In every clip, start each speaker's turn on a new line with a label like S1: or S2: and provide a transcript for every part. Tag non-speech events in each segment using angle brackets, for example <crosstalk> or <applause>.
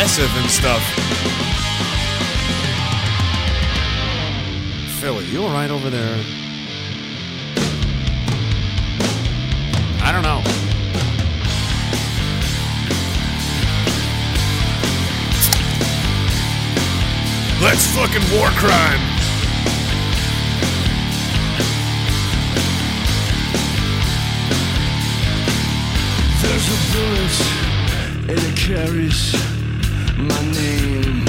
S1: like possessive and stuff. Philly, you all right over there? I don't know. Let's fucking war crime.
S2: There's a bullet and it carries my name.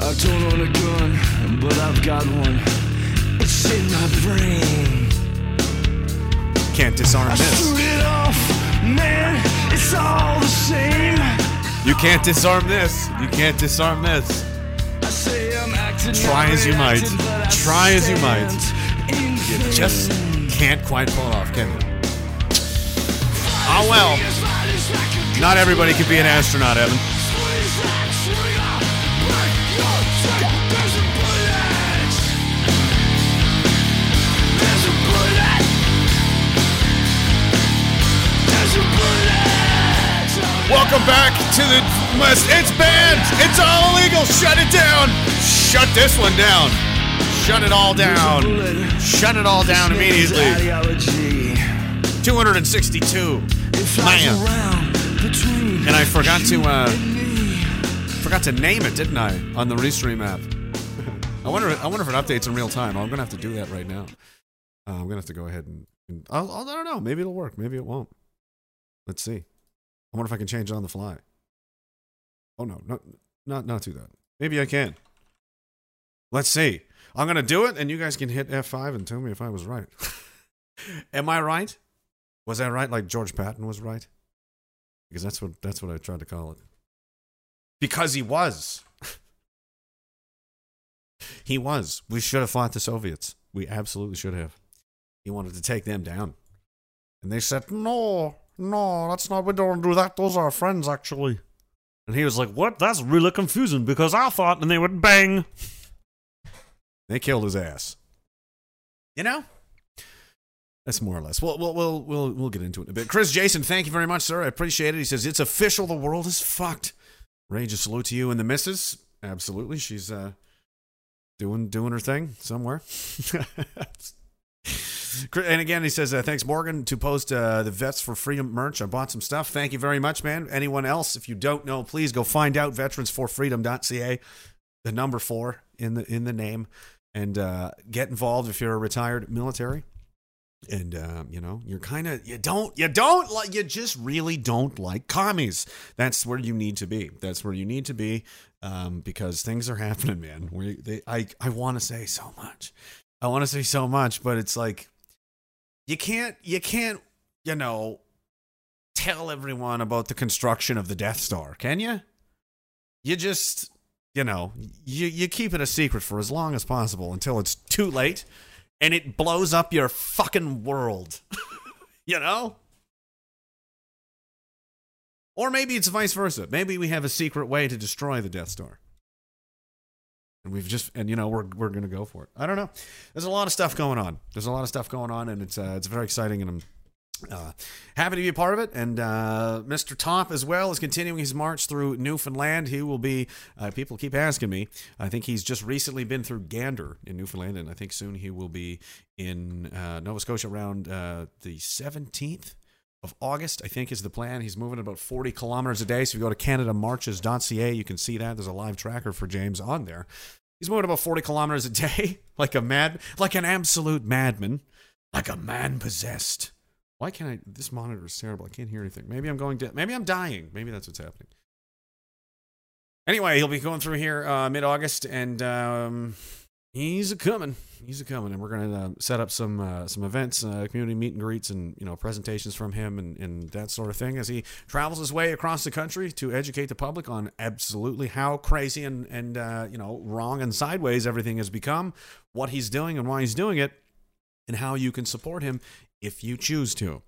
S2: I don't own a gun, but I've got one. It's in my brain.
S1: Can't disarm
S2: I
S1: this.
S2: off, man. It's all the same.
S1: You can't disarm this. You can't disarm this.
S2: I say I'm acting,
S1: Try as you might. Try as you might. You just can't quite pull off, can you? Oh well. Not everybody can be an astronaut, Evan. Welcome back to the must. It's banned. It's all illegal. Shut it down. Shut this one down. Shut it all down. Shut it all down immediately. 262. Man. And I forgot to uh, forgot to name it, didn't I, on the Restream app? I wonder. I wonder if it updates in real time. I'm gonna have to do that right now. Uh, I'm gonna have to go ahead and. and I'll, I'll, I don't know. Maybe it'll work. Maybe it won't. Let's see. I wonder if I can change it on the fly. Oh no, not not not do that. Maybe I can. Let's see. I'm gonna do it, and you guys can hit F5 and tell me if I was right. <laughs> Am I right? Was I right? Like George Patton was right? Because that's what that's what I tried to call it. Because he was. <laughs> he was. We should have fought the Soviets. We absolutely should have. He wanted to take them down. And they said, No, no, that's not we don't do that. Those are our friends actually. And he was like, What? That's really confusing because I thought and they would bang. They killed his ass. You know? That's more or less. We'll we'll we'll we'll, we'll get into it in a bit. Chris Jason, thank you very much, sir. I appreciate it. He says it's official. The world is fucked. Rage a salute to you and the missus. Absolutely, she's uh doing doing her thing somewhere. <laughs> and again, he says uh, thanks Morgan to post uh, the Vets for Freedom merch. I bought some stuff. Thank you very much, man. Anyone else, if you don't know, please go find out veterans4freedom.ca. The number four in the in the name, and uh, get involved if you're a retired military and um, you know you're kind of you don't you don't like you just really don't like commies. That's where you need to be. That's where you need to be um, because things are happening man. They i i want to say so much. I want to say so much but it's like you can't you can't you know tell everyone about the construction of the death star can you? You just you know you you keep it a secret for as long as possible until it's too late and it blows up your fucking world. <laughs> you know? Or maybe it's vice versa. Maybe we have a secret way to destroy the Death Star. And we've just and you know we're we're to go for it. I don't know. There's a lot of stuff going on. There's a lot of stuff going on and it's uh, it's very exciting and I'm uh, happy to be a part of it. And uh, Mr. Topp as well is continuing his march through Newfoundland. He will be, uh, people keep asking me, I think he's just recently been through Gander in Newfoundland, and I think soon he will be in uh, Nova Scotia around uh, the 17th of August, I think is the plan. He's moving about 40 kilometers a day. So if you go to CanadaMarches.ca, you can see that. There's a live tracker for James on there. He's moving about 40 kilometers a day, <laughs> like a mad, like an absolute madman, like a man possessed. Why can't I? This monitor is terrible. I can't hear anything. Maybe I'm going to. Maybe I'm dying. Maybe that's what's happening. Anyway, he'll be going through here uh, mid August, and um, he's a coming. He's a coming, and we're going to uh, set up some uh, some events, uh, community meet and greets, and you know presentations from him, and, and that sort of thing as he travels his way across the country to educate the public on absolutely how crazy and and uh, you know wrong and sideways everything has become, what he's doing and why he's doing it, and how you can support him if you choose to.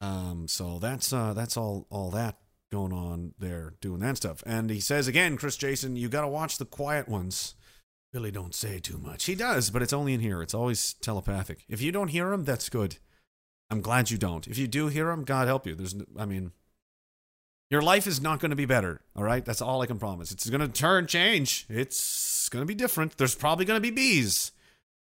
S1: Um, so that's uh, that's all all that going on there, doing that stuff. And he says again, Chris Jason, you got to watch the quiet ones. Really don't say too much. He does, but it's only in here. It's always telepathic. If you don't hear him, that's good. I'm glad you don't. If you do hear him, God help you. There's, I mean, Your life is not going to be better. All right. That's all I can promise. It's going to turn, change. It's going to be different. There's probably going to be bees.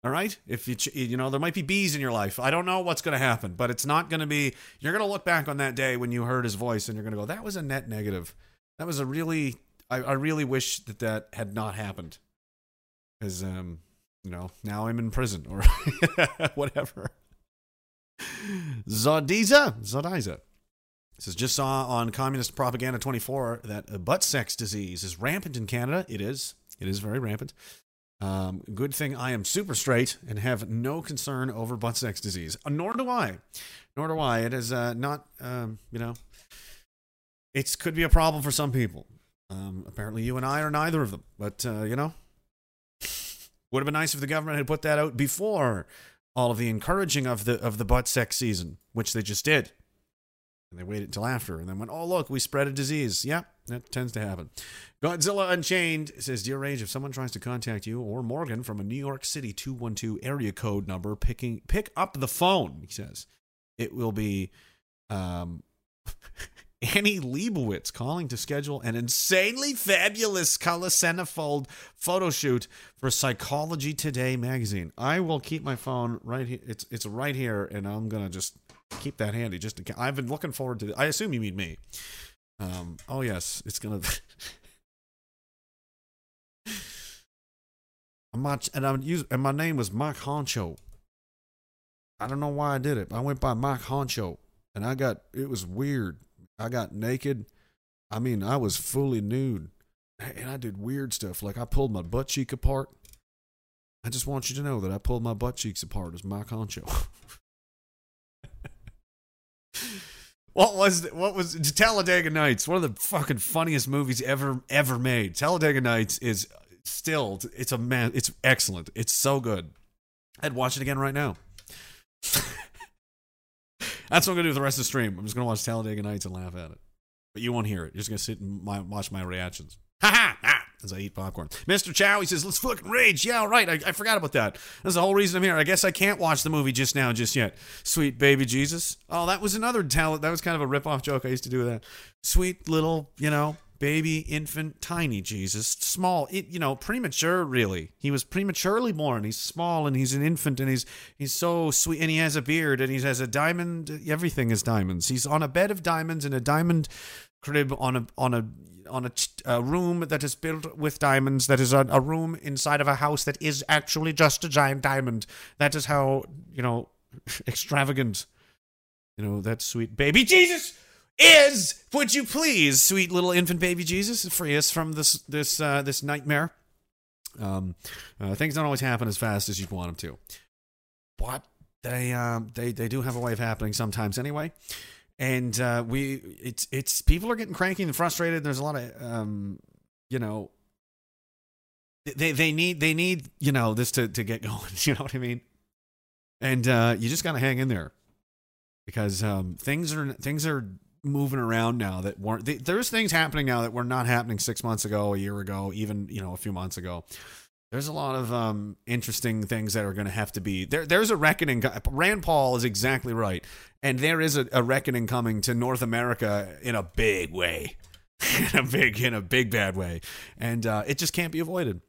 S1: All right. If you, you know, there might be bees in your life. I don't know what's going to happen, but it's not going to be, you're going to look back on that day when you heard his voice and you're going to go, that was a net negative. That was a really, I, I really wish that that had not happened. Because, um, you know, now I'm in prison or <laughs> whatever. Zodiza, Zodiza says just saw on Communist Propaganda 24 that butt sex disease is rampant in Canada. It is. It is very rampant. Um, good thing I am super straight and have no concern over butt sex disease. Uh, nor do I. Nor do I. It is uh, not, um, you know, it could be a problem for some people. Um, apparently, you and I are neither of them. But, uh, you know, would have been nice if the government had put that out before all of the encouraging of the of the butt sex season, which they just did. And they waited until after and then went, oh, look, we spread a disease. Yeah, that tends to happen. Godzilla Unchained says, Dear Rage, if someone tries to contact you or Morgan from a New York City 212 area code number, picking pick up the phone, he says. It will be um, <laughs> Annie Leibovitz calling to schedule an insanely fabulous color centerfold photo shoot for Psychology Today magazine. I will keep my phone right here. It's it's right here, and I'm gonna just keep that handy. Just in case. I've been looking forward to. I assume you mean me. Um. Oh yes, it's gonna. <laughs> I'm not, and I'm using, and my name was Mike Honcho. I don't know why I did it. I went by Mike Honcho, and I got it was weird. I got naked. I mean, I was fully nude, and I did weird stuff. Like I pulled my butt cheek apart. I just want you to know that I pulled my butt cheeks apart as Mike Honcho. <laughs> what was what was Talladega Nights? One of the fucking funniest movies ever ever made. Talladega Nights is still it's a man. It's excellent. It's so good. I'd watch it again right now. <laughs> That's what I'm gonna do with the rest of the stream. I'm just gonna watch Talladega Nights and laugh at it. But you won't hear it. You're just gonna sit and my, watch my reactions. Ha ha! As I eat popcorn. Mr. Chow, he says, let's fucking rage. Yeah, all right. I, I forgot about that. That's the whole reason I'm here. I guess I can't watch the movie just now, just yet. Sweet baby Jesus. Oh, that was another talent. That was kind of a rip-off joke I used to do with that. Sweet little, you know, baby, infant, tiny Jesus. Small, it, you know, premature, really. He was prematurely born. He's small and he's an infant and he's he's so sweet and he has a beard and he has a diamond. Everything is diamonds. He's on a bed of diamonds in a diamond crib on a on a on a, a, room that is built with diamonds. That is a, a, room inside of a house that is actually just a giant diamond. That is how you know <laughs> extravagant. You know that sweet baby Jesus is. Would you please, sweet little infant baby Jesus, free us from this this uh, this nightmare? Um, uh, things don't always happen as fast as you want them to, but they um, they they do have a way of happening sometimes anyway and uh, we it's it's people are getting cranky and frustrated. There's a lot of um, you know they they need they need you know this to to get <laughs> going. You know what I mean? And uh, you just gotta hang in there because um, things are things are moving around now that weren't. They, there's things happening now that were not happening six months ago, a year ago, even you know a few months ago. There's a lot of um, interesting things that are going to have to be there. There's a reckoning. Rand Paul is exactly right, and there is a, a reckoning coming to North America in a big way, <laughs> in a big, in a big bad way, and uh, it just can't be avoided.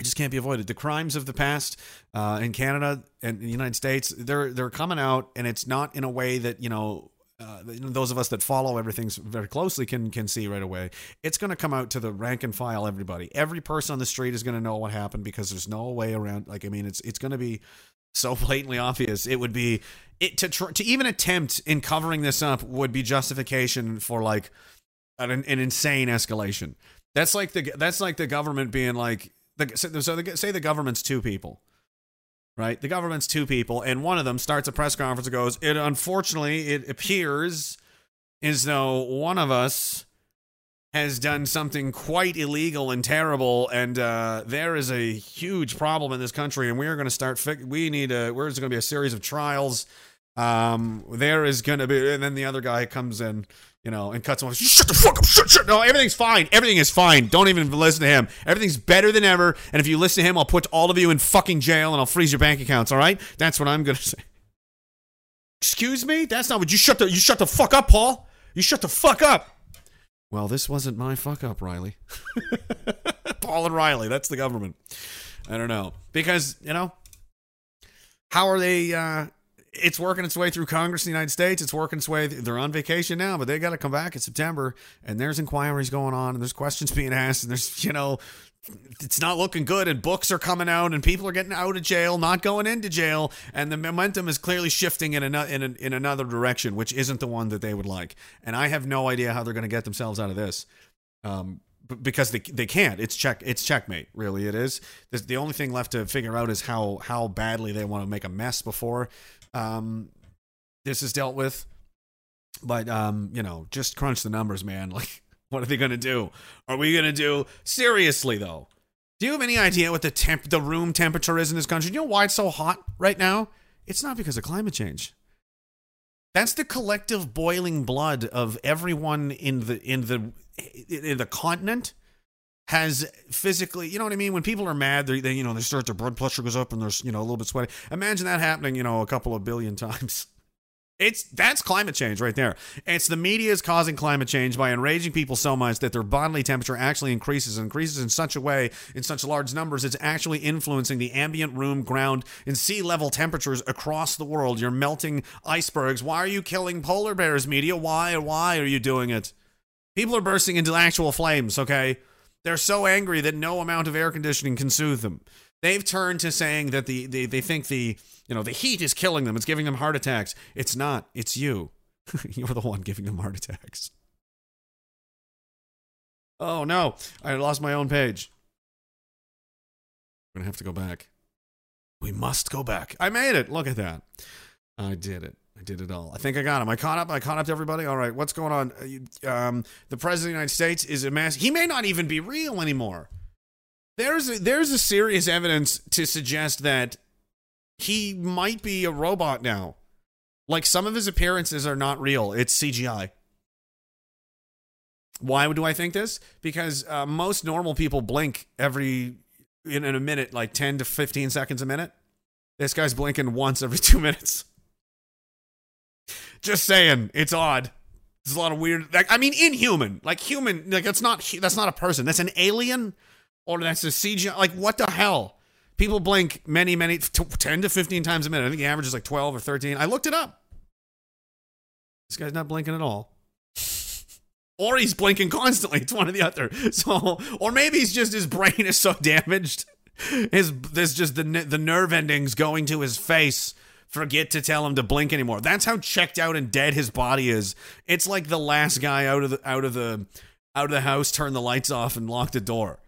S1: It just can't be avoided. The crimes of the past uh, in Canada and the United States, they're they're coming out, and it's not in a way that you know uh, those of us that follow everything very closely can can see right away. It's going to come out to the rank and file. Everybody, every person on the street is going to know what happened because there's no way around. Like I mean, it's it's going to be so <laughs> blatantly obvious. It would be it to tr- to even attempt in covering this up would be justification for like an, an insane escalation. That's like the that's like the government being like the so the, say the government's two people right? The government's two people, and one of them starts a press conference and goes, "It unfortunately it appears as though one of us has done something quite illegal and terrible, and uh, there is a huge problem in this country, and we are going to start. Fi- we need a. There's going to be a series of trials. Um, there is going to be, and then the other guy comes in you know, and cuts off. Shut the fuck up. Shut, shut. No, everything's fine. Everything is fine. Don't even listen to him. Everything's better than ever. And if you listen to him, I'll put all of you in fucking jail and I'll freeze your bank accounts. All right? That's what I'm gonna <laughs> say. Excuse me? That's not what you shut the you shut the fuck up, Paul. You shut the fuck up. Well, this wasn't my fuck up, Riley. <laughs> Paul and Riley, that's the government. I don't know. Because, you know, how are they uh it's working its way through Congress in the United States. It's working its way. They're on vacation now, but they got to come back in September. And there's inquiries going on, and there's questions <laughs> being asked, and there's you know, it's not looking good. And books are coming out, and people are getting out of jail, not going into jail, and the momentum is clearly shifting in another in, a, in another direction, which isn't the one that they would like. And I have no idea how they're going to get themselves out of this. Um, because they they can't. It's check. It's checkmate. Really, it is. The, the only thing left to figure out is how how badly they want to make a mess before um, this is dealt with. But um, you know, just crunch the numbers, man. <laughs> Like, what are they gonna do? Are we gonna do seriously though? Do you have any idea what the temp the room temperature is in this country? Do you know why it's so hot right now? It's not because of climate change. That's the collective boiling blood of everyone in the in the in the continent has physically, you know what I mean? When people are mad, they, you know they start their blood pressure goes up and there's you know a little bit sweaty. Imagine that happening, you know, a couple of billion <laughs> times. It's that's climate change right there. It's the media is causing climate change by enraging people so much that their bodily temperature actually increases, increases in such a way, in such large numbers, it's actually influencing the ambient room, ground, and sea level temperatures across the world. You're melting icebergs. Why are you killing polar bears, media? Why? Why are you doing it? People are bursting into actual flames. Okay, they're so angry that no amount of air conditioning can soothe them. They've turned to saying that the, the they think the you know the heat is killing them. It's giving them heart attacks. It's not. It's you. <laughs> You're the one giving them heart attacks. Oh no! I lost my own page. I'm gonna have to go back. We must go back. I made it. Look at that. I did it. I did it all. I think I got him. I caught up. I caught up to everybody. All right, what's going on? Uh, Um, the president of the United States is a mass. He may not even be real anymore. There's a, there's a serious evidence to suggest that he might be a robot now. Like some of his appearances are not real. It's CGI. Why do I think this? Because uh, most normal people blink every in, in a minute, like ten to fifteen seconds a minute. This guy's blinking once every <laughs> two minutes. Just saying, it's odd. There's a lot of weird. Like, I mean, inhuman. Like human. Like that's not that's not a person. That's an alien, or that's a CGI. Like what the hell? People blink many, many, t- ten to fifteen times a minute. I think the average is like twelve or thirteen. I looked it up. This guy's not blinking at all. <laughs> Or he's blinking constantly. It's one or the other. <laughs> So, or maybe he's just his brain is so <laughs> damaged. His there's just the the nerve endings going to his face forget to tell him to blink anymore. That's how checked out and dead his body is. It's like the last guy out of the out of the out of the house turned the lights off and locked the door.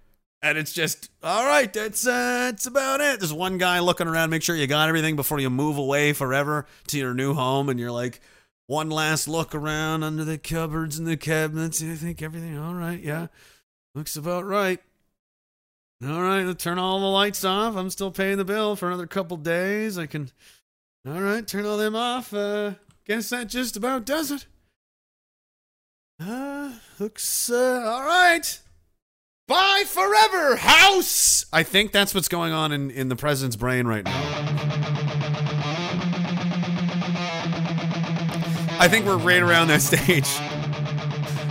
S1: And it's just all right. That's uh, that's about it. There's one guy looking around, make sure you got everything before you move away forever to your new home, and you're like, one last look around under the cupboards and the cabinets. I think everything all right. Yeah, looks about right. All right, turn all the lights off. I'm still paying the bill for another couple days. I can. All right, turn all them off. Uh, guess that just about does it. Uh, looks uh, all right. Bye forever, house. I think that's what's going on in, in the president's brain right now. I think we're right around that <laughs> stage.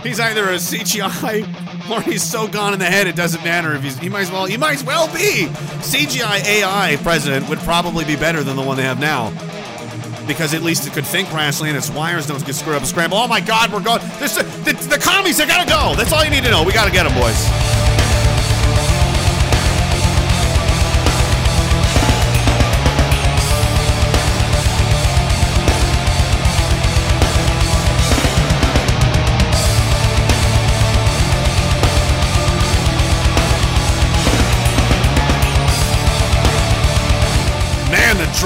S1: He's either a CGI or he's so gone in the head it doesn't matter if he's he might as well he might as well be CGI AI president would probably be better than the one they have now because at least it could think rationally and its wires don't get screwed up and scramble. Oh my God, we're going. This the, the commies. They gotta go. That's all you need to know. We gotta get them, boys.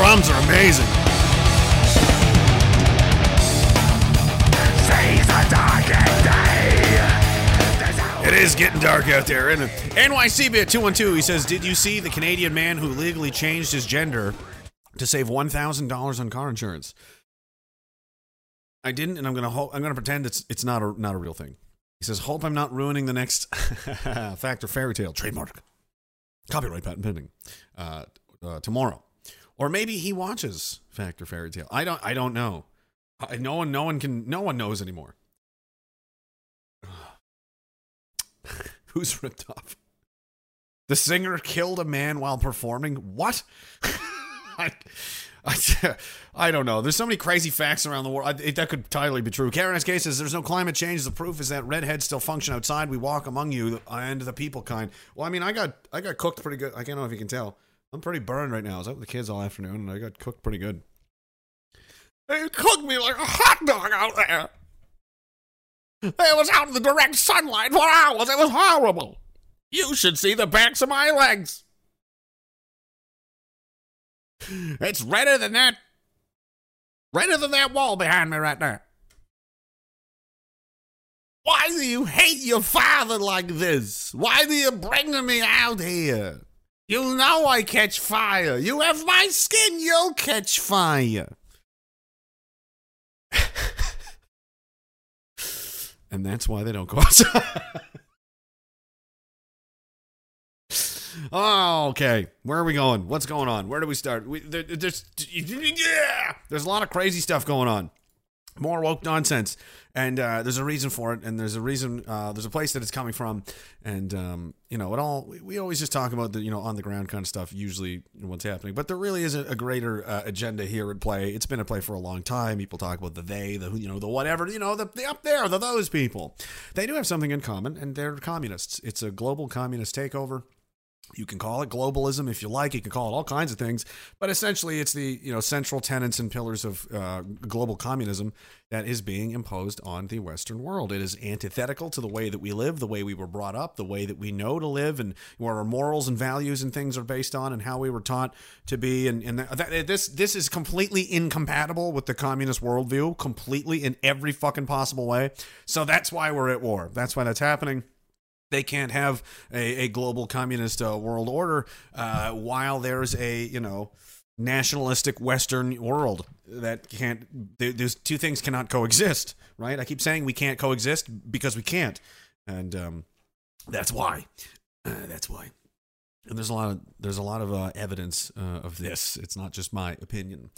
S1: Drums are amazing. It is getting dark out there, isn't it? NYC bit 212, he says, Did you see the Canadian man who legally changed his gender to save $1,000 on car insurance? I didn't, and I'm gonna hope I'm gonna pretend it's it's not a not a real thing. He says, "Hope I'm not ruining the next <laughs> fact or fairy tale trademark, copyright patent pending uh, uh, tomorrow, or maybe he watches Factor fairy tale. I don't I don't know. I, no one no one can no one knows anymore. <sighs> Who's ripped off? The singer killed a man while performing. What? <laughs> I, I, I don't know. There's so many crazy facts around the world. I, that could entirely be true. Karen SK says there's no climate change. The proof is that redheads still function outside. We walk among you and the people kind. Well, I mean, I got I got cooked pretty good. I don't know if you can tell. I'm pretty burned right now. I was out with the kids all afternoon and I got cooked pretty good. They cooked me like a hot dog out there. I was out in the direct sunlight for hours. It was horrible. You should see the backs of my legs. It's redder than that. Redder than that wall behind me right there. Why do you hate your father like this? Why do you bring me out here? You know I catch fire. You have my skin, you'll catch fire. <laughs> and that's why they don't go outside. <laughs> Oh, okay. Where are we going? What's going on? Where do we start? We, there, there's, yeah, there's a lot of crazy stuff going on. More woke nonsense, and uh, there's a reason for it, and there's a reason. Uh, there's a place that it's coming from, and um, you know, it all. We, we always just talk about the you know on the ground kind of stuff. Usually, what's happening, but there really is a, a greater uh, agenda here at play. It's been at play for a long time. People talk about the they, the you know, the whatever, you know, the, the up there, the those people. They do have something in common, and they're communists. It's a global communist takeover you can call it globalism if you like. You can call it all kinds of things, but essentially, it's the you know central tenets and pillars of uh, global communism that is being imposed on the Western world. It is antithetical to the way that we live, the way we were brought up, the way that we know to live, and where our morals and values and things are based on, and how we were taught to be. And, and that, this this is completely incompatible with the communist worldview, completely in every fucking possible way. So that's why we're at war. That's why that's happening they can't have a, a global communist uh, world order uh, while there's a you know nationalistic Western world that can't. There's two things cannot coexist, right? I keep saying we can't coexist because we can't, and um, that's why. Uh, that's why. And there's a lot of there's a lot of uh, evidence uh, of this. It's not just my opinion.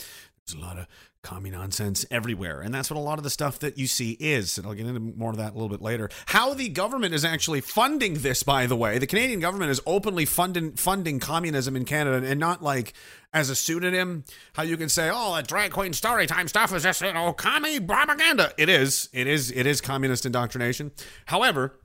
S1: There's a lot of commie nonsense everywhere. And that's what a lot of the stuff that you see is. And I'll get into more of that a little bit later. How the government is actually funding this, by the way. The Canadian government is openly funding funding communism in Canada and not like as a pseudonym. How you can say, oh, that drag queen story time stuff is just, you know, commie propaganda. It is. It is. It is communist indoctrination. However,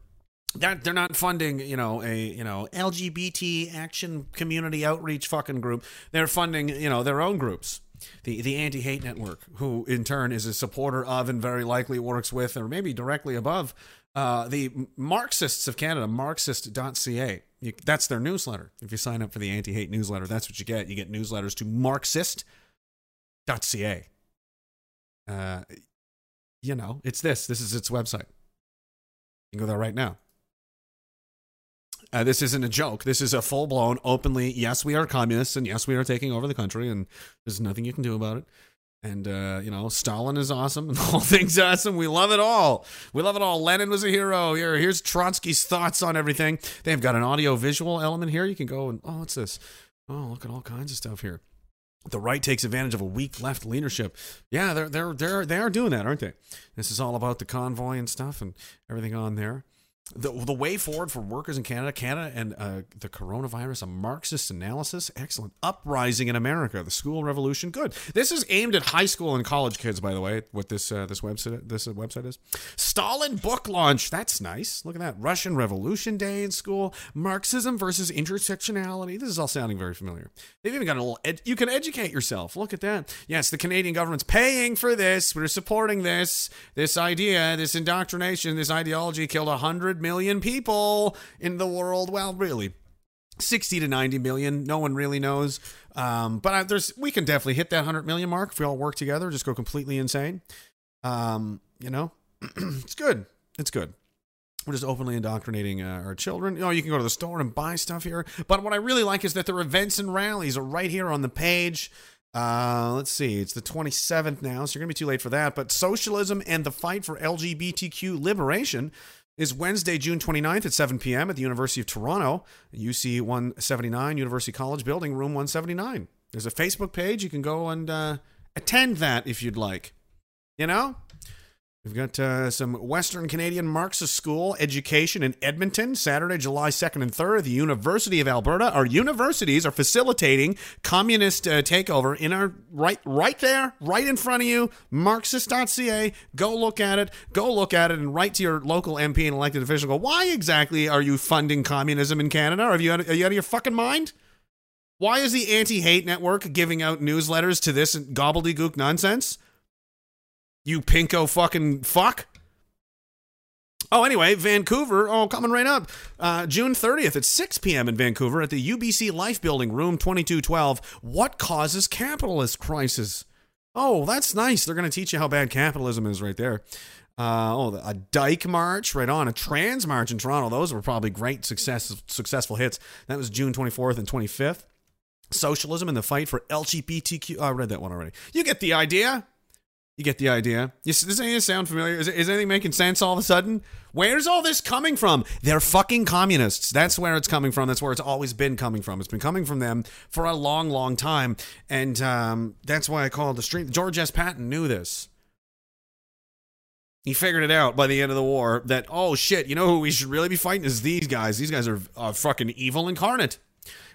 S1: that they're not funding, you know, a you know LGBT action community outreach fucking group. They're funding, you know, their own groups the the anti hate network, who in turn is a supporter of and very likely works with, or maybe directly above, uh, the Marxists of Canada, Marxist.ca. You, that's their newsletter. If you sign up for the anti hate newsletter, that's what you get. You get newsletters to Marxist.ca. Uh, you know, it's this. This is its website. You can go there right now. Uh, this isn't a joke. This is a full blown, openly, yes, we are communists and yes, we are taking over the country and there's nothing you can do about it. And, uh, you know, Stalin is awesome. <laughs> and The whole thing's awesome. We love it all. We love it all. Lenin was a hero. Here, here's Trotsky's thoughts on everything. They've got an audio visual element here. You can go and, oh, what's this? Oh, look at all kinds of stuff here. The right takes advantage of a weak left leadership. Yeah, they're they're they're they are doing that, aren't they? This is all about the convoy and stuff and everything on there the, the way forward for workers in Canada, Canada and uh, the coronavirus, a Marxist analysis, excellent. Uprising in America, the school revolution, good. This is aimed at high school and college kids, by the way. What this uh, this website this website is. Stalin book launch, that's nice. Look at that. Russian Revolution Day in school. Marxism versus intersectionality. This is all sounding very familiar. They've even got a little. Ed- you can educate yourself. Look at that. Yes, the Canadian government's paying for this. We're supporting this. This idea, this indoctrination, this ideology killed a hundred 100 million people in the world. Well, really, 60 to 90 million. No one really knows. Um, but there's we can definitely hit that 100 million mark if we all work together, just go completely insane. Um, you know, <clears throat> it's good. It's good. We're just openly indoctrinating uh, our children. You know, you can go to the store and buy stuff here. But what I really like is that their events and rallies are right here on the page. Uh, let's see, it's the 27th now, so you're going to be too late for that. But socialism and the fight for LGBTQ liberation is Wednesday, June 29th at 7 p.m. at the University of Toronto, UC 179, University College Building, room 179. There's a Facebook page. You can go and uh, attend that if you'd like. You know? We've got uh, some Western Canadian Marxist school education in Edmonton, Saturday, July 2nd and 3rd. The University of Alberta. Our universities are facilitating communist uh, takeover in our right, right there, right in front of you. Marxist.ca. Go look at it. Go look at it and write to your local MP and elected official. Go. Why exactly are you funding communism in Canada? Are you out, are you out of your fucking mind? Why is the Anti Hate Network giving out newsletters to this gobbledygook nonsense? You pinko fucking fuck. Oh, anyway, Vancouver. Oh, coming right up. Uh, June 30th at 6 p.m. in Vancouver at the UBC Life Building, room 2212. What causes capitalist crisis? Oh, that's nice. They're going to teach you how bad capitalism is right there. Uh, oh, a Dyke March, right on. A Trans March in Toronto. Those were probably great success, successful hits. That was June 24th and 25th. Socialism and the fight for LGBTQ. Oh, I read that one already. You get the idea. You get the idea. Does anything sound familiar? Is, is anything making sense all of a sudden? Where's all this coming from? They're fucking communists. That's where it's coming from. That's where it's always been coming from. It's been coming from them for a long, long time. And um, that's why I called the stream. George S. Patton knew this. He figured it out by the end of the war that, oh shit, you know who we should really be fighting is these guys. These guys are uh, fucking evil incarnate.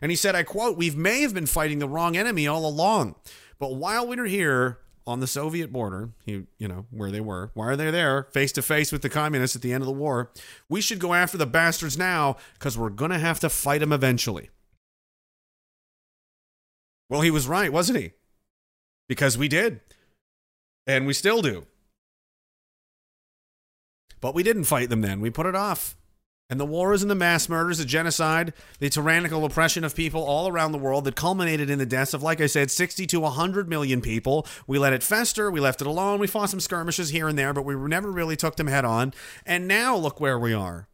S1: And he said, I quote, we may have been fighting the wrong enemy all along. But while we were here, on the Soviet border, you, you know, where they were. Why are they there, face to face with the communists at the end of the war? We should go after the bastards now because we're going to have to fight them eventually. Well, he was right, wasn't he? Because we did. And we still do. But we didn't fight them then. We put it off. And the wars and the mass murders, the genocide, the tyrannical oppression of people all around the world that culminated in the deaths of, like I said, 60 to 100 million people. We let it fester. We left it alone. We fought some skirmishes here and there, but we never really took them head on. And now look where we are.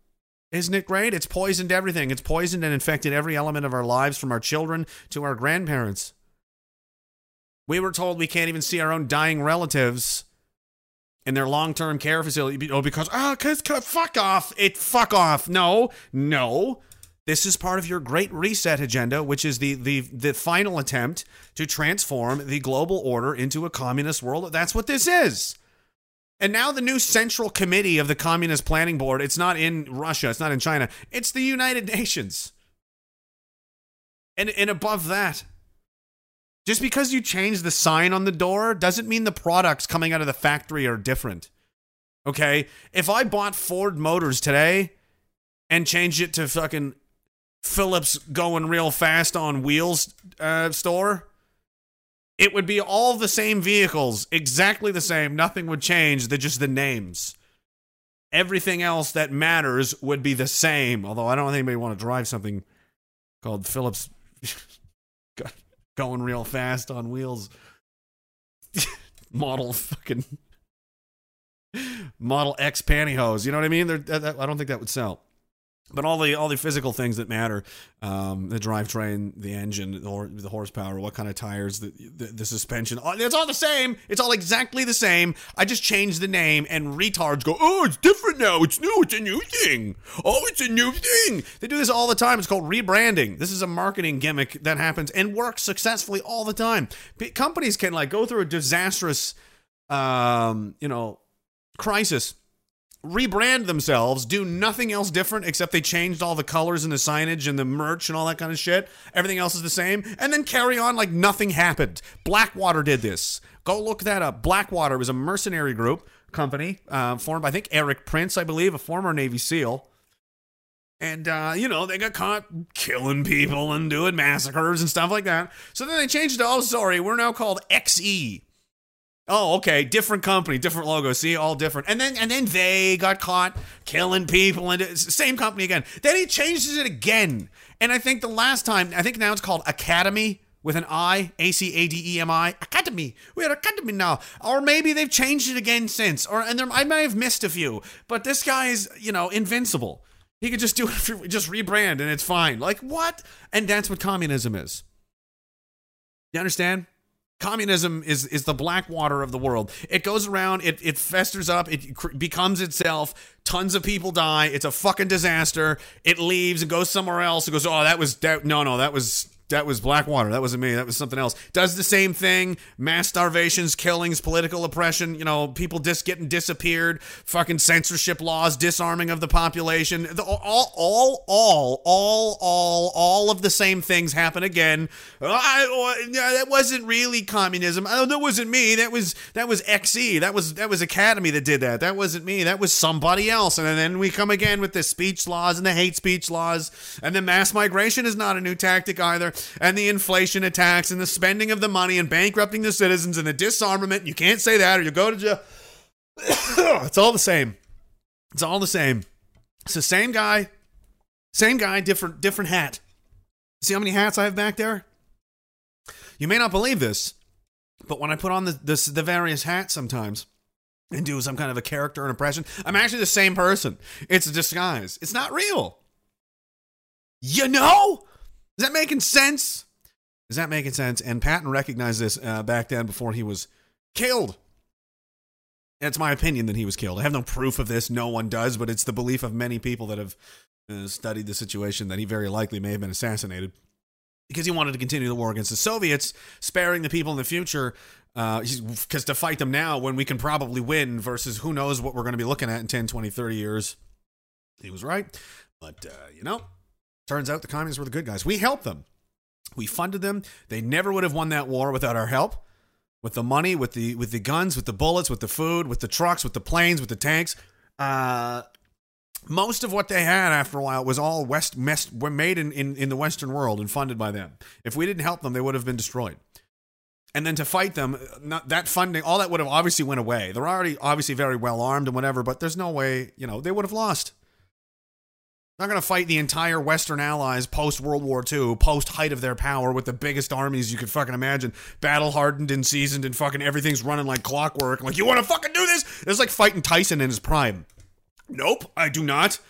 S1: Isn't it great? It's poisoned everything. It's poisoned and infected every element of our lives from our children to our grandparents. We were told we can't even see our own dying relatives in their long-term care facility oh because oh cause, cause fuck off. It fuck off. No no. This is part of your great reset agenda which is the the the final attempt to transform the global order into a communist world. That's what this is. And now the new central committee of the communist planning board it's not in russia it's not in china it's the united nations. And and above that just because you change the sign on the door doesn't mean the products coming out of the factory are different. Okay? If I bought Ford Motors today and changed it to fucking Phillips going real fast on wheels uh, store, it would be all the same vehicles, exactly the same. Nothing would change. They're just the names. Everything else that matters would be the same. Although I don't think anybody want to drive something called Phillips <laughs> going real fast on wheels. <laughs> Model fucking Model X pantyhose. You know what I mean? I don't think that would sell but all the all the physical things that matter um, the drivetrain the engine the, the horsepower what kind of tires the, the, the suspension it's all the same. It's all exactly the same. I just changed the name and retards go oh it's different now. It's new. It's a new thing. Oh it's a new thing. They do this all the time. It's called rebranding. This is a marketing gimmick that happens and works successfully all the time. P- companies can like go through a disastrous um, you know crisis rebrand themselves, do nothing else different except they changed all the colors and the signage and the merch and all that kind of shit. Everything else is the same, and then carry on like nothing happened. Blackwater did this. Go look that up. Blackwater was a mercenary group company uh, formed by I think Erik Prince, I believe, a former Navy SEAL. And, uh, you know, they got caught killing people and doing massacres and stuff like that. So then they changed it. Oh, sorry, we're now called XE. Oh, okay, different company, different logo. See, all different. And then and then they got caught killing people, and uh, it's the same company again. Then he changes it again, and I think the last time, I think now it's called Academi with an I, A C A D E M I, Academi. We're Academi now, or maybe they've changed it again since, or and there, I may have missed a few, but this guy is you know invincible. He could just do it, <laughs> just rebrand, and it's fine. Like what? And that's what communism is. You understand? Communism is is the Blackwater of the world. It goes around, it it festers up, it cr- becomes itself. Tons of people die. It's a fucking disaster. It leaves and goes somewhere else. It goes, oh, that was that. No, no, that was that was Blackwater. That wasn't me. That was something else. Does the same thing. Mass starvations, killings, political oppression. You know, people just getting disappeared. Fucking censorship laws, disarming of the population. The, all, all, all, all, all, all of the same things happen again. I, oh, that wasn't really communism. Oh, that wasn't me. That was that was XE. That was that was Academi that did that. That wasn't me. That was somebody else. And then we come again with the speech laws and the hate speech laws. And the mass migration is not a new tactic either and the inflation attacks and the spending of the money and bankrupting the citizens and the disarmament. You can't say that or you go to jail. <coughs> it's all the same. It's all the same. It's the same guy, same guy, different different hat. See how many hats I have back there? You may not believe this, but when I put on the the, the various hats sometimes and do some kind of a character and impression, I'm actually the same person. It's a disguise. It's not real. You know? Is that making sense? Is that making sense? And Patton recognized this uh, back then before he was killed. It's my opinion that he was killed. I have no proof of this. No one does, but it's the belief of many people that have uh, studied the situation that he very likely may have been assassinated because he wanted to continue the war against the Soviets, sparing the people in the future. Because uh, to fight them now when we can probably win versus who knows what we're going to be looking at in 10, 20, 30 years. He was right. But, uh, you know, Turns out the communists were the good guys. We helped them. We funded them. They never would have won that war without our help. With the money, with the with the guns, with the bullets, with the food, with the trucks, with the planes, with the tanks. Uh, most of what they had after a while was all west mess, made in, in, in the Western world and funded by them. If we didn't help them, they would have been destroyed. And then to fight them, not, that funding, all that would have obviously went away. They're already obviously very well armed and whatever, but there's no way, you know, they would have lost not going to fight the entire Western allies post World War II, post height of their power with the biggest armies you could fucking imagine, battle hardened and seasoned, and fucking everything's running like clockwork. Like, you want to fucking do this? It's like fighting Tyson in his prime. Nope, I do not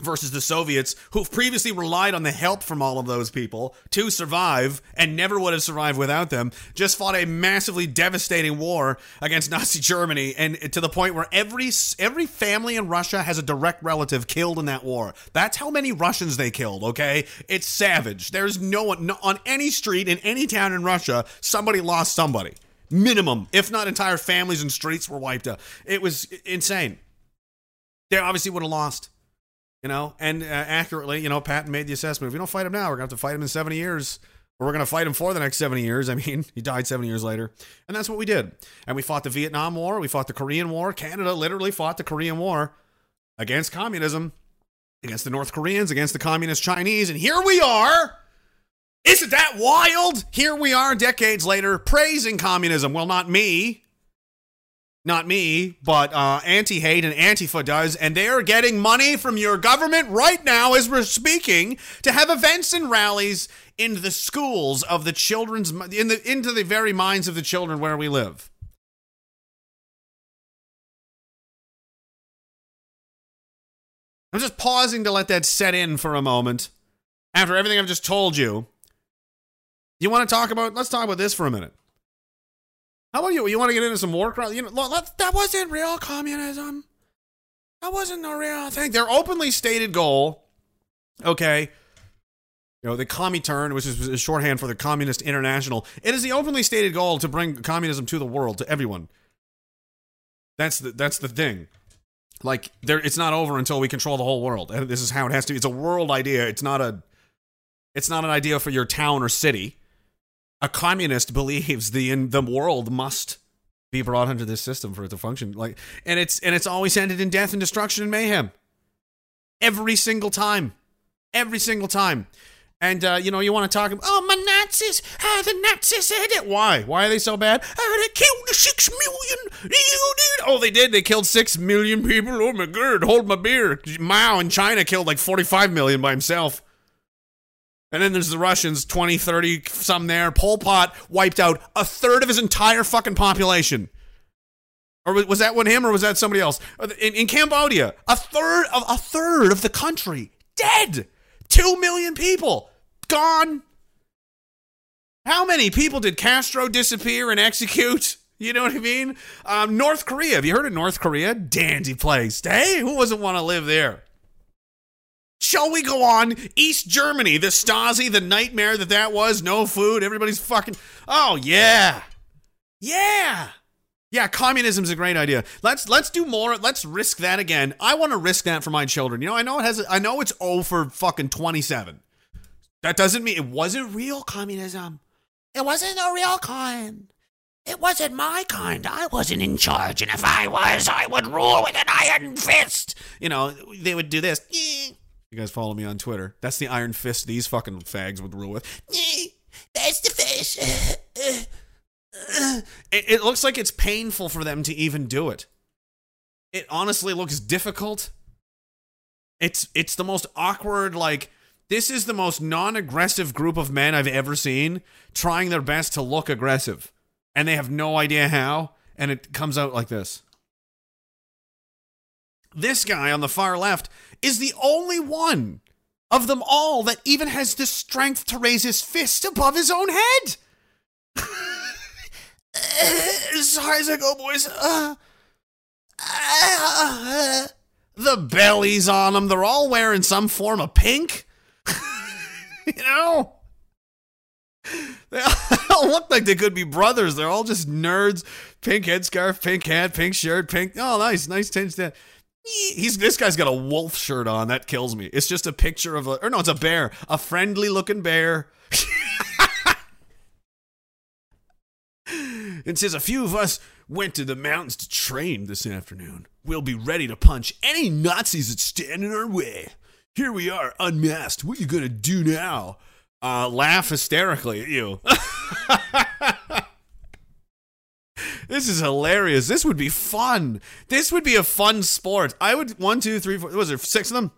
S1: versus the Soviets, who've previously relied on the help from all of those people to survive and never would have survived without them, just fought a massively devastating war against Nazi Germany, and to the point where every every family in Russia has a direct relative killed in that war. That's how many Russians they killed. Okay, it's savage. There's no one no, on any street in any town in Russia. Somebody lost somebody. Minimum, if not entire families and streets were wiped out. It was insane. They obviously would have lost you know, and uh, accurately, you know, Patton made the assessment. If we don't fight him now, we're going to have to fight him in 70 years, or we're going to fight him for the next 70 years. I mean, <laughs> he died 70 years later. And that's what we did. And we fought the Vietnam War, we fought the Korean War. Canada literally fought the Korean War against communism, against the North Koreans, against the communist Chinese. And here we are. Isn't that wild? Here we are decades later praising communism. Well, not me not me, but uh, anti hate and Antifa does, and they are getting money from your government right now as we're speaking to have events and rallies in the schools of the children's in the into the very minds of the children where we live. I'm just pausing to let that set in for a moment after everything I've just told you. You want to talk about? Let's talk about this for a minute. How about you? You want to get into some war crime? You know, that wasn't real communism. That wasn't the real thing. Their openly stated goal, okay, you know, the Comintern, which is shorthand for the Communist International, it is the openly stated goal to bring communism to the world, to everyone. That's the that's the thing. Like there, it's not over until we control the whole world. And this is how it has to be. It's a world idea. It's not a. It's not an idea for your town or city a communist believes the in the world must be brought under this system for it to function. Like and it's and it's always ended in death and destruction and mayhem. Every single time. Every single time. And uh, you know you want to talk about oh my nazis uh, the nazis said it. Why? Why are they so bad? Oh they killed six million oh they did. They killed six million people. Oh my god. Hold my beer. Mao in china killed like 45 million by himself and then there's the Russians, 20, 30, some there. Pol Pot wiped out a third of his entire fucking population. Or was that one him or was that somebody else? In, in Cambodia, a third of a third of the country dead. Two million people gone. How many people did Castro disappear and execute? <laughs> You know what I mean? Um, North Korea. Have you heard of North Korea? Dandy place. Hey, who doesn't want to live there? Shall we go on? East Germany, the Stasi, the nightmare that that was. No food. Everybody's fucking. Oh yeah, yeah, yeah. Communism's a great idea. Let's let's do more. Let's risk that again. I want to risk that for my children. You know, I know it has. I know it's O for fucking twenty seven. That doesn't mean it wasn't real communism. It wasn't a real kind. It wasn't my kind. I wasn't in charge, and if I was, I would rule with an iron fist. You know, they would do this. You guys follow me on Twitter. That's the iron fist these fucking fags would rule with. That's the fish. <laughs> It, it looks like it's painful for them to even do it. It honestly looks difficult. It's it's the most awkward like this is the most non-aggressive group of men I've ever seen trying their best to look aggressive and they have no idea how and it comes out like this. This guy on the far left is the only one of them all that even has the strength to raise his fist above his own head. <laughs> as high boys. Uh, <laughs> uh, the bellies on them, they're all wearing some form of pink. <laughs> you know? They all look like they could be brothers. They're all just nerds. Pink headscarf, pink hat, pink shirt, pink. Oh, nice, nice tinge there. He's this guy's got a wolf shirt on. That kills me. It's just a picture of a or no, it's a bear, a friendly looking bear. <laughs> it says a few of us went to the mountains to train this afternoon. We'll be ready to punch any Nazis that stand in our way. Here we are, unmasked. What are you gonna do now? Uh, laugh hysterically at you. <laughs> This is hilarious. This would be fun. This would be a fun sport. I would one, two, three, four. Was there six of them?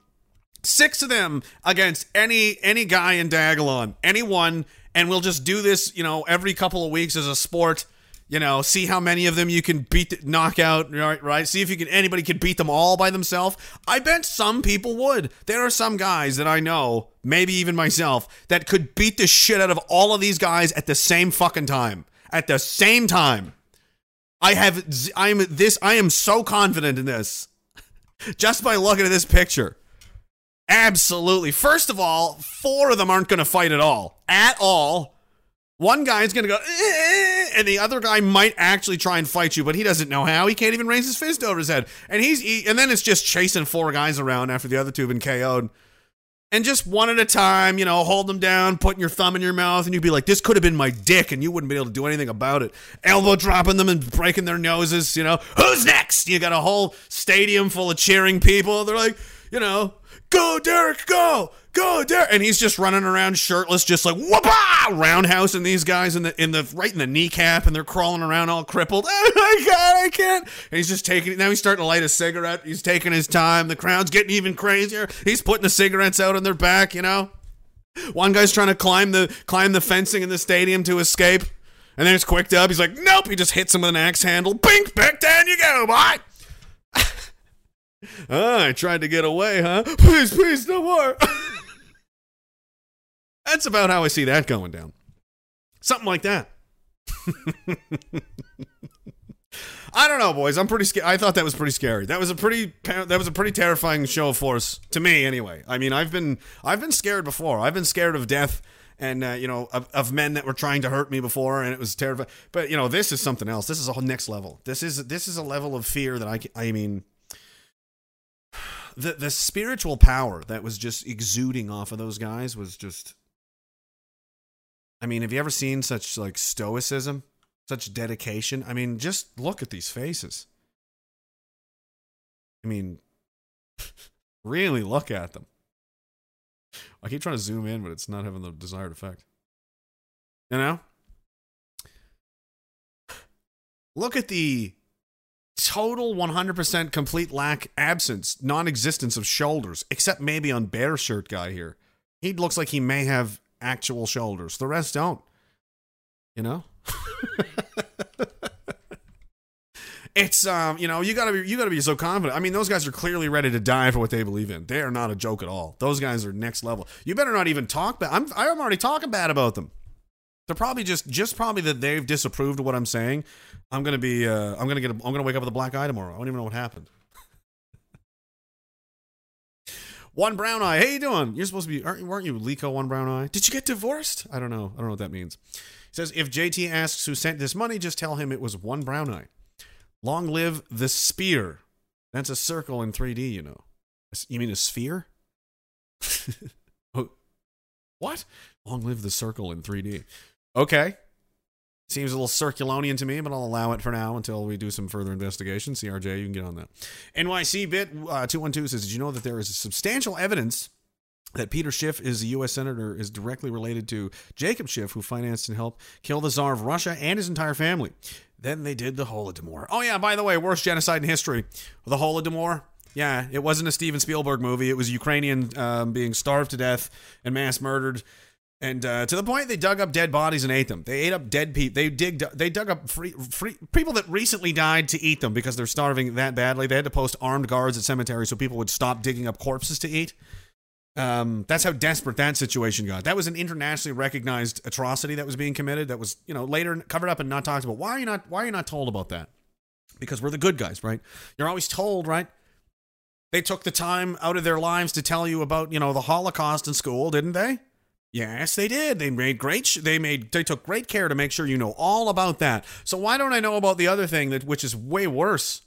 S1: Six of them against any any guy in Diagolon, anyone, and we'll just do this. You know, every couple of weeks as a sport. You know, see how many of them you can beat, knock out, right? Right. See if you can anybody can beat them all by themselves. I bet some people would. There are some guys that I know, maybe even myself, that could beat the shit out of all of these guys at the same fucking time. At the same time. I have I'm this I am so confident in this. Just by looking at this picture. Absolutely. First of all, four of them aren't going to fight at all. At all. One guy's going to go eh, and the other guy might actually try and fight you, but he doesn't know how. He can't even raise his fist over his head. And he's he, and then it's just chasing four guys around after the other two have been KO'd and just one at a time, you know, hold them down, putting your thumb in your mouth, and you'd be like, this could have been my dick, and you wouldn't be able to do anything about it. Elbow dropping them and breaking their noses, you know, who's next? You got a whole stadium full of cheering people. They're like, you know, go, Derek, go, go, Derek. And he's just running around shirtless, just like, whoopah, roundhousing these guys in the, in the, right in the kneecap, and they're crawling around all crippled. <laughs> Oh my God, I can't. And he's just taking, now he's starting to light a cigarette. He's taking his time. The crowd's getting even crazier. He's putting the cigarettes out on their back, you know? One guy's trying to climb the, climb the fencing in the stadium to escape. And then it's quick dub. He's like, nope. He just hits him with an axe handle. Bink, back down you go, boy. oh, <laughs> I tried to get away, huh? Please, please, no more. <laughs> That's about how I see that going down. Something like that. <laughs> I don't know, boys. I'm pretty scared. I thought that was pretty scary. That was a pretty that was a pretty terrifying show of force to me, anyway. I mean, I've been I've been scared before. I've been scared of death and uh, you know of, of men that were trying to hurt me before, and it was terrifying. But you know, this is something else. This is a whole next level. This is this is a level of fear that I I mean. <sighs> The the spiritual power that was just exuding off of those guys was just I mean, have you ever seen such like stoicism, such dedication? I mean, just look at these faces. I mean, <laughs> really look at them. I keep trying to zoom in, but it's not having the desired effect. You know? Look at the total 100% complete lack, absence, non existence of shoulders, except maybe on Bear Shirt Guy here. He looks like he may have actual shoulders. The rest don't. You know? <laughs> it's um, you know, you gotta be you gotta be so confident. I mean, those guys are clearly ready to die for what they believe in. They are not a joke at all. Those guys are next level. You better not even talk bad. I'm I'm already talking bad about them. They're probably just just probably that they've disapproved of what I'm saying. I'm gonna be uh, I'm gonna get a, I'm gonna wake up with a black eye tomorrow. I don't even know what happened. One Brown Eye. Hey, you doing? You're supposed to be, aren't, weren't you Lico One Brown Eye? Did you get divorced? I don't know. I don't know what that means. He says, if JT asks who sent this money, just tell him it was One Brown Eye. Long live the spear. That's a circle in 3D, you know. You mean a sphere? <laughs> Oh, what? Long live the circle in 3D. Okay. Seems a little circulonian to me, but I'll allow it for now until we do some further investigation. CRJ, you can get on that. NYC bit uh, 212 says, Did you know that there is substantial evidence that Peter Schiff is a U.S. senator is directly related to Jacob Schiff, who financed and helped kill the Tsar of Russia and his entire family. Then they did the Holodomor. Oh yeah, by the way, worst genocide in history, the Holodomor. Yeah, it wasn't a Steven Spielberg movie. It was Ukrainian um, being starved to death and mass murdered, and uh, to the point they dug up dead bodies and ate them. They ate up dead people. They digged. They dug up free, free people that recently died to eat them because they're starving that badly. They had to post armed guards at cemeteries so people would stop digging up corpses to eat. Um, that's how desperate that situation got. That was an internationally recognized atrocity that was being committed. That was, you know, later covered up and not talked about. Why are you not? Why are you not told about that? Because we're the good guys, right? You're always told, right? They took the time out of their lives to tell you about, you know, the Holocaust in school, didn't they? Yes, they did. They made great. Sh- they made. They took great care to make sure you know all about that. So why don't I know about the other thing that, which is way worse?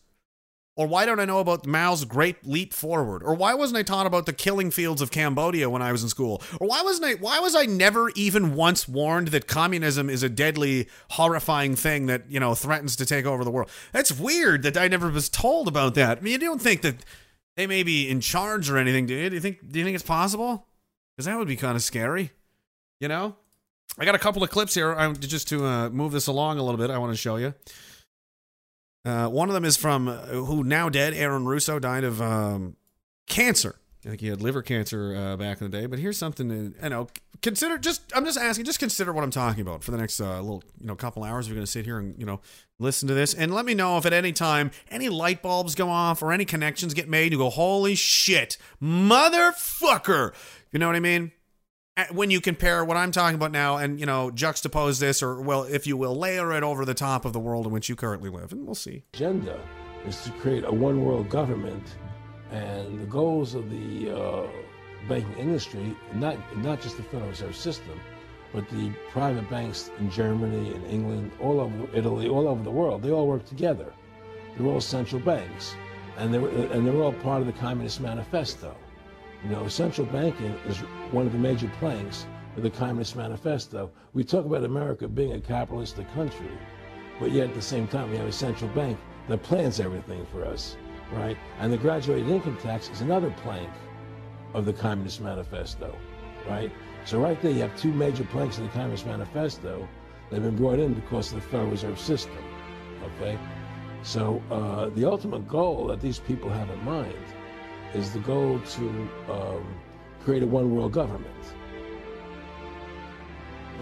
S1: Or why don't I know about Mao's great leap forward? Or why wasn't I taught about the killing fields of Cambodia when I was in school? Or why wasn't I why was I never even once warned that communism is a deadly, horrifying thing that, you know, threatens to take over the world? That's weird that I never was told about that. I mean, you don't think that they may be in charge or anything, do you? Do you think do you think it's possible? Because that would be kind of scary. You know? I got a couple of clips here I'm just to uh, move this along a little bit. I want to show you. Uh, one of them is from uh, who now dead Aaron Russo died of um, cancer. I think he had liver cancer uh, back in the day. But here's something to, you know consider. Just I'm just asking. Just consider what I'm talking about for the next uh, little you know couple hours. We're going to sit here and you know listen to this and let me know if at any time any light bulbs go off or any connections get made. You go, holy shit, motherfucker. You know what I mean? when you compare what I'm talking about now and, you know, juxtapose this or, well, if you will, layer it over the top of the world in which you currently live, and we'll see.
S3: Agenda is to create a one world government, and the goals of the uh, banking industry, not, not just the Federal Reserve System, but the private banks in Germany and England, all over Italy, all over the world, they all work together. They're all central banks, and they're, and they're all part of the Communist Manifesto. You know, central banking is one of the major planks of the Communist Manifesto. We talk about America being a capitalistic country, but yet at the same time we have a central bank that plans everything for us, right? And the graduated income tax is another plank of the Communist Manifesto, right? So right there you have two major planks of the Communist Manifesto that have been brought in because of the Federal Reserve System, okay? So uh, the ultimate goal that these people have in mind is the goal to um, create a one world government.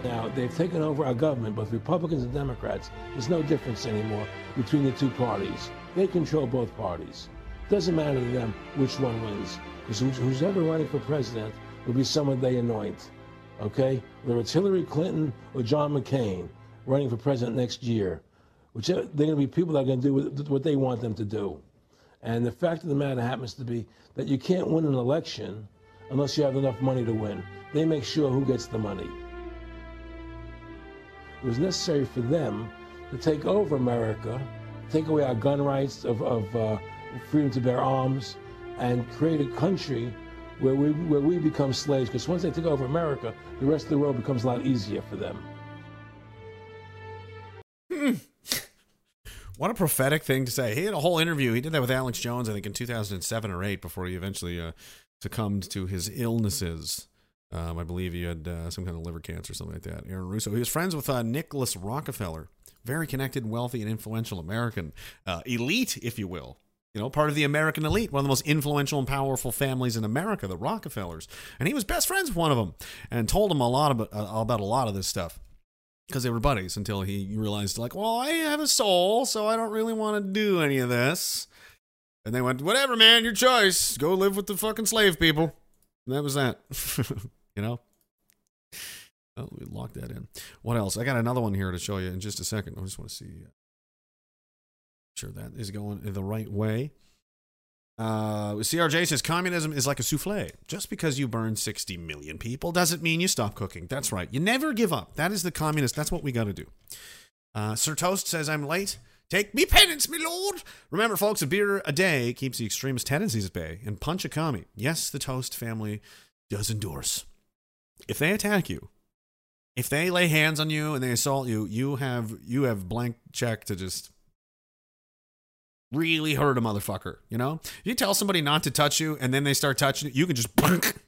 S3: Now, they've taken over our government, both Republicans and Democrats. There's no difference anymore between the two parties. They control both parties. Doesn't matter to them which one wins, because who's ever running for president will be someone they anoint. Okay? Whether it's Hillary Clinton or John McCain running for president next year, whichever, they're going to be people that are going to do what they want them to do. And the fact of the matter happens to be that you can't win an election unless you have enough money to win. They make sure who gets the money. It was necessary for them to take over America, take away our gun rights of, of uh, freedom to bear arms, and create a country where we, where we become slaves. Because once they take over America, the rest of the world becomes a lot easier for them.
S1: What a prophetic thing to say. He had a whole interview. He did that with Alex Jones, I think, in 2007 or 8 before he eventually uh, succumbed to his illnesses. Um, I believe he had uh, some kind of liver cancer or something like that. Aaron Russo. He was friends with uh, Nicholas Rockefeller, very connected, wealthy, and influential American uh, elite, if you will. You know, part of the American elite, one of the most influential and powerful families in America, the Rockefellers. And he was best friends with one of them and told him a lot about, uh, about a lot of this stuff because they were buddies until he realized like well i have a soul so i don't really want to do any of this. And they went whatever man your choice. Go live with the fucking slave people. And that was that. <laughs> You know? Oh we locked that in. What else? I got another one here to show you in just a second. I just want to see uh, sure that is going the right way Uh, CRJ says communism is like a souffle. Just because you burn 60 million people doesn't mean you stop cooking. That's right. You never give up. That is the communist. That's what we got to do. Uh, Sir Toast says I'm late. Take me penance, me lord. Remember, folks, a beer a day keeps the extremist tendencies at bay. And punch a commie. Yes, the Toast family does endorse. If they attack you, if they lay hands on you and they assault you, you have you have blank check to just really hurt a motherfucker. You know, you tell somebody not to touch you, and then they start touching you, you can just. <laughs>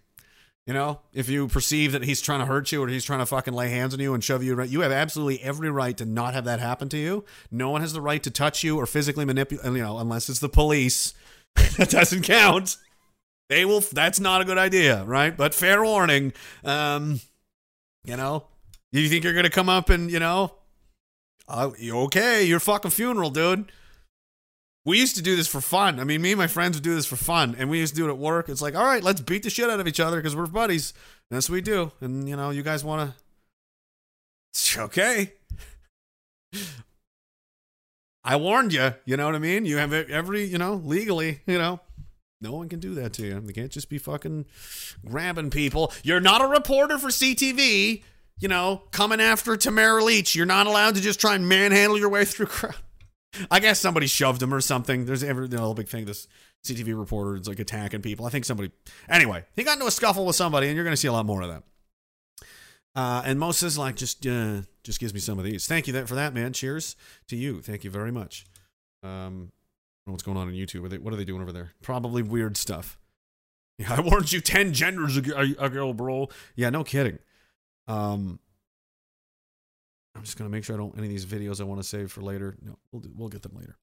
S1: You know, if you perceive that he's trying to hurt you or he's trying to fucking lay hands on you and shove you, you have absolutely every right to not have that happen to you. No one has the right to touch you or physically manipulate. You know, unless it's the police, <laughs> that doesn't count. They will. That's not a good idea, right? But fair warning. Um, you know, you think you're gonna come up and you know, uh, okay, your fucking funeral, dude. We used to do this for fun. I mean, me and my friends would do this for fun, and we used to do it at work. It's like, all right, let's beat the shit out of each other because we're buddies. And that's what we do. And you know, you guys want to? <laughs> Okay. I warned you. You know what I mean? You have every, you know, legally, you know, no one can do that to you. They can't just be fucking grabbing people. You're not a reporter for CTV, you know, coming after Tamara Lich. You're not allowed to just try and manhandle your way <laughs> through crowd. I guess somebody shoved him or something. There's every you know, big thing. This CTV reporter is like attacking people. I think somebody. Anyway, he got into a scuffle with somebody, and you're going to see a lot more of that. Uh, and Moses like just uh, just gives me some of these. Thank you that for that, man. Cheers to you. Thank you very much. Um, what's going on on YouTube? Are they, what are they doing over there? Probably weird stuff. Yeah, <laughs> I warned you ten genders ago, bro. Yeah, no kidding. Um, I'm just gonna make sure I don't any of these videos I want to save for later. No, we'll do, we'll get them later.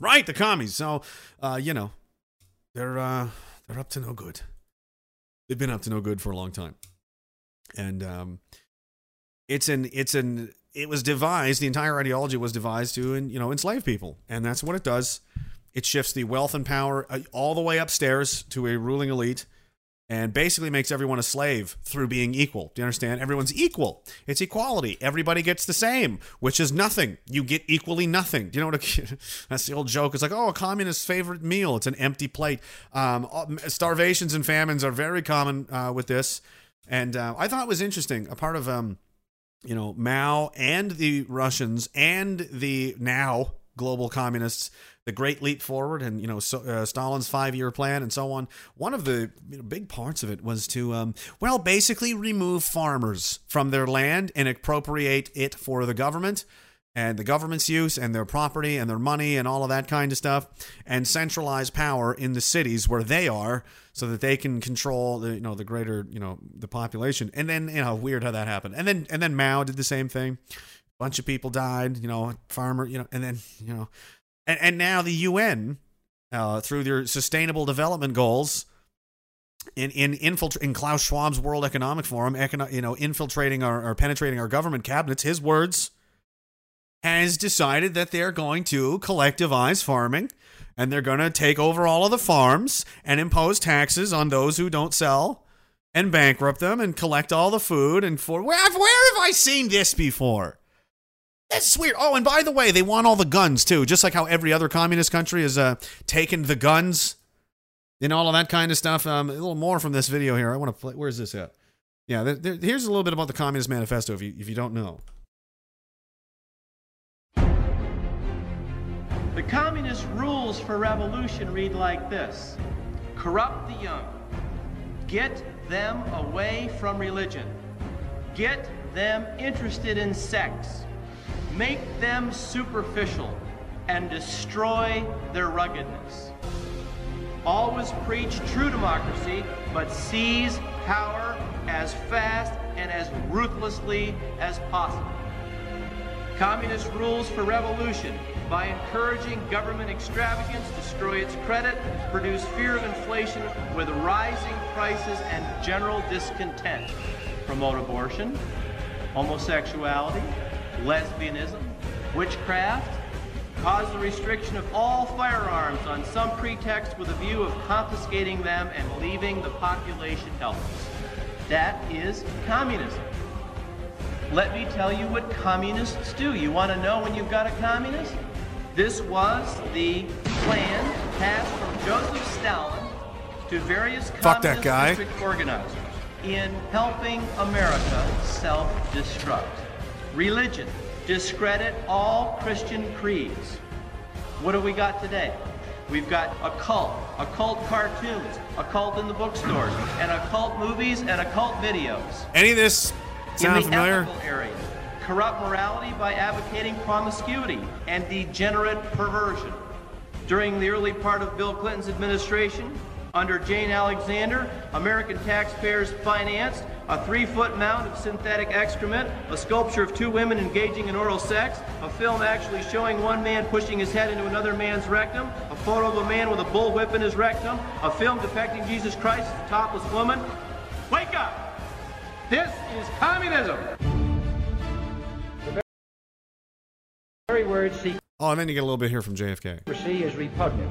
S1: Right, the commies. So, uh, you know, they're uh, they're up to no good. They've been up to no good for a long time, and um, it's an it's an it was devised. The entire ideology was devised to, and you know, enslave people, and that's what it does. It shifts the wealth and power uh, all the way upstairs to a ruling elite and basically makes everyone a slave through being equal. Do you understand? Everyone's equal. It's equality. Everybody gets the same, which is nothing. You get equally nothing. Do you know what? A, <laughs> that's the old joke. It's like, oh, a communist's favorite meal. It's an empty plate. Um, starvations and famines are very common uh, with this, and uh, I thought it was interesting. A part of um, you know Mao and the Russians and the now global communists the Great Leap Forward and you know so, uh, Stalin's five year plan and so on. One of the you know, big parts of it was to um, well basically remove farmers from their land and appropriate it for the government and the government's use and their property and their money and all of that kind of stuff and centralize power in the cities where they are so that they can control the you know the greater you know the population. And then you know weird how that happened. And then and then Mao did the same thing. Bunch of people died you know farmer you know and then you know and, and now the UN, uh, through their sustainable development goals, in in infiltr- in Klaus Schwab's World Economic Forum, econo- you know, infiltrating our, or penetrating our government cabinets, his words, has decided that they're going to collectivize farming and they're going to take over all of the farms and impose taxes on those who don't sell and bankrupt them and collect all the food and for where, where have I seen this before? That's weird. Oh, and by the way, they want all the guns too, just like how every other communist country has uh, taken the guns and all of that kind of stuff. Um, a little more from this video here. I want to play. Where's this at? Yeah, there, there, here's a little bit about the Communist Manifesto if you if you don't know.
S4: The communist rules for revolution read like this corrupt the young, get them away from religion, get them interested in sex make them superficial, and destroy their ruggedness. Always preach true democracy, but seize power as fast and as ruthlessly as possible. Communist rules for revolution by encouraging government extravagance, destroy its credit, produce fear of inflation with rising prices and general discontent, promote abortion, homosexuality, lesbianism, witchcraft, cause the restriction of all firearms on some pretext with a view of confiscating them and leaving the population helpless. That is communism. Let me tell you what communists do. You want to know when you've got a communist? This was the plan passed from Joseph Stalin to various
S1: Fuck
S4: communist district organizers in helping America self-destruct. Religion, discredit all Christian creeds. What do we got today? We've got occult, occult cartoons, occult in the bookstores, and occult movies and occult videos.
S1: Any of this sound
S4: in the
S1: familiar?
S4: area, corrupt morality by advocating promiscuity and degenerate perversion. During the early part of Bill Clinton's administration, under Jane Alexander, American taxpayers financed a three-foot mound of synthetic excrement, a sculpture of two women engaging in oral sex, a film actually showing one man pushing his head into another man's rectum, a photo of a man with a bullwhip in his rectum, a film depicting Jesus Christ as a topless woman. Wake up! This is communism!
S5: very word secrecy
S1: Oh, and then you get a little bit here from JFK.
S5: is repugnant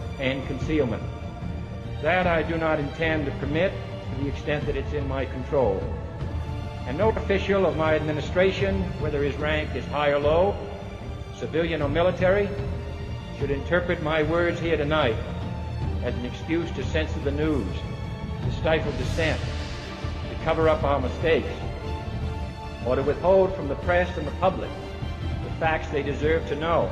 S5: and concealment. That I do not intend to permit to the extent that it's in my control. And no official of my administration, whether his rank is high or low, civilian or military, should interpret my words here tonight as an excuse to censor the news, to stifle dissent, to cover up our mistakes, or to withhold from the press and the public the facts they deserve to know.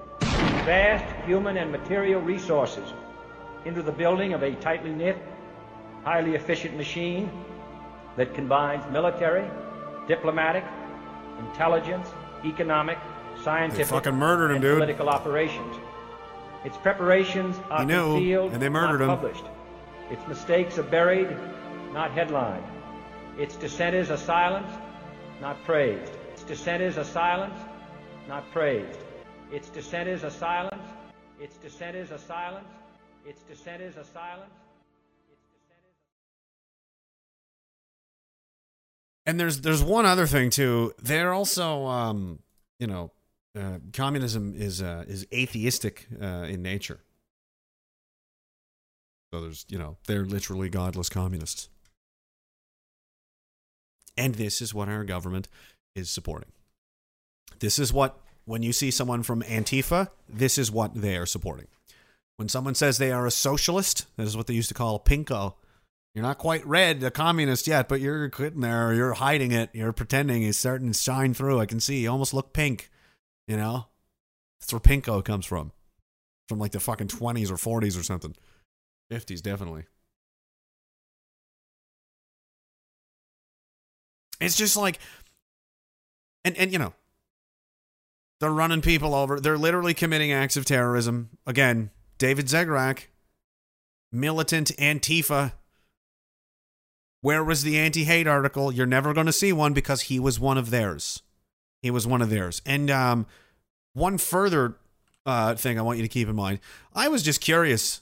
S5: vast human and material resources into the building of a tightly knit, highly efficient machine that combines military, diplomatic, intelligence, economic, scientific,
S1: fucking murdered him,
S5: and
S1: dude.
S5: political operations. Its preparations are
S1: knew,
S5: concealed,
S1: and they murdered
S5: not
S1: him.
S5: published. Its mistakes are buried, not headlined. Its dissenters are silenced, not praised. Its dissenters are silenced, not praised. Its dissenters are silenced. Its dissenters are silenced. Its dissenters are silenced. Its dissenters are
S1: And there's there's one other thing too. They're also, um, you know, uh, communism is uh, is atheistic uh, in nature. So there's, you know, they're literally godless communists. And this is what our government is supporting. This is what, when you see someone from Antifa, this is what they are supporting. When someone says they are a socialist, that is what they used to call pinko. You're not quite red, a communist yet, but you're quitting there. You're hiding it. You're pretending it's starting to shine through. I can see. You almost look pink. You know? That's where pinko comes from. From like the fucking 20s or 40s or something. 50s, definitely. It's just like, and and you know, they're running people over. They're literally committing acts of terrorism. Again, David Zegrak, militant Antifa. Where was the anti-hate article? You're never going to see one because he was one of theirs. He was one of theirs. And um, one further uh, thing I want you to keep in mind. I was just curious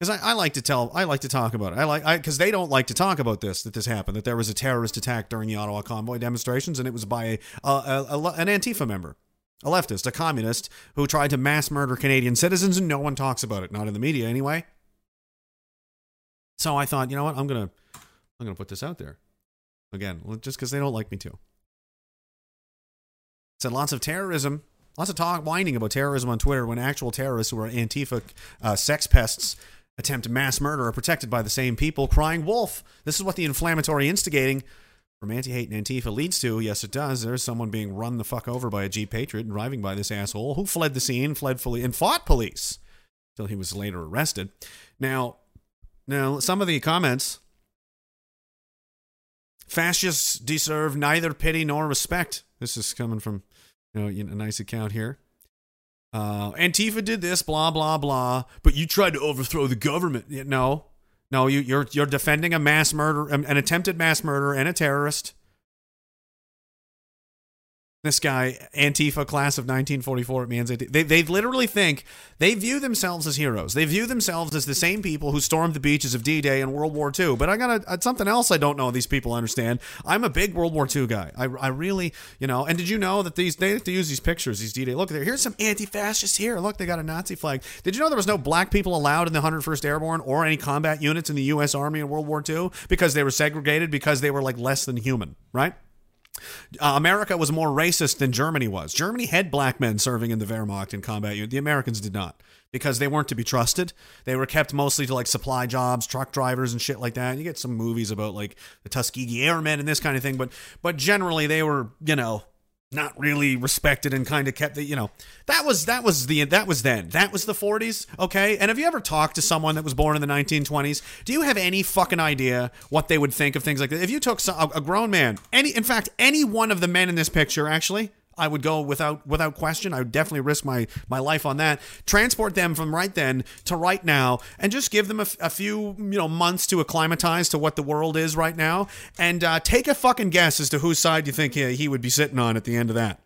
S1: because I, I like to tell, I like to talk about it. I like, because they don't like to talk about this that this happened, that there was a terrorist attack during the Ottawa convoy demonstrations, and it was by a, a, a an Antifa member, a leftist, a communist who tried to mass murder Canadian citizens, and no one talks about it, not in the media anyway. So I thought, you know what? I'm gonna I'm gonna put this out there again, just because they don't like me to. Said lots of terrorism, lots of talk, whining about terrorism on Twitter when actual terrorists who are Antifa uh, sex pests attempt mass murder are protected by the same people crying wolf. This is what the inflammatory instigating from anti-hate and Antifa leads to. Yes, it does. There's someone being run the fuck over by a Jeep Patriot driving by this asshole who fled the scene, fled fully, and fought police until he was later arrested. Now, now some of the comments. Fascists deserve neither pity nor respect. This is coming from you know a nice account here. Uh, Antifa did this, blah blah blah. But you tried to overthrow the government. No, no, you, you're you're defending a mass murder, an attempted mass murder, and a terrorist. This guy, Antifa class of 1944 means they, they literally think they view themselves as heroes. They view themselves as the same people who stormed the beaches of D-Day in World War II. But I got a, uh, something else I don't know these people understand. I'm a big World War II guy. I, I really, you know. And did you know that these they have to use these pictures, these D-Day? Look, there. Here's some anti-fascists here. Look, they got a Nazi flag. Did you know there was no black people allowed in the 101st Airborne or any combat units in the U.S. Army in World War II because they were segregated because they were like less than human, right? Uh, America was more racist than Germany was. Germany had black men serving in the Wehrmacht in combat unit. The Americans did not because they weren't to be trusted. They were kept mostly to like supply jobs, truck drivers, and shit like that. You get some movies about like the Tuskegee Airmen and this kind of thing, but but generally they were you know not really respected and kind of kept the you know that was that was the that was then. That was the 40s okay? And have you ever talked to someone that was born in the 1920s do you have any fucking idea what they would think of things like that? If you took a, a grown man any in fact any one of the men in this picture actually I would go without without question. I would definitely risk my my life on that. Transport them from right then to right now, and just give them a, a few you know months to acclimatize to what the world is right now, and uh, take a fucking guess as to whose side you think he, he would be sitting on at the end of that.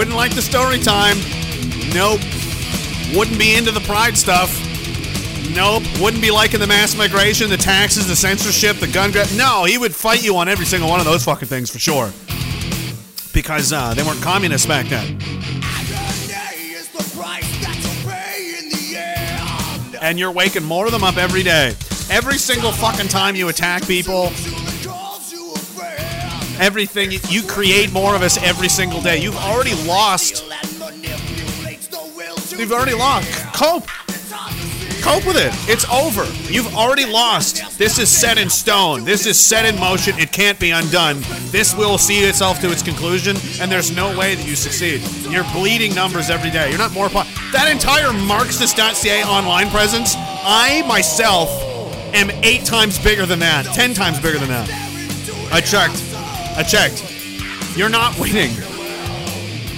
S1: Wouldn't like the story time. Nope. Wouldn't be into the pride stuff. Nope. Wouldn't be liking the mass migration, the taxes, the censorship, the gun grab. No, he would fight you on every single one of those fucking things for sure. Because uh, they weren't communists back then. And you're waking more of them up every day. Every single fucking time you attack people, everything. You create more of us every single day. You've already lost. You've already lost. Cope. Cope with it. It's over. You've already lost. This is set in stone. This is set in motion. It can't be undone. This will see itself to its conclusion, and there's no way that you succeed. You're bleeding numbers every day. You're not more. Po- that entire Marxist.ca online presence, I myself am eight times bigger than that, ten times bigger than that. I checked. I checked. You're not winning.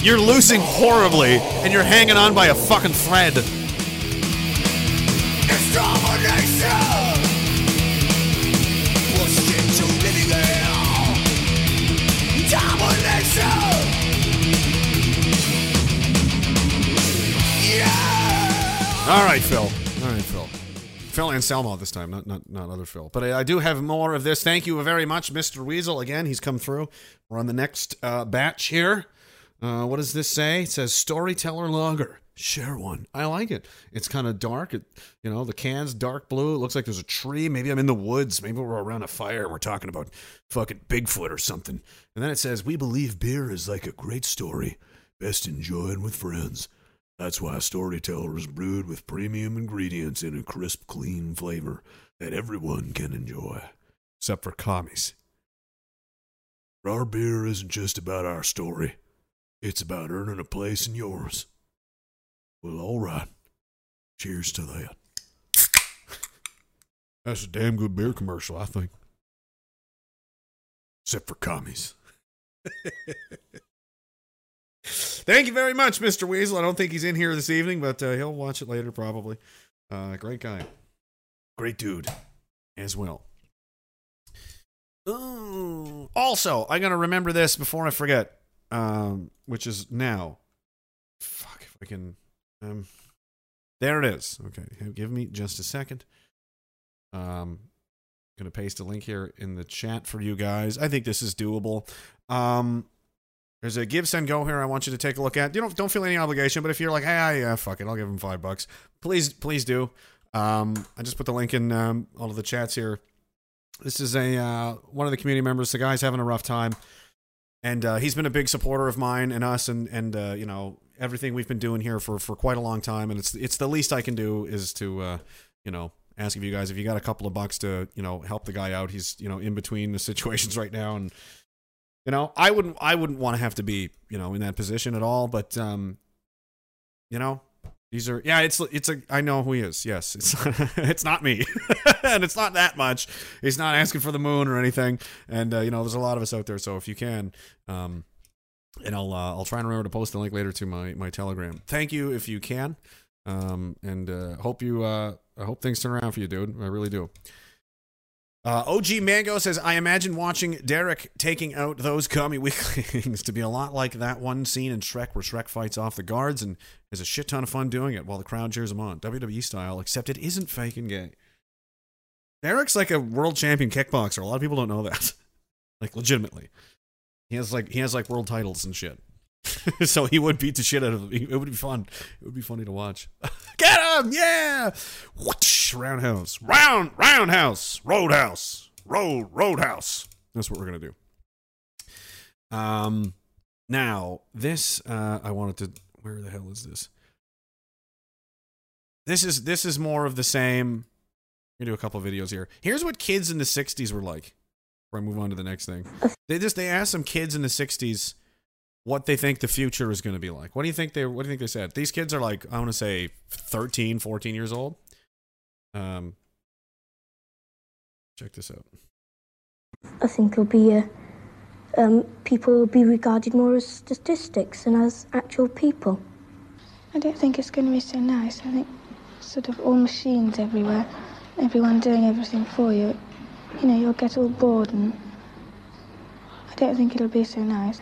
S1: You're losing horribly, and you're hanging on by a fucking thread. All right, Phil. Phil Anselmo this time, not not not other Phil. But I, I, do have more of this. Thank you very much, Mr. Weasel. Again, he's come through. We're on the next uh, batch here. Uh, what does this say? It says storyteller lager. Share one. I like it. It's kind of dark. It, you know, the can's dark blue. It looks like there's a tree. Maybe I'm in the woods. Maybe we're around a fire. We're talking about fucking Bigfoot or something. And then it says, "We believe beer is like a great story, best enjoyed with friends." That's why Storyteller is brewed with premium ingredients in a crisp, clean flavor that everyone can enjoy. Except for commies. Our beer isn't just about our story, it's about earning a place in yours. Well, all right. Cheers to that. That's a damn good beer commercial, I think. Except for commies. <laughs> Thank you very much, Mr. Weasel. I don't think he's in here this evening, but uh, he'll watch it later probably. Uh, great guy. Great dude as well. Ooh. Also, I got to remember this before I forget, um, which is now. Fuck, if I can. Um, there it is. Okay, give me just a second. Um, going to paste a link here in the chat for you guys. I think this is doable. Um, there's a GiveSendGo here. I want you to take a look at. You don't don't feel any obligation, but if you're like, hey, yeah, fuck it, I'll give him five bucks. Please, please do. Um, I just put the link in um, all of the chats here. This is a uh, one of the community members. The guy's having a rough time, and uh, he's been a big supporter of mine and us, and and uh, you know everything we've been doing here for for quite a long time. And it's it's the least I can do is to uh, you know ask of you guys if you got a couple of bucks to you know help the guy out. He's you know in between the <laughs> situations right now, and you know I wouldn't I wouldn't want to have to be you know in that position at all. But um, you know these are yeah it's it's a I know who he is. Yes, it's <laughs> it's not me, <laughs> and it's not that much. He's not asking for the moon or anything, and uh, you know there's a lot of us out there. So if you can. Um, and I'll uh, I'll try and remember to post the link later to my my Telegram. Thank you if you can, um, and uh, hope you uh, I hope things turn around for you, dude. I really do. Uh, OG Mango says, I imagine watching Derek taking out those commie <laughs> weaklings to be a lot like that one scene in Shrek where Shrek fights off the guards and has a shit ton of fun doing it while the crowd cheers him on. WWE style, except it isn't fake and gay. Derek's like a world champion kickboxer. A lot of people don't know that. <laughs> like, legitimately. He has like he has like world titles and shit. <laughs> so he would beat the shit out of them. It would be fun. It would be funny to watch. <laughs> Get him! Yeah! Whoosh, roundhouse. Round, roundhouse. Roadhouse. Road, roadhouse. That's what we're going to do. Um, now, this, uh, I wanted to, where the hell is this? This is, this is more of the same. I'm going to do a couple videos here. Here's what kids in the 60s were like. Before I move on to the next thing. They just, they asked some kids in the 60s what they think the future is going to be like. What do you think they what do you think they said? These kids are like I want to say 13, 14 years old. Um check this out.
S6: I think it'll be uh, um, people will be regarded more as statistics than as actual people.
S7: I don't think it's going to be so nice. I think sort of all machines everywhere, everyone doing everything for you. You know, you'll get all bored and I don't think it'll be so nice.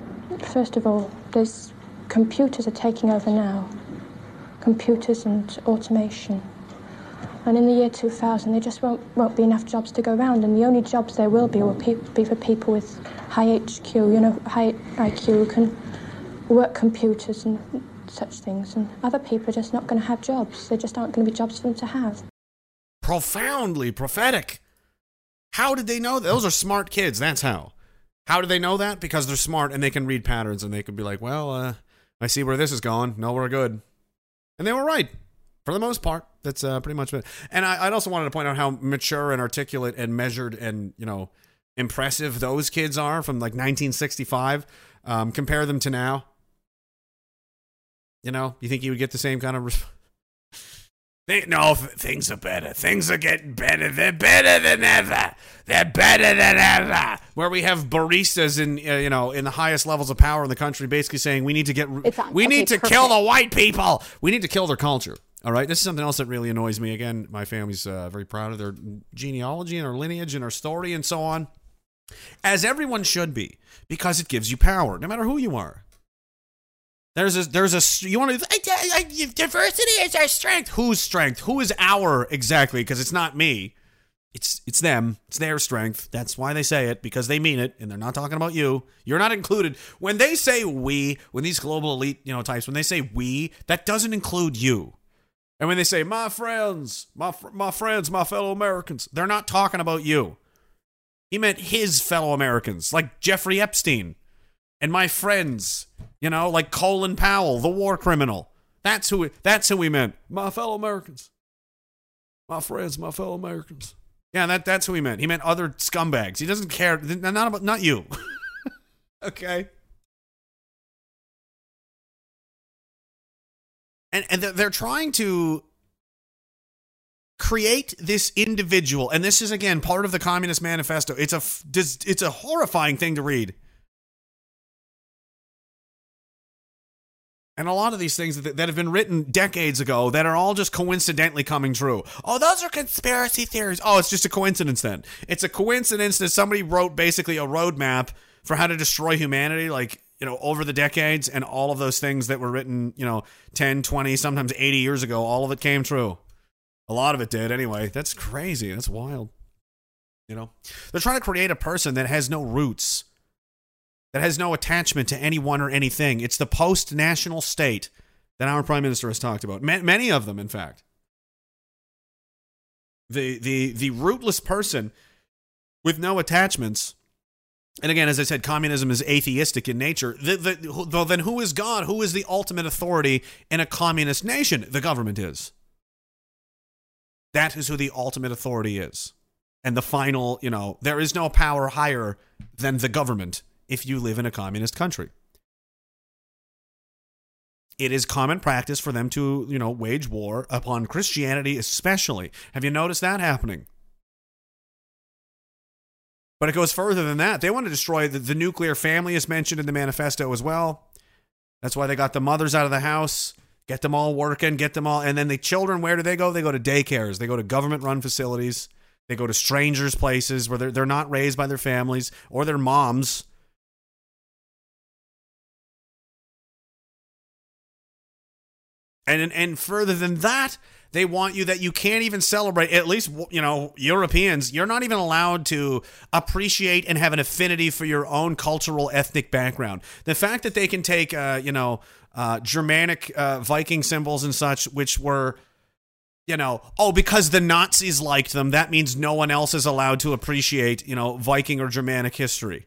S6: First of all, there's computers are taking over now. Computers and automation. And in the year 2000, there just won't, won't be enough jobs to go around, and the only jobs there will be will pe- be for people with high HQ, you know, high IQ who can work computers and such things. And other people are just not going to have jobs. There just aren't going to be jobs for them to have.
S1: Profoundly prophetic. How did they know? Those are smart kids. That's how. How do they know that? Because they're smart and they can read patterns and they can be like, well, uh, I see where this is going. No, we're good. And they were right for the most part. That's uh, pretty much it. And I, I'd also wanted to point out how mature and articulate and measured and, you know, impressive those kids are from like 1965. Um, compare them to now. You know, you think you would get the same kind of. They, no, th- things are better. Things are getting better. They're better than ever. They're better than ever. Where we have baristas in, uh, you know, in the highest levels of power in the country, basically saying we need to get, we
S8: okay,
S1: need to
S8: perfect.
S1: kill the white people. We need to kill their culture. All right. This is something else that really annoys me. Again, my family's uh, very proud of their genealogy and their lineage and their story and so on, as everyone should be, because it gives you power, no matter who you are. There's a there's a you want to diversity is our strength. Whose strength? Who is our exactly? Because it's not me. It's it's them. It's their strength. That's why they say it because they mean it, and they're not talking about you. You're not included when they say we. When these global elite you know types when they say we, that doesn't include you. And when they say my friends, my fr- my friends, my fellow Americans, they're not talking about you. He meant his fellow Americans, like Jeffrey Epstein and my friends, you know, like Colin Powell, the war criminal. That's who that's who he meant. My fellow Americans. My friends, my fellow Americans. Yeah, that that's who he meant. He meant other scumbags. He doesn't care not about not you. <laughs> okay. And and they're- they're trying to create this individual and this is again part of the communist manifesto it's a it's a horrifying thing to read and a lot of these things that, that have been written decades ago that are all just coincidentally coming true oh those are conspiracy theories oh it's just a coincidence then it's a coincidence that somebody wrote basically a roadmap for how to destroy humanity like you know, over the decades and all of those things that were written, you know, 10, 20, sometimes 80 years ago, all of it came true. A lot of it did anyway. That's crazy. That's wild. You know, they're trying to create a person that has no roots, that has no attachment to anyone or anything. It's the post national state that our prime minister has talked about. Ma- many of them, in fact. The, the, the rootless person with no attachments and again, as I said, communism is atheistic in nature. The, the, then who is God? Who is the ultimate authority in a communist nation? The government is. That is who the ultimate authority is. And the final, you know, there is no power higher than the government if you live in a communist country. It is common practice for them to, you know, wage war upon Christianity, especially. Have you noticed that happening? But it goes further than that. They want to destroy the, the nuclear family, as mentioned in the manifesto as well. That's why they got the mothers out of the house, get them all working, get them all. And then the children, where do they go? They go to daycares, they go to government run facilities, they go to strangers' places where they're, they're not raised by their families or their moms. And, and further than that, they want you that you can't even celebrate. At least, you know, Europeans, you're not even allowed to appreciate and have an affinity for your own cultural ethnic background. The fact that they can take, uh, you know, uh, Germanic uh, Viking symbols and such, which were, you know, oh, because the Nazis liked them, that means no one else is allowed to appreciate, you know, Viking or Germanic history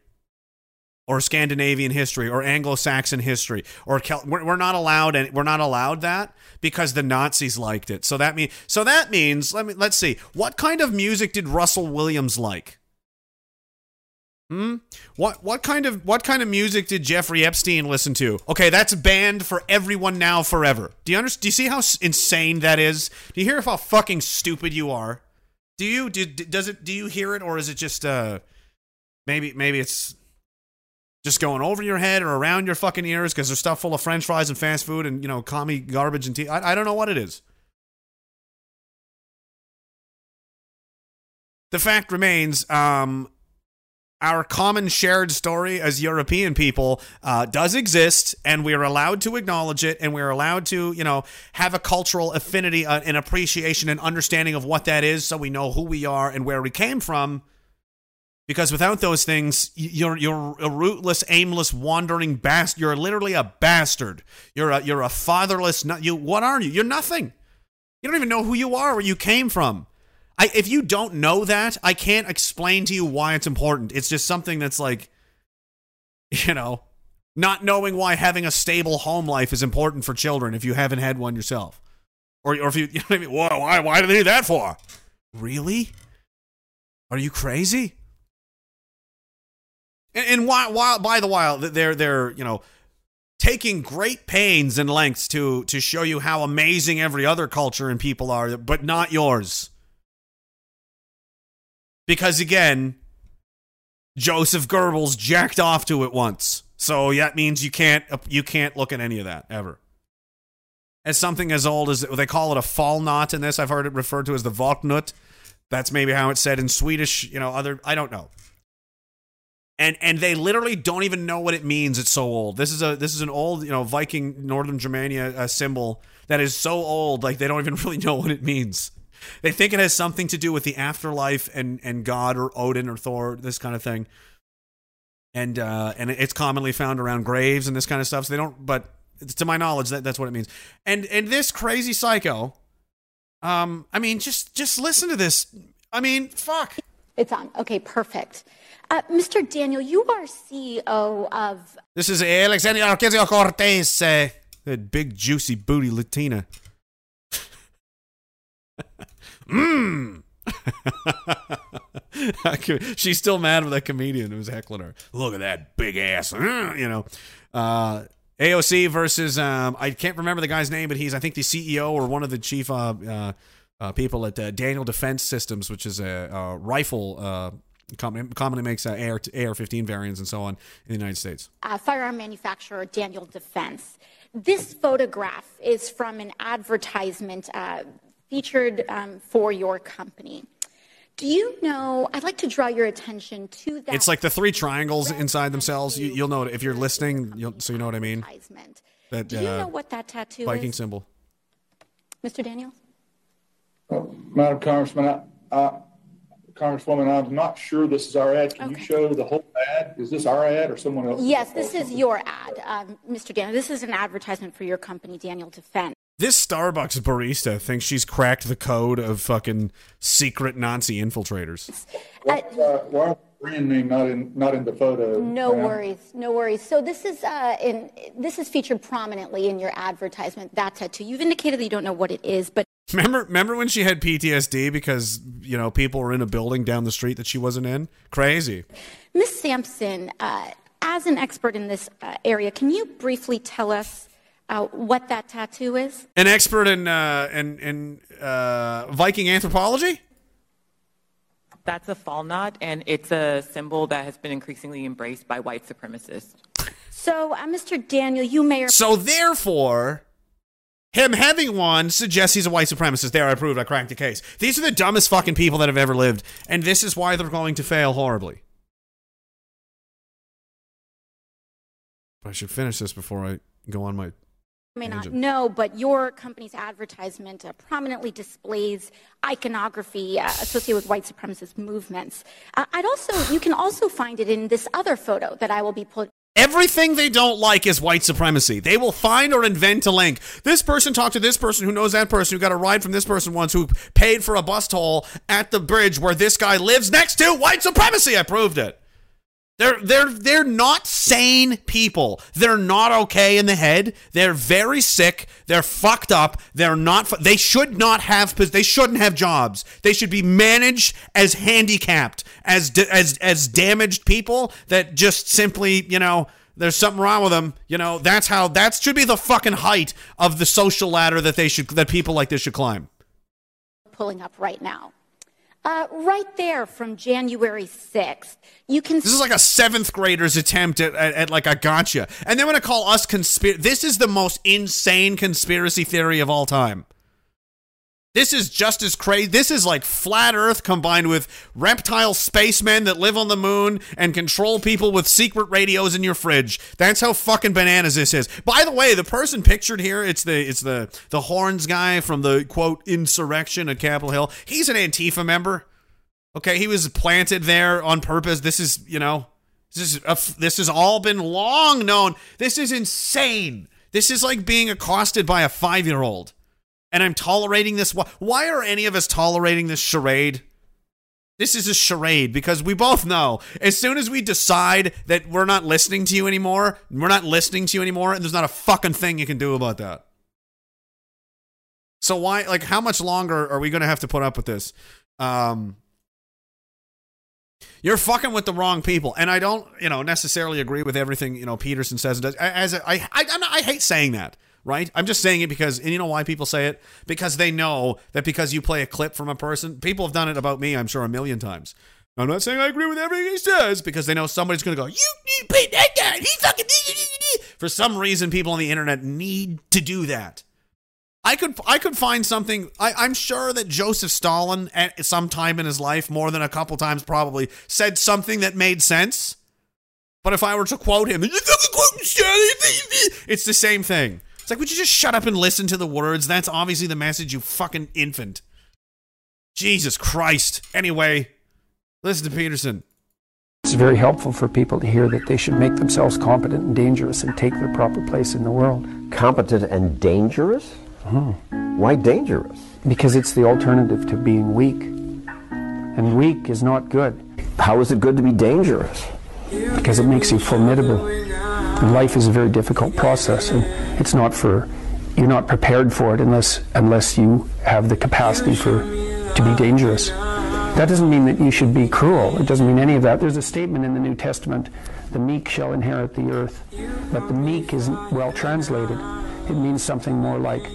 S1: or Scandinavian history or Anglo-Saxon history or Kel- we're, we're not allowed and we're not allowed that because the Nazis liked it. So that means so that means let me let's see what kind of music did Russell Williams like? Hmm. What what kind of what kind of music did Jeffrey Epstein listen to? Okay, that's banned for everyone now forever. Do you understand? Do you see how insane that is? Do you hear how fucking stupid you are? Do you do, does it do you hear it or is it just uh maybe maybe it's just going over your head or around your fucking ears because there's stuff full of french fries and fast food and, you know, commie garbage and tea. I, I don't know what it is. The fact remains, um, our common shared story as European people uh, does exist, and we are allowed to acknowledge it, and we're allowed to, you know, have a cultural affinity uh, and appreciation and understanding of what that is, so we know who we are and where we came from. Because without those things, you're you're a rootless, aimless, wandering bastard. You're literally a bastard. You're a you're a fatherless. not You what are you? You're nothing. You don't even know who you are, where you came from. I if you don't know that, I can't explain to you why it's important. It's just something that's like, you know, not knowing why having a stable home life is important for children if you haven't had one yourself, or or if you, <laughs> you know what I mean. Why why why do they need that for? Really? Are you crazy? And, and while, while by the while they're they're you know taking great pains and lengths to to show you how amazing every other culture and people are, but not yours. Because again, Joseph Goebbels jacked off to it once, so that means you can't uh, you can't look at any of that ever. As something as old as they call it a fall knot in this, I've heard it referred to as the Volknut. That's maybe how it's said in Swedish. You know, other I don't know and and they literally don't even know what it means. It's so old. This is a this is an old you know Viking Northern Germania uh, symbol that is so old, like they don't even <laughs> really know what it means. They think it has something to do with the afterlife and and God or Odin or Thor, this kind of thing. And uh, and it's commonly found around graves and this kind of stuff. So they don't, but to my knowledge, that that's what it means. And and this crazy psycho, um, I mean, just just listen to this. I mean, fuck.
S8: It's on. Okay, perfect. Uh, Mr. Daniel, you are CEO of.
S1: This is Alexandria Ocasio Cortez, uh, that big juicy booty Latina. <laughs> Mmm. <laughs> She's still mad with that comedian who was heckling her. Look at that big ass, uh, you know. Uh, AOC versus um, I can't remember the guy's name, but he's I think the CEO or one of the chief uh, uh, uh people at uh, Daniel Defense Systems, which is a, rifle commonly makes uh, AR, AR-15 variants and so on in the United States.
S8: Uh, firearm manufacturer Daniel Defense. This photograph is from an advertisement uh, featured um, for your company. Do you know? I'd like to draw your attention to that.
S1: It's like the three triangles inside themselves. You, you'll know it if you're listening. You'll, so you know what I mean.
S8: advertisement.
S1: That
S8: Do you
S1: uh,
S8: know what that tattoo
S1: Viking
S8: is,
S1: symbol.
S8: Mr. Daniels?
S9: Madam Congressman, I, I, Congresswoman, I'm not sure this is our ad. Can you show the whole ad? Is this our ad or someone else's?
S8: Yes, this is your ad, um, Mr. Daniel. This is an advertisement for your company, Daniel Defense.
S1: This Starbucks barista thinks she's cracked the code of fucking secret Nazi infiltrators.
S9: Why, uh, why is the brand name not in not in the photo?
S8: No
S9: ma'am?
S8: worries, no worries. So this is uh, in this is featured prominently in your advertisement. That tattoo. You've indicated that you don't know what it is, but
S1: Remember, remember when she had PTSD because you know people were in a building down the street that she wasn't in? Crazy.
S8: Miss Sampson, uh, as an expert in this uh, area, can you briefly tell us uh, what that tattoo is?
S1: An expert in uh, in in uh, Viking anthropology.
S10: That's a valknut, and it's a symbol that has been increasingly embraced by white supremacists.
S8: So, uh, Mr. Daniel, you may or
S1: So therefore, him having one suggests he's a white supremacist. There, I proved. I cracked the case. These are the dumbest fucking people that have ever lived, and this is why they're going to fail horribly. I should finish this before I go on my.
S8: may not know, but your company's advertisement uh, prominently displays iconography uh, associated with white supremacist movements. Uh, I'd also, you can also find it in this other photo that I will be put.
S1: Everything they don't like is white supremacy. They will find or invent a link. This person talked to this person who knows that person who got a ride from this person once who paid for a bus toll at the bridge where this guy lives next to white supremacy. I proved it. They're they're they're not sane people. They're not okay in the head. They're very sick. They're fucked up. They're not. They should not have. They shouldn't have jobs. They should be managed as handicapped, as as as damaged people that just simply, you know, there's something wrong with them. You know, that's how that should be the fucking height of the social ladder that they should that people like this should climb.
S8: pulling up right now. Uh, right there from January 6th, you can
S1: This is like a seventh grader's attempt at, at, at like a gotcha. And they want to call us conspiracy. This is the most insane conspiracy theory of all time. This is just as crazy. This is like flat Earth combined with reptile spacemen that live on the moon and control people with secret radios in your fridge. That's how fucking bananas this is. By the way, the person pictured here, it's the it's the the horns guy from the quote insurrection at Capitol Hill. He's an Antifa member. Okay, he was planted there on purpose. This is, you know, this is a, this has all been long known. This is insane. This is like being accosted by a five year old, and I'm tolerating this. Why- are any of us tolerating this charade? This is a charade because we both know as soon as we decide that we're not listening to you anymore, we're not listening to you anymore, and there's not a fucking thing you can do about that. So why, like, how much longer are we going to have to put up with this? Um, you're fucking with the wrong people, and I don't, you know, necessarily agree with everything you know Peterson says. and does. As a, I, I, I hate saying that, right? I'm just saying it because, and you know why people say it? Because they know that because you play a clip from a person, people have done it about me. I'm sure a million times. I'm not saying I agree with everything he says because they know somebody's going to go, you, you paid that guy. He fucking. For some reason, people on the internet need to do that. I could I could find something. I, I'm sure that Joseph Stalin at some time in his life, more than a couple times probably, said something that made sense. But if I were to quote him, <laughs> it's the same thing. It's like, would you just shut up and listen to the words? That's obviously the message, you fucking infant. Jesus Christ. Anyway, listen to Peterson.
S11: It's very helpful for people to hear that they should make themselves competent and dangerous and take their proper place in the world.
S12: Competent and dangerous? Hmm. Why dangerous?
S11: Because it's the alternative to being weak. And weak is not good.
S12: How is it good to be dangerous?
S11: Because it makes you formidable. Life is a very difficult process, and it's not for you're not prepared for it unless unless you have the capacity for to be dangerous. That doesn't mean that you should be cruel. It doesn't mean any of that. There's a statement in the New Testament, the meek shall inherit the earth. But the meek isn't well translated. It means something more like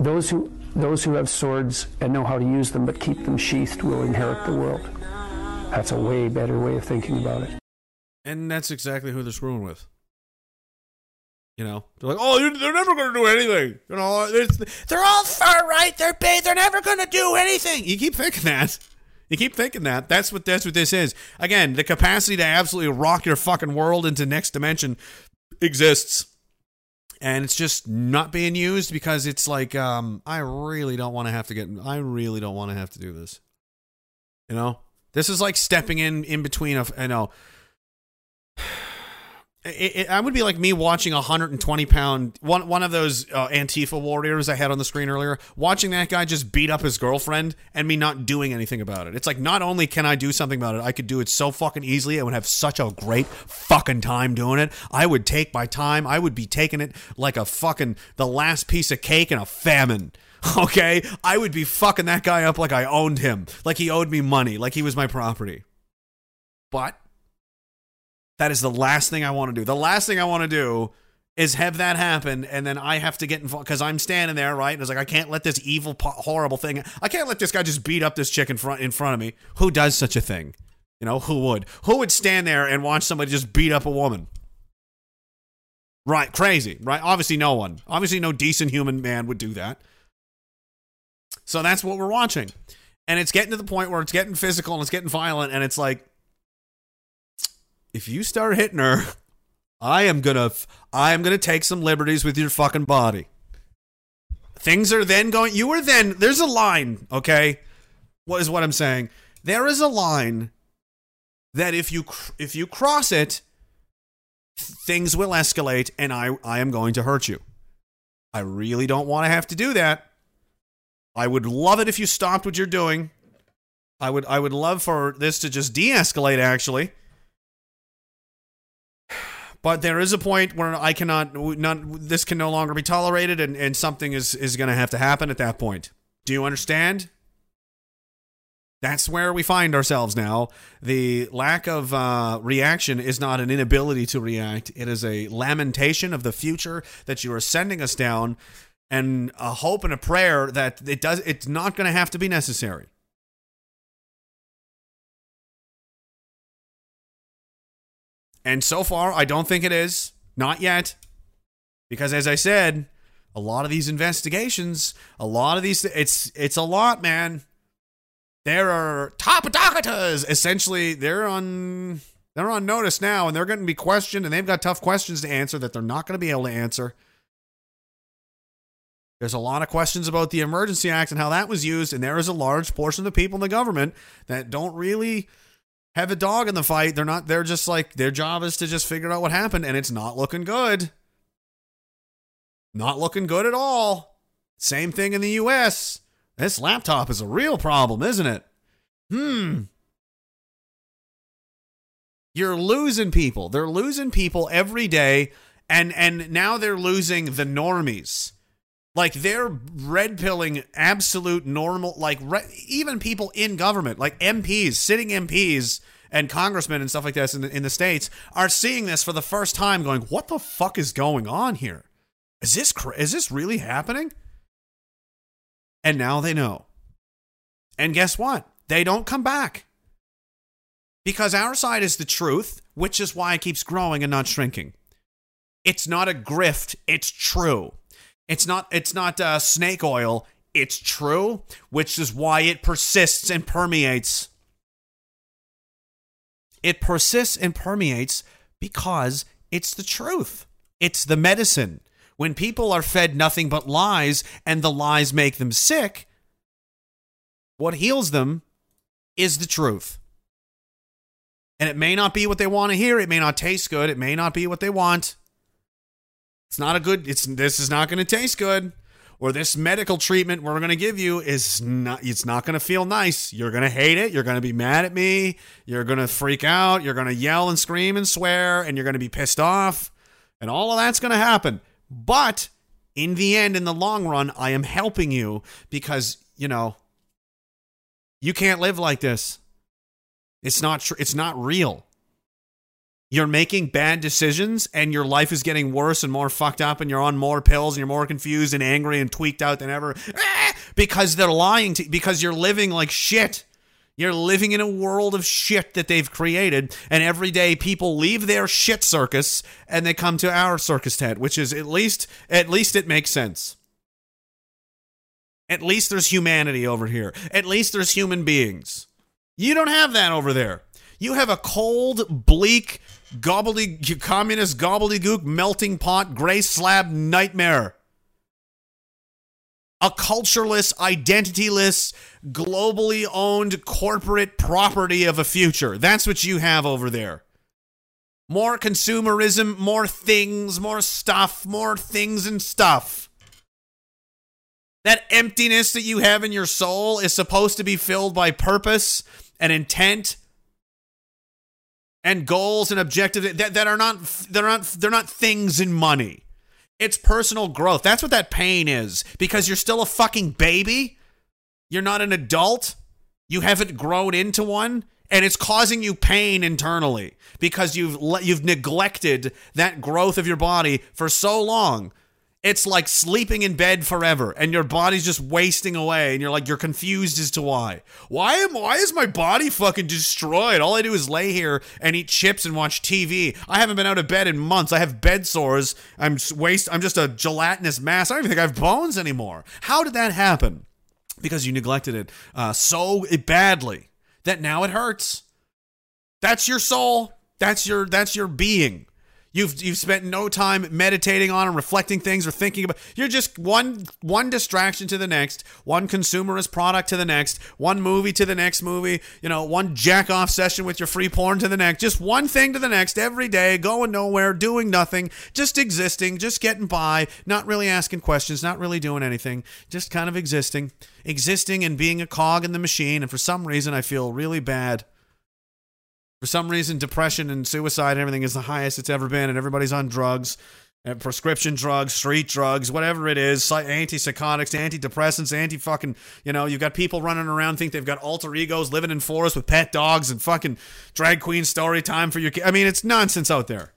S11: those who those who have swords and know how to use them but keep them sheathed will inherit the world. That's a way better way of thinking about it.
S1: And that's exactly who they're screwing with. You know, they're like, oh, they're never going to do anything. You know, it's, they're all far right. They're big. They're never going to do anything. You keep thinking that. You keep thinking that. That's what that's what this is. Again, the capacity to absolutely rock your fucking world into next dimension exists. And it's just not being used because it's like um I really don't want to have to get I really don't want to have to do this. You know? This is like stepping in in between of you know it, it, I would be like me watching a 120 pound one one of those uh, Antifa warriors I had on the screen earlier, watching that guy just beat up his girlfriend and me not doing anything about it. It's like not only can I do something about it, I could do it so fucking easily. I would have such a great fucking time doing it. I would take my time. I would be taking it like a fucking the last piece of cake in a famine. <laughs> Okay, I would be fucking that guy up like I owned him, like he owed me money, like he was my property. But that is the last thing I want to do. The last thing I want to do is have that happen, and then I have to get involved because I'm standing there, right? And it's like I can't let this evil, horrible thing. I can't let this guy just beat up this chick in front in front of me. Who does such a thing? You know, who would? Who would stand there and watch somebody just beat up a woman? Right, crazy, right? Obviously, no one. Obviously, no decent human man would do that. So that's what we're watching. And it's getting to the point where it's getting physical and it's getting violent, and it's like, if you start hitting her, I am gonna I am gonna take some liberties with your fucking body. Things are then going you are then there's a line, okay? What is what I'm saying? There is a line that if you if you cross it, things will escalate and I I am going to hurt you. I really don't want to have to do that. I would love it if you stopped what you're doing. I would I would love for this to just de-escalate actually. But there is a point where I cannot not this can no longer be tolerated and, and something is is going to have to happen at that point. Do you understand? That's where we find ourselves now. The lack of uh, reaction is not an inability to react. It is a lamentation of the future that you are sending us down, and a hope and a prayer that it does. It's not going to have to be necessary. And so far, I don't think it is. Not yet. Because as I said, a lot of these investigations, a lot of these it's it's a lot, man. There are top doctors. Essentially, they're on they're on notice now and they're going to be questioned and they've got tough questions to answer that they're not going to be able to answer. There's a lot of questions about the Emergency Act and how that was used, and there is a large portion of the people in the government that don't really have a dog in the fight. They're not, they're just like, their job is to just figure out what happened, and it's not looking good. Not looking good at all. Same thing in the US. This laptop is a real problem, isn't it? Hmm. You're losing people. They're losing people every day, and and now they're losing the normies. Like they're red pilling absolute normal, like re- even people in government, like MPs, sitting MPs and congressmen and stuff like this in the, in the states are seeing this for the first time, going, "What the fuck is going on here? Is this cr- is this really happening?" And now they know. And guess what? They don't come back because our side is the truth, which is why it keeps growing and not shrinking. It's not a grift; it's true. It's not it's not uh, snake oil. It's true, which is why it persists and permeates. It persists and permeates because it's the truth. It's the medicine. When people are fed nothing but lies and the lies make them sick, what heals them is the truth. And it may not be what they want to hear. It may not taste good. It may not be what they want. It's not a good. It's this is not going to taste good, or this medical treatment we're going to give you is not. It's not going to feel nice. You're going to hate it. You're going to be mad at me. You're going to freak out. You're going to yell and scream and swear, and you're going to be pissed off, and all of that's going to happen. But in the end, in the long run, I am helping you because you know you can't live like this. It's not. Tr- it's not real you're making bad decisions and your life is getting worse and more fucked up and you're on more pills and you're more confused and angry and tweaked out than ever ah, because they're lying to because you're living like shit. You're living in a world of shit that they've created and every day people leave their shit circus and they come to our circus tent, which is at least at least it makes sense. At least there's humanity over here. At least there's human beings. You don't have that over there. You have a cold, bleak, gobbledygook, communist gobbledygook, melting pot, gray slab nightmare. A cultureless, identityless, globally owned corporate property of a future. That's what you have over there. More consumerism, more things, more stuff, more things and stuff. That emptiness that you have in your soul is supposed to be filled by purpose and intent and goals and objectives that, that are not they're not they're not things in money. It's personal growth. That's what that pain is because you're still a fucking baby. You're not an adult. You haven't grown into one and it's causing you pain internally because you've le- you've neglected that growth of your body for so long. It's like sleeping in bed forever and your body's just wasting away and you're like you're confused as to why. Why am why is my body fucking destroyed? All I do is lay here and eat chips and watch TV. I haven't been out of bed in months. I have bed sores. I'm waste I'm just a gelatinous mass. I don't even think I have bones anymore. How did that happen? Because you neglected it uh, so badly that now it hurts. That's your soul. That's your that's your being. You've you've spent no time meditating on and reflecting things or thinking about. You're just one one distraction to the next, one consumerist product to the next, one movie to the next movie. You know, one jack off session with your free porn to the next. Just one thing to the next every day, going nowhere, doing nothing, just existing, just getting by, not really asking questions, not really doing anything, just kind of existing, existing and being a cog in the machine. And for some reason, I feel really bad. For some reason, depression and suicide and everything is the highest it's ever been, and everybody's on drugs, and prescription drugs, street drugs, whatever it is, psy- antipsychotics, antidepressants, anti fucking, you know, you've got people running around think they've got alter egos living in forests with pet dogs and fucking drag queen story time for your kid. I mean, it's nonsense out there.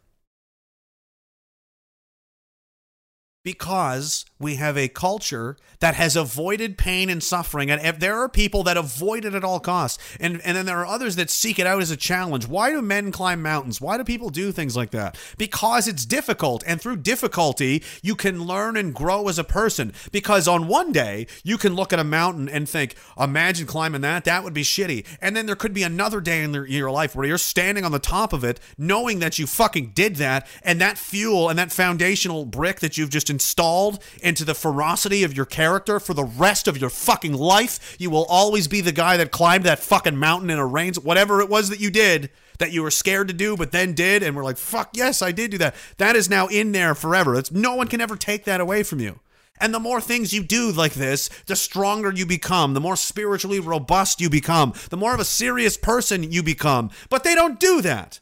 S1: Because we have a culture that has avoided pain and suffering. And if there are people that avoid it at all costs and and then there are others that seek it out as a challenge. Why do men climb mountains? Why do people do things like that? Because it's difficult and through difficulty you can learn and grow as a person. Because on one day you can look at a mountain and think imagine climbing that that would be shitty. And then there could be another day in your- life where you're standing on the top of it knowing that you fucking did that and that fuel and that foundational brick that you've just installed into the ferocity of your character for the rest of your fucking life. You will always be the guy that climbed that fucking mountain in a rain, whatever it was that you did that you were scared to do, but then did, and we're like, fuck yes, I did do that. That is now in there forever. It's, no one can ever take that away from you. And the more things you do like this, the stronger you become, the more spiritually robust you become, the more of a serious person you become. But they don't do that.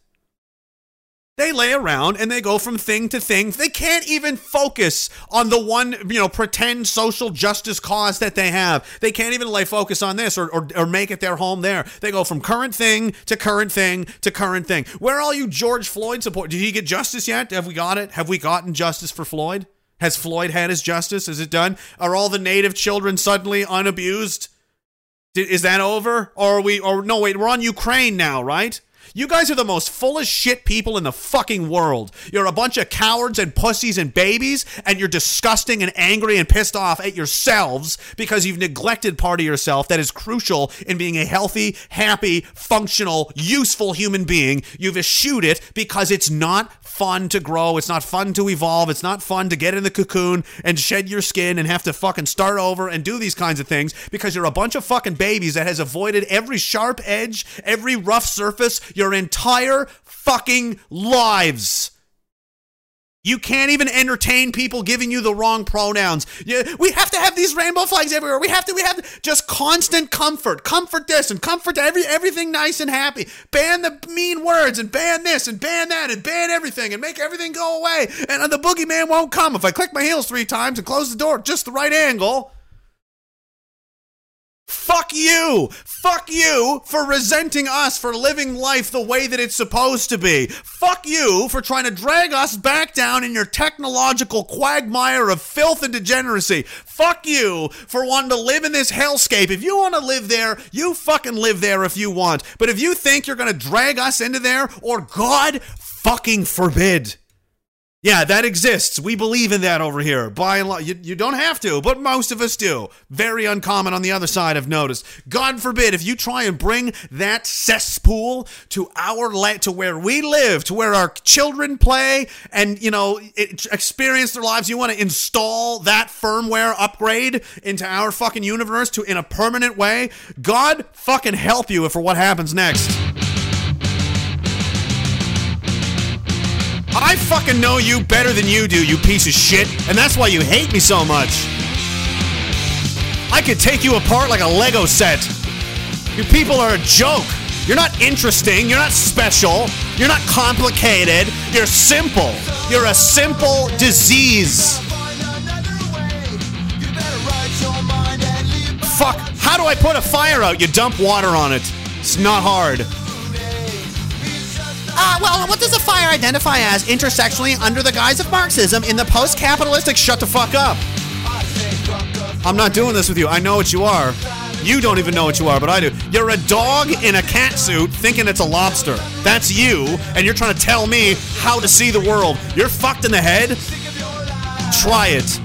S1: They lay around and they go from thing to thing. They can't even focus on the one, you know, pretend social justice cause that they have. They can't even lay focus on this or, or, or make it their home there. They go from current thing to current thing to current thing. Where are all you George Floyd support? Did he get justice yet? Have we got it? Have we gotten justice for Floyd? Has Floyd had his justice? Is it done? Are all the native children suddenly unabused? Did, is that over? Or are we? Or no, wait, we're on Ukraine now, right? You guys are the most full of shit people in the fucking world. You're a bunch of cowards and pussies and babies, and you're disgusting and angry and pissed off at yourselves because you've neglected part of yourself that is crucial in being a healthy, happy, functional, useful human being. You've eschewed it because it's not fun to grow. It's not fun to evolve. It's not fun to get in the cocoon and shed your skin and have to fucking start over and do these kinds of things because you're a bunch of fucking babies that has avoided every sharp edge, every rough surface your entire fucking lives. You can't even entertain people giving you the wrong pronouns. Yeah, we have to have these rainbow flags everywhere. We have to. We have to, just constant comfort. Comfort this and comfort every everything nice and happy. Ban the mean words and ban this and ban that and ban everything and make everything go away. And the boogeyman won't come if I click my heels three times and close the door at just the right angle. Fuck you! Fuck you for resenting us for living life the way that it's supposed to be. Fuck you for trying to drag us back down in your technological quagmire of filth and degeneracy. Fuck you for wanting to live in this hellscape. If you want to live there, you fucking live there if you want. But if you think you're going to drag us into there, or God fucking forbid, Yeah, that exists. We believe in that over here. By and large, you, you don't have to, but most of us do. Very uncommon on the other side, I've noticed. God forbid if you try and bring that cesspool to our la- to where we live, to where our children play, and you know it, experience their lives. You want to install that firmware upgrade into our fucking universe to in a permanent way. God fucking help you for what happens next. I fucking know you better than you do, you piece of shit, and that's why you hate me so much. I could take you apart like a Lego set. You people are a joke. You're not interesting. You're not special. You're not complicated. You're simple. You're a simple disease. Fuck. How do I put a fire out? You dump water on it. It's not hard. Uh, well, what does a fire identify as intersectionally under the guise of Marxism in the post capitalistic shut the fuck up? I'm not doing this with you. I know what you are. You don't even know what you are, but I do. You're a dog in a cat suit thinking it's a lobster. That's you, and you're trying to tell me how to see the world. You're fucked in the head? Try it.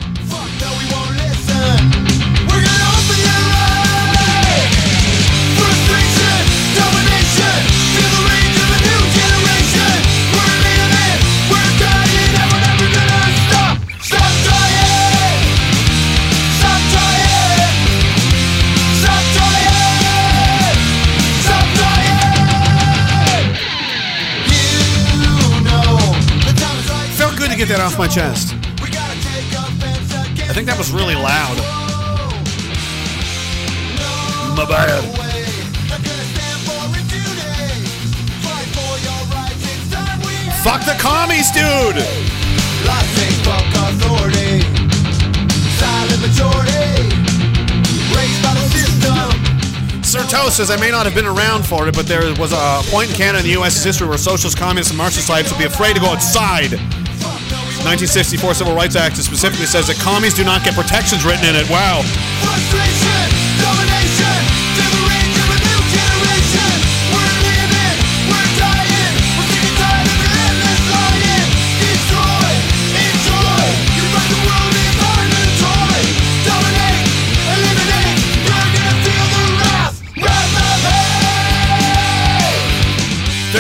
S1: Get that off my chest. I think that was really loud. My bad. Fuck the commies, dude! Sir says, I may not have been around for it, but there was a point in Canada and the U.S.'s history where socialist, communist, and Marxist types would be afraid to go outside. 1964 Civil Rights Act specifically says that commies do not get protections written in it. Wow.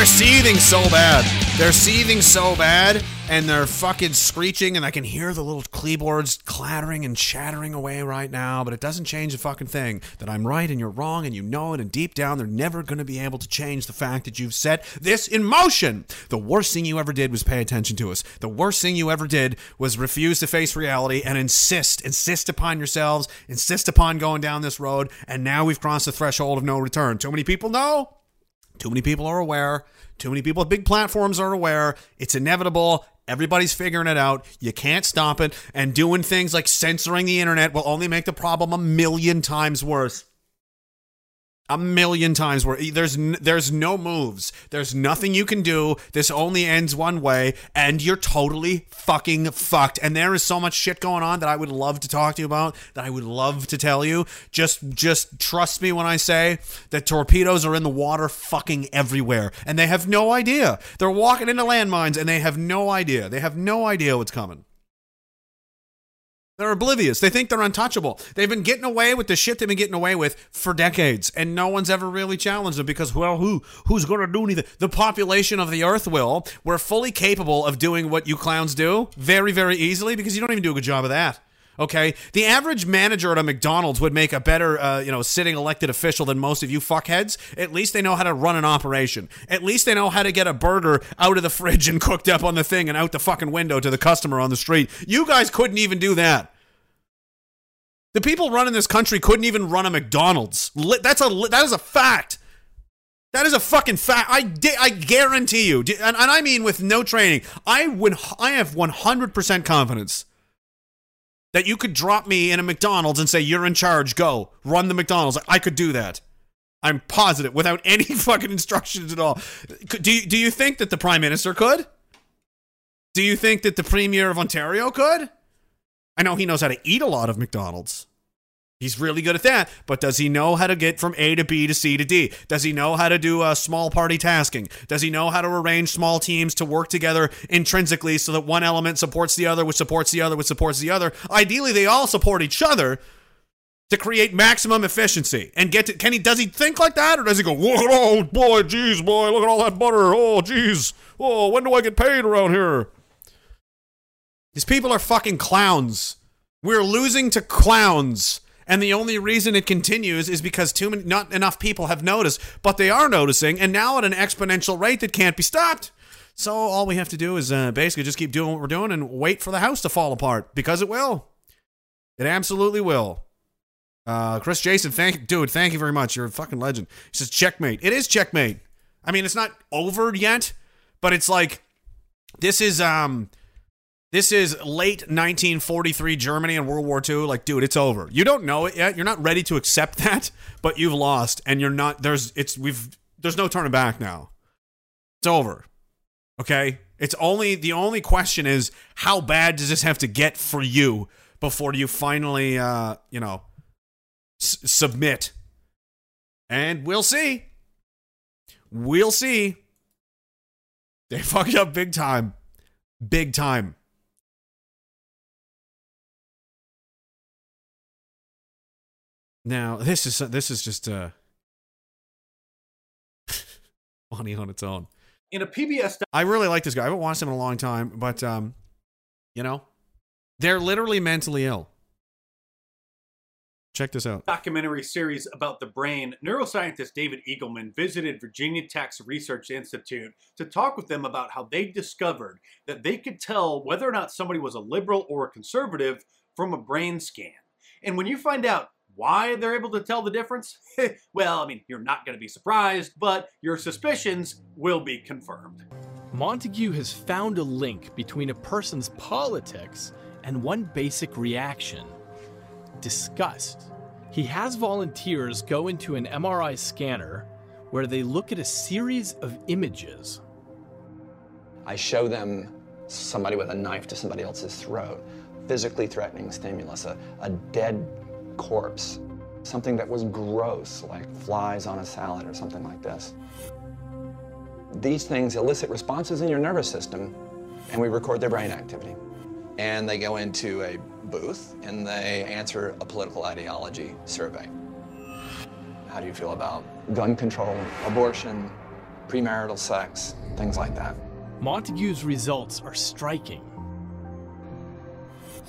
S1: They're seething so bad. They're seething so bad, and they're fucking screeching, and I can hear the little keyboards clattering and chattering away right now, but it doesn't change the fucking thing that I'm right and you're wrong, and you know it, and deep down, they're never going to be able to change the fact that you've set this in motion. The worst thing you ever did was pay attention to us. The worst thing you ever did was refuse to face reality and insist, insist upon yourselves, insist upon going down this road, and now we've crossed the threshold of no return. Too many people know. Too many people are aware. Too many people with big platforms are aware. It's inevitable. Everybody's figuring it out. You can't stop it. And doing things like censoring the internet will only make the problem a million times worse. A million times where There's n- there's no moves. There's nothing you can do. This only ends one way, and you're totally fucking fucked. And there is so much shit going on that I would love to talk to you about. That I would love to tell you. Just just trust me when I say that torpedoes are in the water, fucking everywhere, and they have no idea. They're walking into landmines, and they have no idea. They have no idea what's coming. They're oblivious. They think they're untouchable. They've been getting away with the shit they've been getting away with for decades, and no one's ever really challenged them because, well, who who's going to do anything? The population of the Earth will. We're fully capable of doing what you clowns do very, very easily because you don't even do a good job of that. Okay, the average manager at a McDonald's would make a better, uh, you know, sitting elected official than most of you fuckheads. At least they know how to run an operation. At least they know how to get a burger out of the <laughs> fridge and cooked up on the thing and out the fucking window to the customer on the street. You guys couldn't even do that. The people running this country couldn't even run a McDonald's. That's a that is a fact. That is a fucking fact. I di- I guarantee you, and, and I mean with no training. I would I have one hundred percent confidence that you could drop me in a McDonald's and say you're in charge. Go run the McDonald's. I could do that. I'm positive without <laughs> any fucking instructions at all. Do you, do you think that the prime minister could? Do you think that the premier of Ontario could? I know he knows how to eat a lot of McDonald's. He's really good at that, but does he know how to get from A to B to C to D? Does he know how to do uh, small party tasking? Does he know how to arrange small teams to work together intrinsically so that one element supports the other, which supports the other, which supports the other? Ideally, they all support each other to create maximum efficiency and get to. Can he? Does he think like that, or does he go, "Whoa, boy, geez, boy, look at all that butter. Oh, geez. Oh, when do I get paid around here?" These people are fucking clowns. We're losing to clowns. And the only reason it continues is because too many, not enough people have noticed, but they are noticing, and now at an exponential rate that can't be stopped. So all we have to do is uh, basically just keep doing what we're doing and wait for the house to fall apart because it will. It absolutely will. Uh, Chris Jason, thank dude, thank you very much. You're a fucking legend. He says checkmate. It is checkmate. I mean, it's not over yet, but it's like this is um this is late 1943 Germany and World War II. Like, dude, it's over. You don't know it yet. You're not ready to accept <laughs> that, but you've lost, and you're not. There's it's we've there's no turning back now. It's over. Okay. It's only the only question is how bad does this have to get for you before you finally, uh, you know, s- submit? And we'll see. We'll see. They <laughs> fucked up big time. Big time. Now this is this is just uh <laughs> funny on its own.
S13: In a PBS
S1: I really like this guy. I haven't watched him in a long time, but um, you know, they're literally mentally ill. Check this out.
S13: documentary series about the brain, neuroscientist David Eagleman visited Virginia Tech's Research Institute to talk with them about how they discovered that they could tell whether or not somebody was a liberal or a conservative from a brain scan. And when you find out why they're able to tell the difference, <laughs> well, I mean, you're not going to be surprised, but your suspicions will be confirmed.
S14: Montague has found a link between a person's politics and one basic reaction disgust. He has volunteers go into an MRI scanner where they look at a series of images.
S15: I show them somebody with a knife to somebody else's throat, physically threatening stimulus, a, a dead corpse, something that was gross, like flies on a salad or something like this. These things elicit responses in your nervous system, and we record their brain activity. And they go into a booth and they answer a political ideology survey. How do you feel about gun control, abortion, premarital sex, things like that?
S14: Montague's results are striking.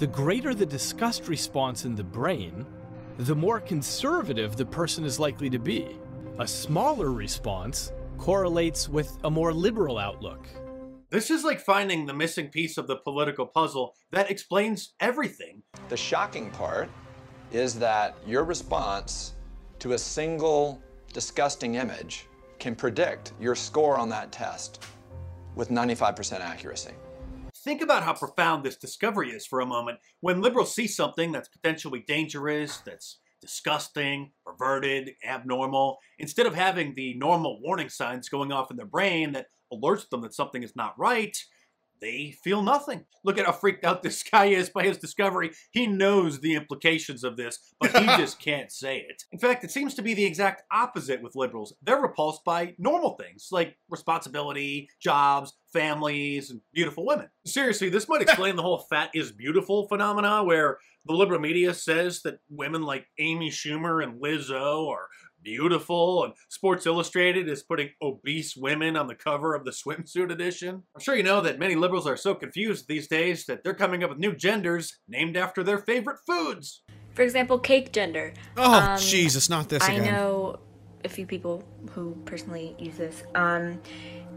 S14: The greater the disgust response in the brain, the more conservative the person is likely to be. A smaller response correlates with a more liberal outlook.
S13: This is like finding the missing piece of the political puzzle that explains everything.
S15: The shocking part is that your response to a single disgusting image can predict your score on that test with 95% accuracy.
S13: Think about how profound this discovery is for a moment. When liberals see something that's potentially dangerous, that's disgusting, perverted, abnormal, instead of having the normal warning signs going off in their brain that alerts them that something is not right, they feel nothing. Look at how freaked out this <laughs> guy is by his discovery. He knows the implications of this, but he <laughs> just can't say it. In fact, it seems to be the exact opposite with liberals. They're repulsed by normal things like responsibility, jobs, families, and beautiful women. Seriously, this might <laughs> explain the whole fat is beautiful phenomena where the liberal media says that women like Amy Schumer and Lizzo are beautiful, and Sports Illustrated is putting obese women on the cover of the swimsuit edition. I'm sure you know that many liberals are so confused these days that they're coming up with new genders named after their favorite foods.
S16: For example, cake gender.
S1: Oh, Jesus, not this
S16: I
S1: again.
S16: know a few people who personally use this. Um,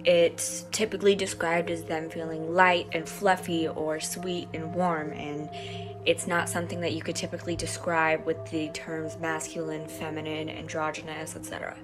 S16: it's typically described as them feeling light and fluffy or sweet and warm, and it's not something that you could typically describe with the terms masculine, feminine, androgynous, etc.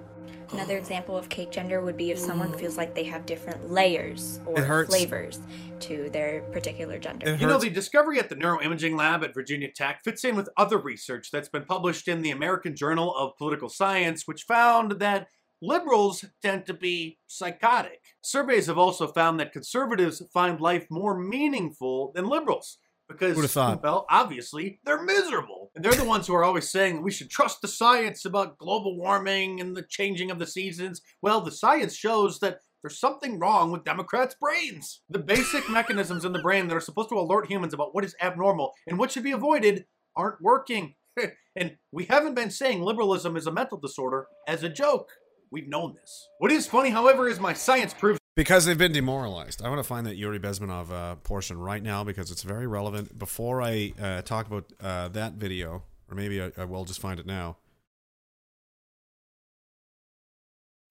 S16: Another oh. example of cake gender would be if someone feels like they have different layers or flavors to their particular gender.
S13: You know, the discovery at the Neuroimaging Lab at Virginia Tech fits in with other research that's been published in the American Journal of Political Science, which found that liberals tend to be psychotic. Surveys have also found that conservatives find life more meaningful than liberals because, well, obviously, they're miserable. And they're the ones who are always saying we should trust the science about global warming and the changing of the seasons. Well, the science shows that there's something wrong with Democrats' brains. The basic mechanisms in the brain that are supposed to alert humans about what is abnormal and what should be avoided aren't working. <laughs> and we haven't been saying liberalism is a mental disorder as a joke. We've known this. What is funny, however, is my science proves
S1: Because they've been demoralized. I want to find that Yuri Bezmenov uh, portion right now because it's very relevant. Before I uh, talk about uh, that video, or maybe I, I will just find it now.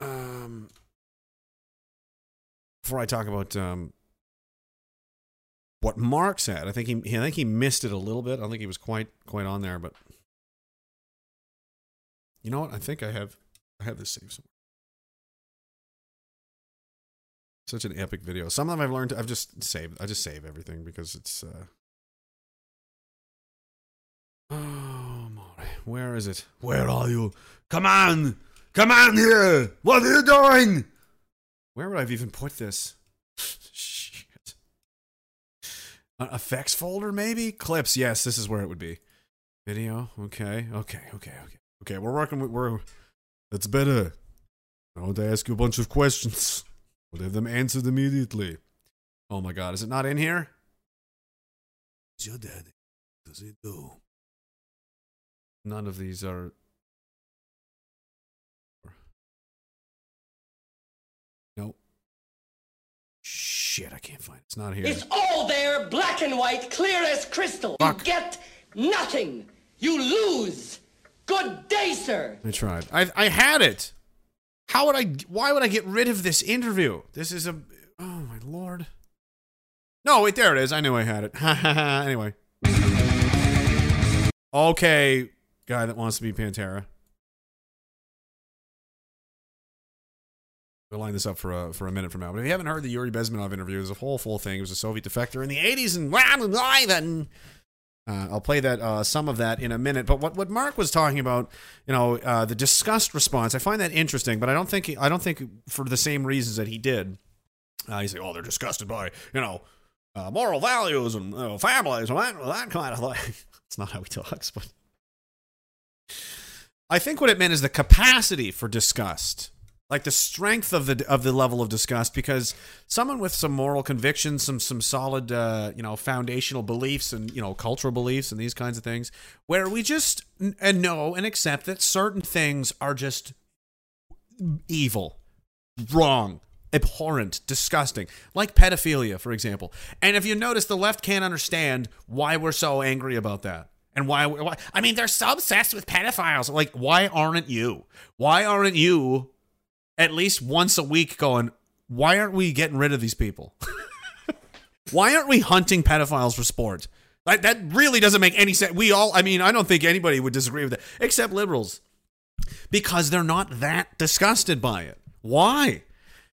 S1: Um, before I talk about um, what Mark said, I think he, I think he missed it a little bit. I don't think he was quite quite on there, but you know what? I think I have I have this saved somewhere. Such an epic video. Some of them I've learned. I've just saved. I just save everything because it's. uh <sighs> Oh, where is it? Where are you? Come on! Come on here! What are you doing? Where would I've even put this? <sighs> Shit. An effects folder, maybe? Clips, yes, this is where it would be. Video, okay, okay, okay, okay. Okay, we're working with, we're, that's better. I want to ask you a bunch of questions. We'll have them answered immediately. Oh my god, is it not in here? It's your daddy? Does he do? None of these are. Nope. Shit, I can't find it. It's not here.
S17: It's all there, black and white, clear as crystal. You get nothing. You lose. Good day, sir.
S1: I tried. I I had it. How would I? Why would I get rid of this interview? This is a. Oh my lord. No, wait, there it is. I knew I had it. <laughs> anyway. Okay, guy that wants to be Pantera. We'll line this up for a for a minute from now. But if you haven't heard the Yuri Bezmenov interview, was a whole full thing. It was a Soviet defector in the '80s, and live and uh, I'll play that uh, some of that in a minute. But what, what Mark was talking about, you know, uh, the disgust response, I find that interesting. But I don't think I don't think for the same reasons that he did. Uh, he's like, oh, they're disgusted by you know uh, moral values and families and that, that kind of thing. <laughs> It's not how he talks, but I think what it meant is the capacity for disgust like the strength of the of the level of disgust because someone with some moral convictions some some solid uh, you know foundational beliefs and you know cultural beliefs and these kinds of things where we just n- and know and accept that certain things are just evil wrong abhorrent disgusting like pedophilia for example. And if you notice the left can't understand why we're so angry about that and why, why i mean they're so obsessed with pedophiles. Like why aren't you? Why aren't you at least once a week going, why aren't we getting rid of these people? <laughs> why aren't we hunting pedophiles for sport? Like, that really doesn't make any sense. We all, I mean, I don't think anybody would disagree with that, except liberals, because they're not that disgusted by it. Why?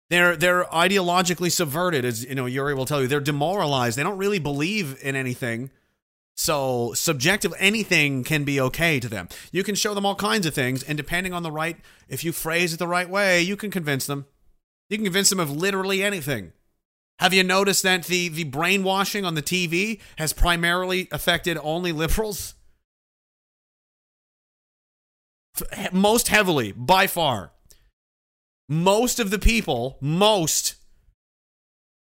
S1: They're they're ideologically subverted, as you know. Yuri will tell you, they're demoralized. They don't really believe in anything. So subjective anything can be okay to them. You can show them all kinds of things, and depending on the right, if you phrase it the right way, you can convince them. You can convince them of literally anything. Have you noticed that the the brainwashing on the TV has primarily affected only liberals? Most heavily, by far. Most of the people, most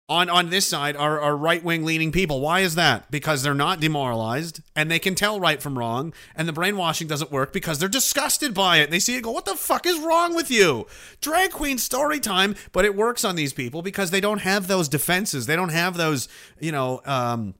S1: on on this side are, are right wing leaning people. Why is that? Because they're not demoralized and they can tell right from wrong, and the brainwashing doesn't work because they're disgusted by it. They see it go, What the fuck is wrong with you? Drag queen story time, but it works on these people because they don't have those defenses. They don't have those, you know, um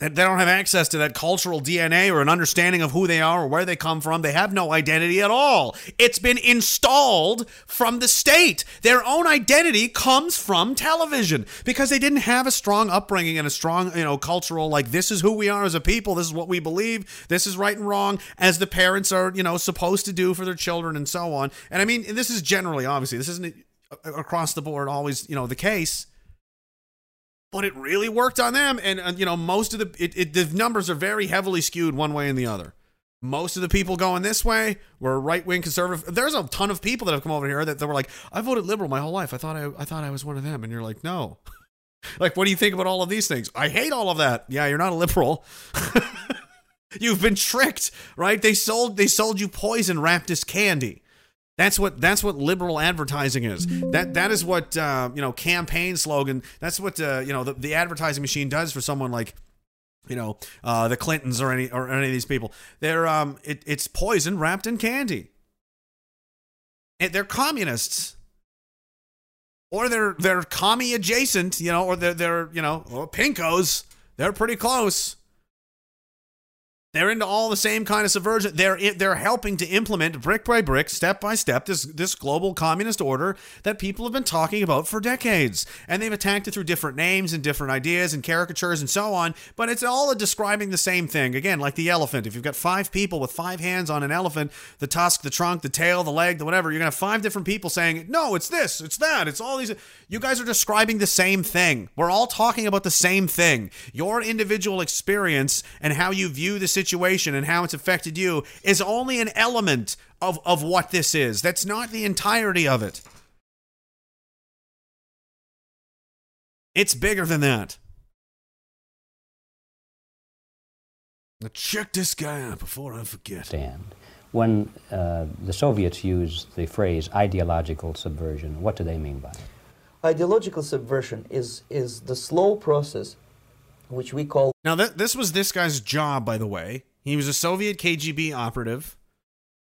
S1: they they don't have access to that cultural DNA or an understanding of who they are or where they come from. They have no identity at all. It's been installed from the state. Their own identity comes from television because they didn't have a strong upbringing and a strong, you know, cultural like this is who we are as a people. This is what we believe. This is right and wrong as the parents are, you know, supposed to do for their children and so on. And I mean, this is generally obviously this isn't across the board always, you know, the case but it really worked on them. And uh, you know, most of the it, it, the numbers are very heavily skewed one way and the other. Most of the people going this way were right wing conservative. There's a ton of people that have come over here that, that were like, I voted liberal my whole life. I thought I I thought I was one of them. And you're like, no. <laughs> like, what do you think about all of these things? I hate all of that. Yeah, you're not a liberal. <laughs> You've been tricked, right? They sold they sold you poison wrapped as candy. That's what that's what liberal advertising is. That that is what uh, you know campaign slogan. That's what uh, you know the, the advertising machine does for someone like you know uh, the Clintons or any or any of these people. They're um it, it's poison wrapped in candy. And they're communists. Or they're they're commie adjacent, you know, or they're they're you know or pinkos. They're pretty close. They're into all the same kind of subversion. They're they're helping to implement brick by brick, step by step, this this global communist order that people have been talking about for decades. And they've attacked it through different names and different ideas and caricatures and so on. But it's all describing the same thing. Again, like the elephant. If you've got five people with five hands on an elephant, the tusk, the trunk, the tail, the leg, the whatever, you're gonna have five different people saying, "No, it's this, it's that, it's all these." You guys are describing the same thing. We're all talking about the same thing. Your individual experience and how you view the situation and how it's affected you is only an element of, of what this is. That's not the entirety of it. It's bigger than that. Now check this guy out before I forget.
S18: Stand. When uh, the Soviets used the phrase ideological subversion, what do they mean by it?
S19: Ideological subversion is, is the slow process which we call.
S1: Now, th- this was this guy's job, by the way. He was a Soviet KGB operative,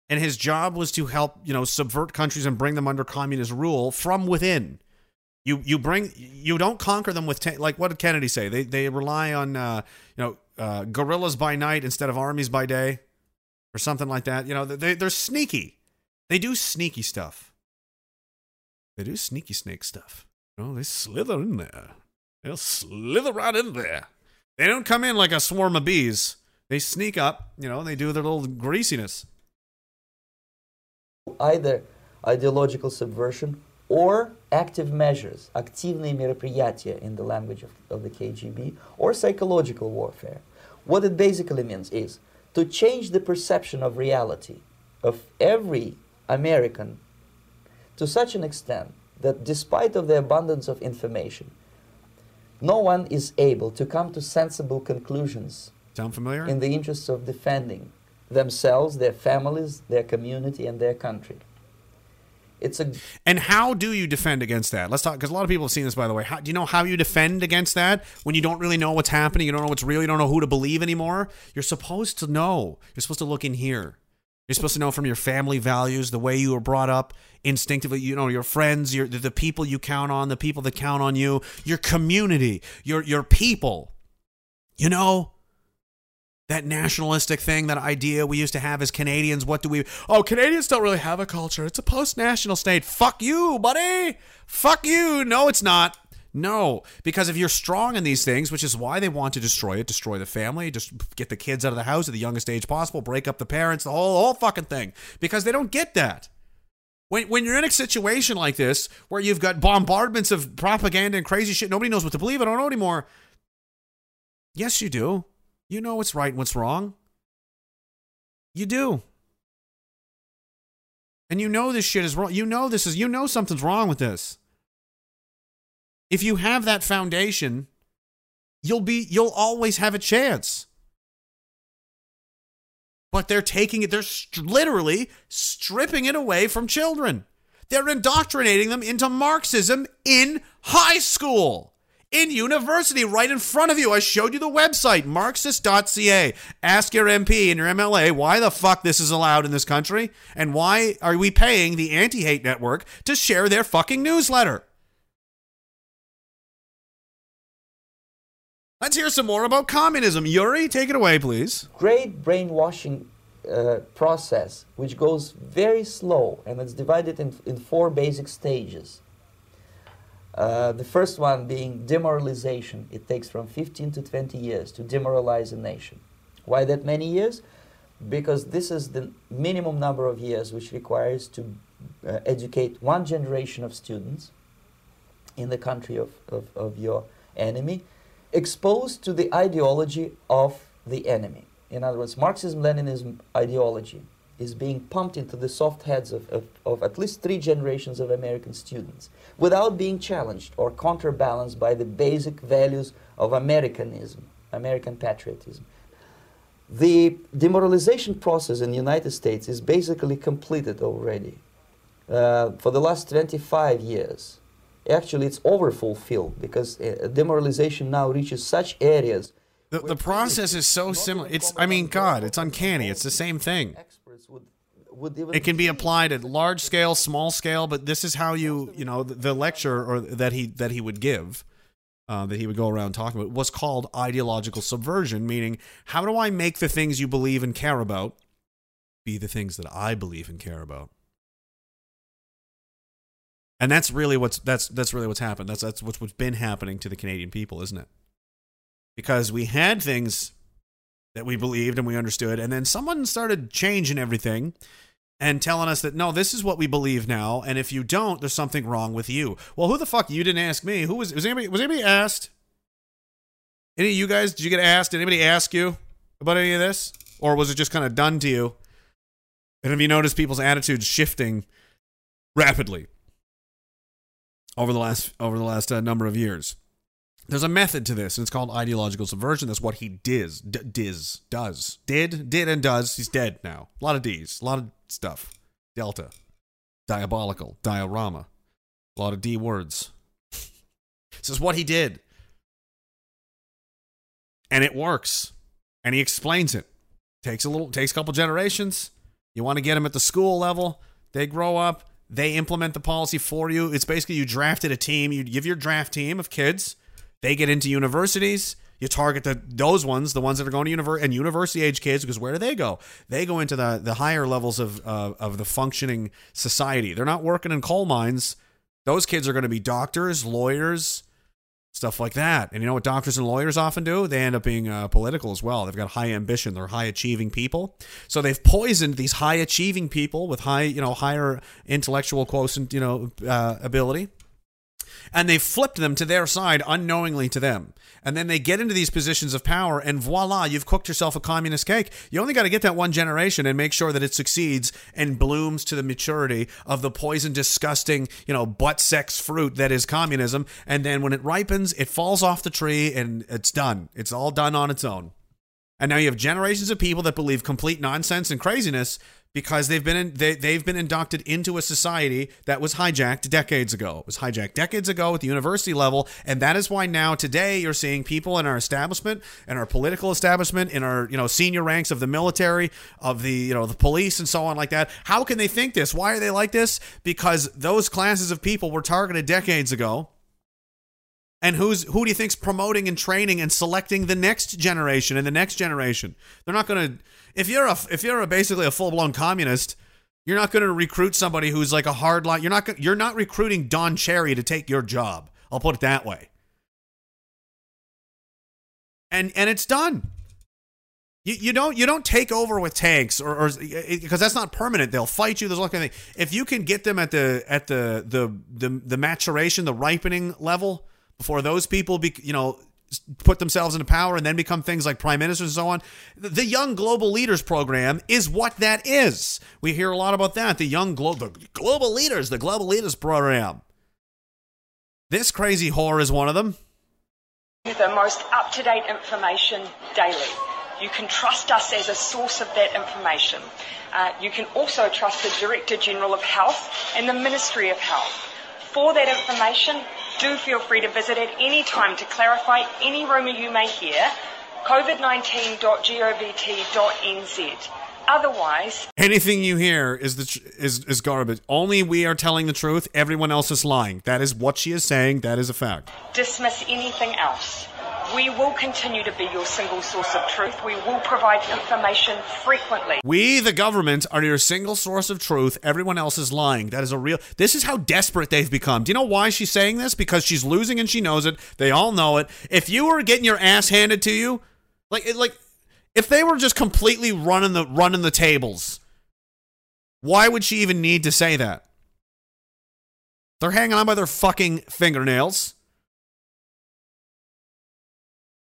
S1: and his job was to help, you know, subvert countries and bring them under communist rule from within. You you bring you don't conquer them with ta- like what did Kennedy say? They they rely on uh, you know uh, guerrillas by night instead of armies by day, or something like that. You know they they're sneaky. They do sneaky stuff. They do sneaky snake stuff. Oh, they slither in there. They'll slither right in there. They don't come in like a swarm of bees. They sneak up, you know, they do their little greasiness.
S19: Either ideological subversion or active measures, активные мероприятия in the language of, of the KGB, or psychological warfare. What it basically means is to change the perception of reality of every American to such an extent that despite of the abundance of information, no one is able to come to sensible conclusions
S1: Sound familiar?
S19: in the interests of defending themselves, their families, their community, and their country. It's a
S1: And how do you defend against that? Let's talk because a lot of people have seen this, by the way. How, do you know how you defend against that when you don't really know what's happening? You don't know what's real. You don't know who to believe anymore. You're supposed to know. You're supposed to look in here. You're supposed to know from your family values, the way you were brought up, instinctively. You know your friends, your the, people you count on, the people that count on you, your community, your your people. You know, that nationalistic thing, that idea we used to have as Canadians. What do we? Oh, Canadians don't really have a culture. It's a post-national state. Fuck you, buddy. Fuck you. No, it's not. No, because if you're strong in these things, which is why they want to destroy it, destroy the family, just get the kids out of the house at the youngest age possible, break up the parents, the whole whole fucking thing, because they don't get that. When, when you're in a situation like this where you've got bombardments of propaganda and crazy shit, nobody knows what to believe. I don't know anymore. Yes, you do. You know what's right and what's wrong. You do. And you know this shit is wrong. You know this is, you know something's wrong with this. If you have that foundation, you'll be, you'll always have a chance. But they're taking it, they're st- literally stripping it away from children. They're indoctrinating them into Marxism in high school in university right in front of you. I showed you the website, marxist.ca. Ask your MP and your MLA why the fuck this is allowed in this country and why are we paying the anti hate network to share their fucking newsletter. Let's hear some more about communism. Yuri, take it away, please.
S19: great brainwashing uh, process which goes very slow and it's divided in, in four basic stages. Uh, the first one being demoralization. It takes from 15 to 20 years to demoralize a nation. Why that many years? Because this is the minimum number of years which requires to uh, educate one generation of students in the country of, of, of your enemy, exposed to the ideology of the enemy. In other words, Marxism-Leninism ideology is being pumped into the soft heads of, of, of at least three generations of American students without being challenged or counterbalanced by the basic values of Americanism, American patriotism. The demoralization process in the United States is basically completed already. Uh, for the last 25 years, actually, it's overfulfilled because uh, demoralization now reaches such areas.
S1: The, the process is so similar. It's, I mean, God, it's uncanny. It's the same thing.
S19: Would
S1: It can be applied at large scale, small scale, but this is how you, you know, the, the lecture or that he that he would give, uh, that he would go around talking about, was called ideological subversion, meaning how do I make the things you believe and care about be the things that I believe and care about? And that's really what's that's that's really what's happened. That's that's what's what's been happening to the Canadian people, isn't it? Because we had things that we believed and we understood, and then someone started changing everything and telling us that no, this is what we believe now, and if you don't, there's something wrong with you. Well, who the fuck? You didn't ask me. Who was was anybody was anybody asked? Any of you guys? Did you get asked? Did anybody ask you about any of this, or was it just kind of done to you? And have you noticed people's attitudes shifting rapidly over the last over the last uh, number of years? There's a method to this, and it's called ideological subversion. That's what he diz, d- diz, does, did, did, and does. He's dead now. A lot of D's, a lot of stuff. Delta, diabolical, diorama, a lot of D words. this is what he did, and it works. And he explains it. Takes a little, takes a couple generations. You want to get them at the school level. They grow up. They implement the policy for you. It's basically you drafted a team. You give your draft team of kids. They get into universities. You target the those ones, the ones that are going to university and university age kids, because where do they go? They go into the the higher levels of uh, of the functioning society. They're not working in coal mines. Those kids are going to be doctors, lawyers, stuff like that. And you know what doctors and lawyers often do? They end up being uh, political as well. They've got high ambition. They're high achieving people. So they've poisoned these high achieving people with high, you know, higher intellectual quotient, you know, uh, ability and they flipped them to their side unknowingly to them. And then they get into these positions of power, and voila, you've cooked yourself a communist cake. You only got to get that one generation and make sure that it succeeds and blooms to the maturity of the poison, disgusting, you know, butt sex fruit that is communism. And then when it ripens, it falls off the tree and it's done. It's all done on its own. And now you have generations of people that believe complete nonsense and craziness because they've been in, they, they've been inducted into a society that was hijacked decades ago. It was hijacked decades ago at the university level, and that is why now today you're seeing people in our establishment, in our political establishment, in our you know senior ranks of the military, of the you know the police, and so on like that. How can they think this? Why are they like this? Because those classes of people were targeted decades ago. And who's who do you think's promoting and training and selecting the next generation and the next generation? They're not going to if you're a if you're a basically a full blown communist, you're not going to recruit somebody who's like a hard line. You're not you're not recruiting Don Cherry to take your job. I'll put it that way. And and it's done. You, you don't you don't take over with tanks or or eh, because that's not permanent. They'll fight you. There's all kind of thing. If you can get them at the at the the the, the maturation, the ripening level before those people be you know put themselves into power and then become things like prime ministers and so on. The Young Global Leaders Program is what that is. We hear a lot about that. The Young Glo- the Global Leaders, the Global Leaders Program. This crazy whore is one of them.
S20: The most up to date information daily. You can trust us as a source of that information. Uh, you can also trust the Director General of Health and the Ministry of Health. For that information, do feel free to visit at any time to clarify any rumour you may hear. COVID19.govt.nz. Otherwise,
S1: Anything you hear is the tr- is is garbage. Only we are telling the truth. Everyone else is lying. That is what she is saying. That is a fact.
S20: dismiss anything else. We will continue to be your single source of truth. We will provide information frequently.
S1: We, the government, are your single source of truth. Everyone else is lying. That is a real. This is how desperate they've become. Do you know why she's saying this? Because she's losing and she knows it. They all know it. If you were getting your ass handed to you, like like, if they were just completely running the running the tables, why would she even need to say that? They're hanging on by their fucking fingernails.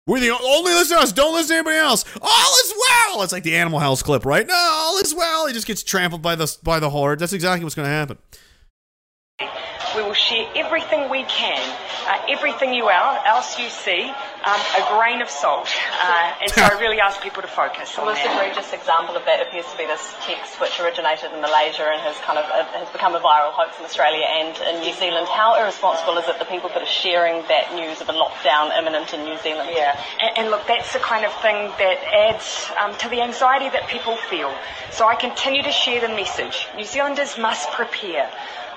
S1: We're the only listen to us. Don't listen to anybody else. All is well. It's like the Animal House clip, right? No, all is well. He just gets trampled by the by the horde. That's exactly what's going to happen.
S20: We will share everything we can, uh, everything you el- else you see, um, a grain of salt. Uh, and so I really ask people to focus
S21: The most egregious example of that appears to be this text which originated in Malaysia and has kind of uh, has become a viral hoax in Australia and in New Zealand. How irresponsible is it the people that are sharing that news of a lockdown imminent in New Zealand?
S20: Yeah, and, and look, that's the kind of thing that adds um, to the anxiety that people feel. So I continue to share the message. New Zealanders must prepare.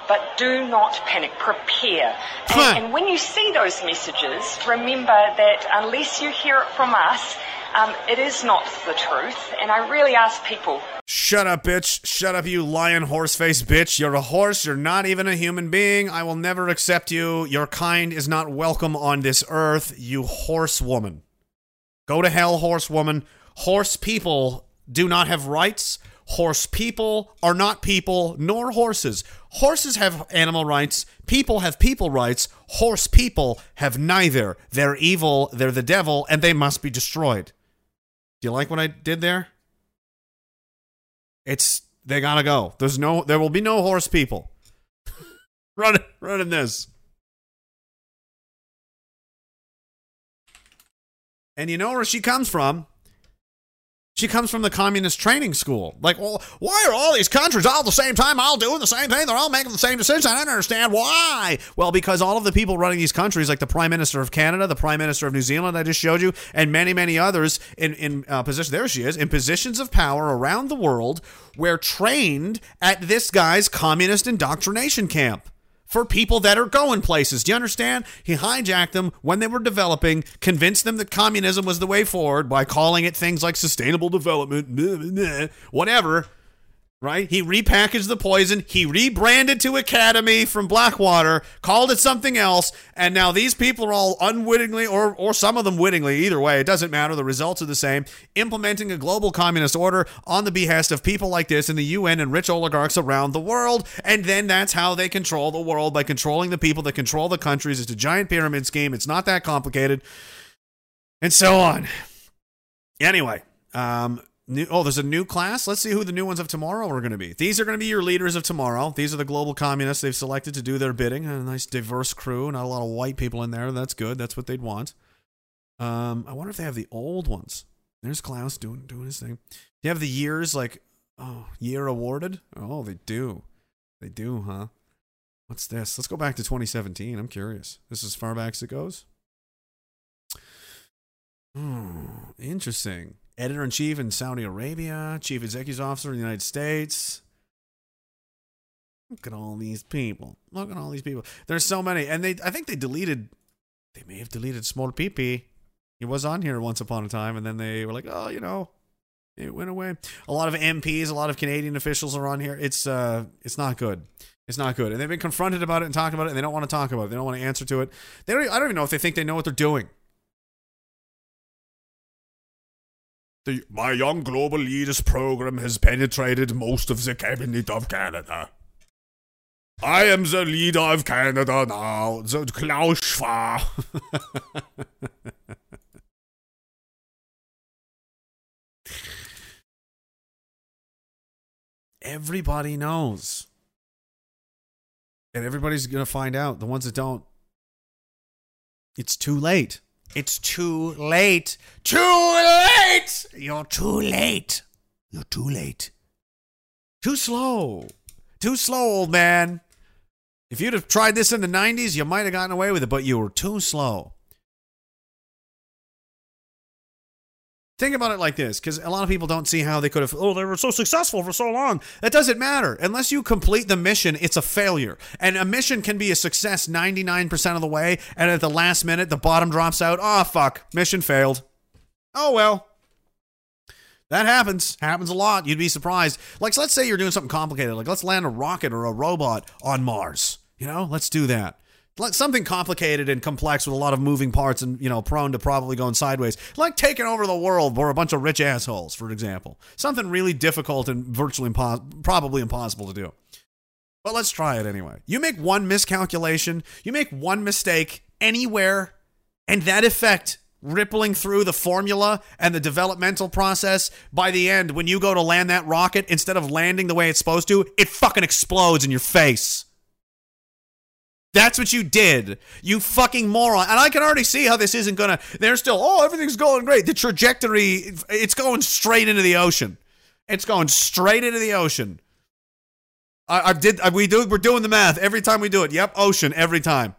S20: But do not panic, prepare. And, and when you see those messages, remember that unless you hear it from us, um, it is not the truth. And I really ask people
S1: Shut up, bitch. Shut up, you lion horse face bitch. You're a horse. You're not even a human being. I will never accept you. Your kind is not welcome on this earth, you horse woman. Go to hell, horse woman. Horse people do not have rights. Horse people are not people, nor horses. Horses have animal rights. People have people rights. Horse people have neither. They're evil, they're the devil, and they must be destroyed. Do you like what I did there? It's they gotta go. There's no there will be no horse people. <laughs> run running this. And you know where she comes from? She comes from the communist training school. Like, well, why are all these countries all at the same time all doing the same thing? They're all making the same decisions. I don't understand why. Well, because all of the people running these countries, like the Prime Minister of Canada, the Prime Minister of New Zealand, I just showed you, and many, many others in in uh, position. There she is in positions of power around the world, were trained at this guy's communist indoctrination camp for people that are going places. Do you understand? He hijacked them when they were developing, convinced them that communism was the way forward by calling it things like sustainable development, blah, <laughs> blah, blah, whatever. Right? He repackaged the poison. He rebranded to Academi from Blackwater, called it something else, and now these people are all unwittingly, or or some of them wittingly, either way, it doesn't matter. The results are the same. Implementing a global communist order on the behest of people like this in the UN and rich oligarchs around the world, and then that's how they control the world by controlling the people that control the countries. It's a giant pyramid scheme. It's not that complicated, and so on. Anyway, um, new, oh, there's a new class. Let's see who the new ones of tomorrow are going to be. These are going to be your leaders of tomorrow. These are the global communists they've selected to do their bidding. A nice diverse crew, not a lot of white people in there. That's good. That's what they'd want. Um, I wonder if they have the old ones. There's Klaus doing doing his thing. Do you have the years like oh year awarded? Oh, they do. They do, huh? What's this? Let's go back to 2017. I'm curious. This is as far back as it goes. Hmm, interesting. Editor in chief in Saudi Arabia, chief executive officer in the United States. Look at all these people. Look at all these people. There's so many, and they. I think they deleted. They may have deleted Small PP. He was on here once upon a time, and then they were like, oh, you know, it went away. A lot of MPs, a lot of Canadian officials are on here. It's uh, it's not good. It's not good, and they've been confronted about it and talked about it, and they don't want to talk about it. They don't want to answer to it. They don't. I don't even know if they think they know what they're doing. The, my Young Global Leaders program has penetrated most of the cabinet of Canada. I am the leader of Canada now, the Klaus Schwab. <laughs> Everybody knows. And everybody's going to find out. The ones that don't, it's too late. It's too late. Too late! You're too late. You're too late. Too slow. Too slow, old man. If you'd have tried this in the 90s, you might have gotten away with it, but you were too slow. Think about it like this, because a lot of people don't see how they could have. Oh, they were so successful for so long. That doesn't matter. Unless you complete the mission, it's a failure. And a mission can be a success 99% of the way, and at the last minute, the bottom drops out. Oh, fuck. Mission failed. Oh, well. That happens. Happens a lot. You'd be surprised. Like, let's say you're doing something complicated. Like, let's land a rocket or a robot on Mars. You know, let's do that. Like something complicated and complex with a lot of moving parts and, you know, prone to probably going sideways. Like taking over the world for a bunch of rich assholes, for example. Something really difficult and virtually impos- probably impossible to do. But let's try it anyway. You make one miscalculation, you make one mistake anywhere, and that effect rippling through the formula and the developmental process by the end when you go to land that rocket instead of landing the way it's supposed to it fucking explodes in your face That's what you did. You fucking moron. And I can already see how this isn't gonna they're still, oh, everything's going great. The trajectory it's going straight into the ocean. It's going straight into the ocean. I, I did I, we do we're doing the math every time we do it. Yep, ocean every time.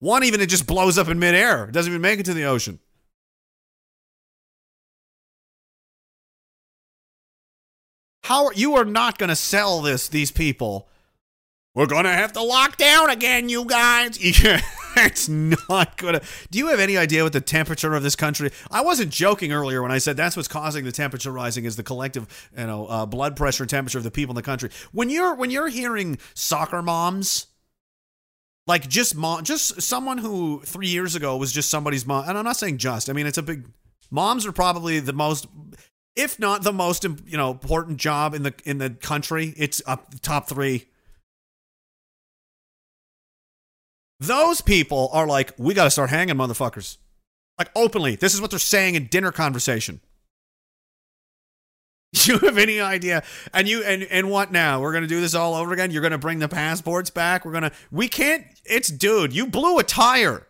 S1: One even it just blows up in midair. It doesn't even make it to the ocean. How are, you are not going to sell this these people? We're going to have to lock down again, you guys. <laughs> it's not going to. Do you have any idea what the temperature of this country? I wasn't joking earlier when I said that's what's causing the temperature rising is the collective, you know, uh, blood pressure and temperature of the people in the country. When you're when you're hearing soccer moms like just mom just someone who three years ago was just somebody's mom and i'm not saying just i mean it's a big moms are probably the most if not the most you know important job in the in the country. It's up top three. Those people are like we got to start hanging motherfuckers. Like openly this is what they're saying in dinner conversation <laughs> you have any idea? And you and and what now? We're gonna do this all over again? You're gonna bring the passports back? We're gonna we can't it's dude you blew a tire.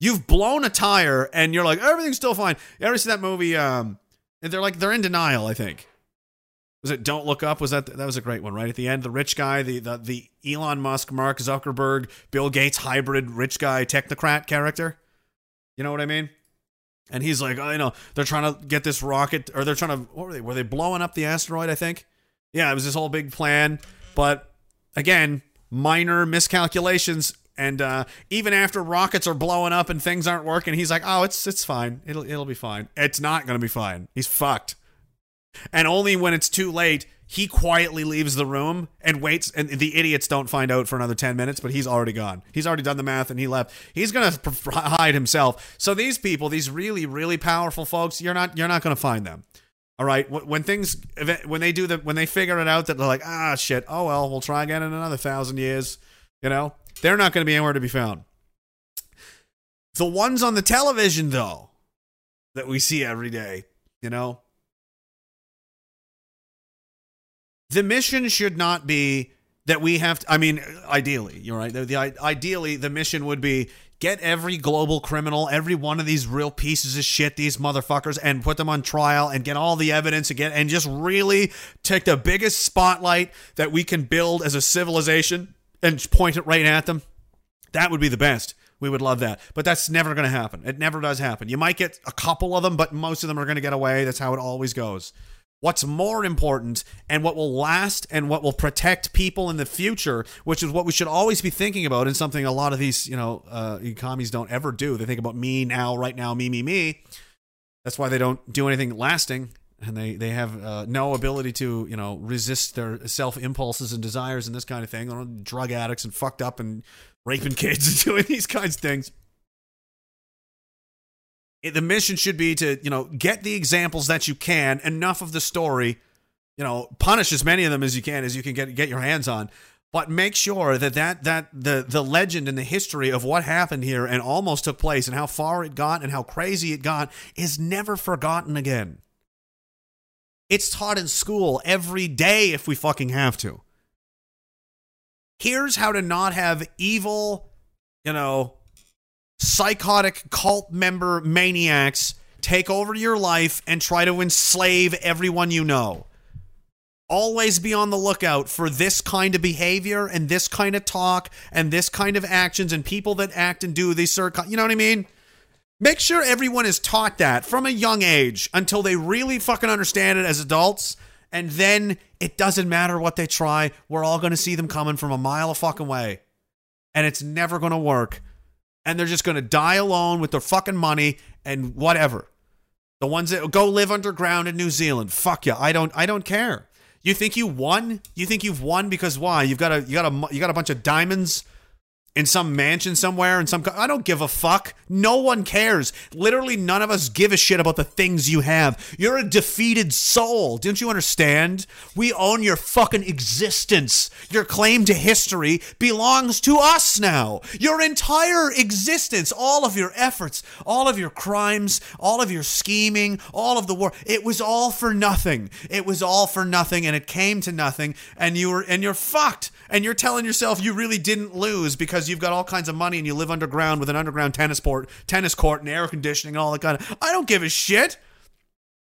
S1: You've blown a tire and you're like everything's still fine. You ever see that movie um and they're like they're in denial i think. Was it don't look up? Was that that was a great one right at the end? The rich guy the the, the elon musk mark zuckerberg bill gates hybrid rich guy technocrat character. You know what i mean and he's like, oh, you know, they're trying to get this rocket, or they're trying to, what were they? Were they blowing up the asteroid? I think. Yeah, it was this whole big plan, but again, minor miscalculations. And uh, even after rockets are blowing up and things aren't working, he's like, "Oh, it's it's fine. It'll it'll be fine. It's not gonna be fine. He's fucked." And only when it's too late he quietly leaves the room and waits and the idiots don't find out for another 10 minutes but he's already gone. He's already done the math and he left. He's going <laughs> to hide himself. So these people these really really powerful folks you're not you're not going to find them. All right? When things when they do the when they figure it out that they're like ah shit. Oh well we'll try again in another thousand years you know? They're not going to be anywhere to be found. The ones on the television though that we see every day you know the mission should not be that we have to, I mean, ideally, you're right. The, the, ideally, the mission would be get every global criminal, every one of these real pieces of shit, these motherfuckers, and put them on trial and get all the evidence again and just really take the biggest spotlight that we can build as a civilization and point it right at them. That would be the best. We would love that. But that's never going to happen. It never does happen. You might get a couple of them, but most of them are going to get away. That's how it always goes. What's more important and what will last and what will protect people in the future, which is what we should always be thinking about, and something a lot of these, you know, uh, economies don't ever do. They think about me now, right now, me, me, me. That's why they don't do anything lasting, and they they have uh, no ability to, you know, resist their self impulses and desires and this kind of thing. They're drug addicts and fucked up and raping kids and <laughs> doing these kinds of things the mission should be to you know get the examples that you can. Enough of the story you know punish as many of them as you can as you can get get your hands on. But make sure that that that the the legend and the history of what happened here and almost took place and how far it got and how crazy it got is never forgotten again. It's taught in school every day if we fucking have to. Here's how to not have evil you know psychotic cult member maniacs take over your life and try to enslave everyone you know. Always be on the lookout for this kind of behavior and this kind of talk and this kind of actions and people that act and do these certain, you know what I mean? Make sure everyone is taught that from a young age until they really fucking understand it as adults. And then it doesn't matter what they try. We're all going to see them coming from a mile a fucking way. And it's never going to work and they're just going to die alone with their fucking money and whatever. The ones that go live underground in New Zealand, fuck you. I don't I don't care. You think you won? You think you've won because why? You've got a you got a you got a bunch of diamonds in some mansion somewhere in some I don't give a fuck. No one cares. Literally none of us give a shit about the things you have. You're a defeated soul. Didn't you understand? We own your fucking existence. Your claim to history belongs to us now. Your entire existence, all of your efforts, all of your crimes, all of your scheming, all of the war, it was all for nothing. It was all for nothing and it came to nothing and you were and you're fucked and you're telling yourself you really didn't lose because because you've got all kinds of money and you live underground with an underground tennis court, tennis court and air conditioning and all that kind of. I don't give a shit.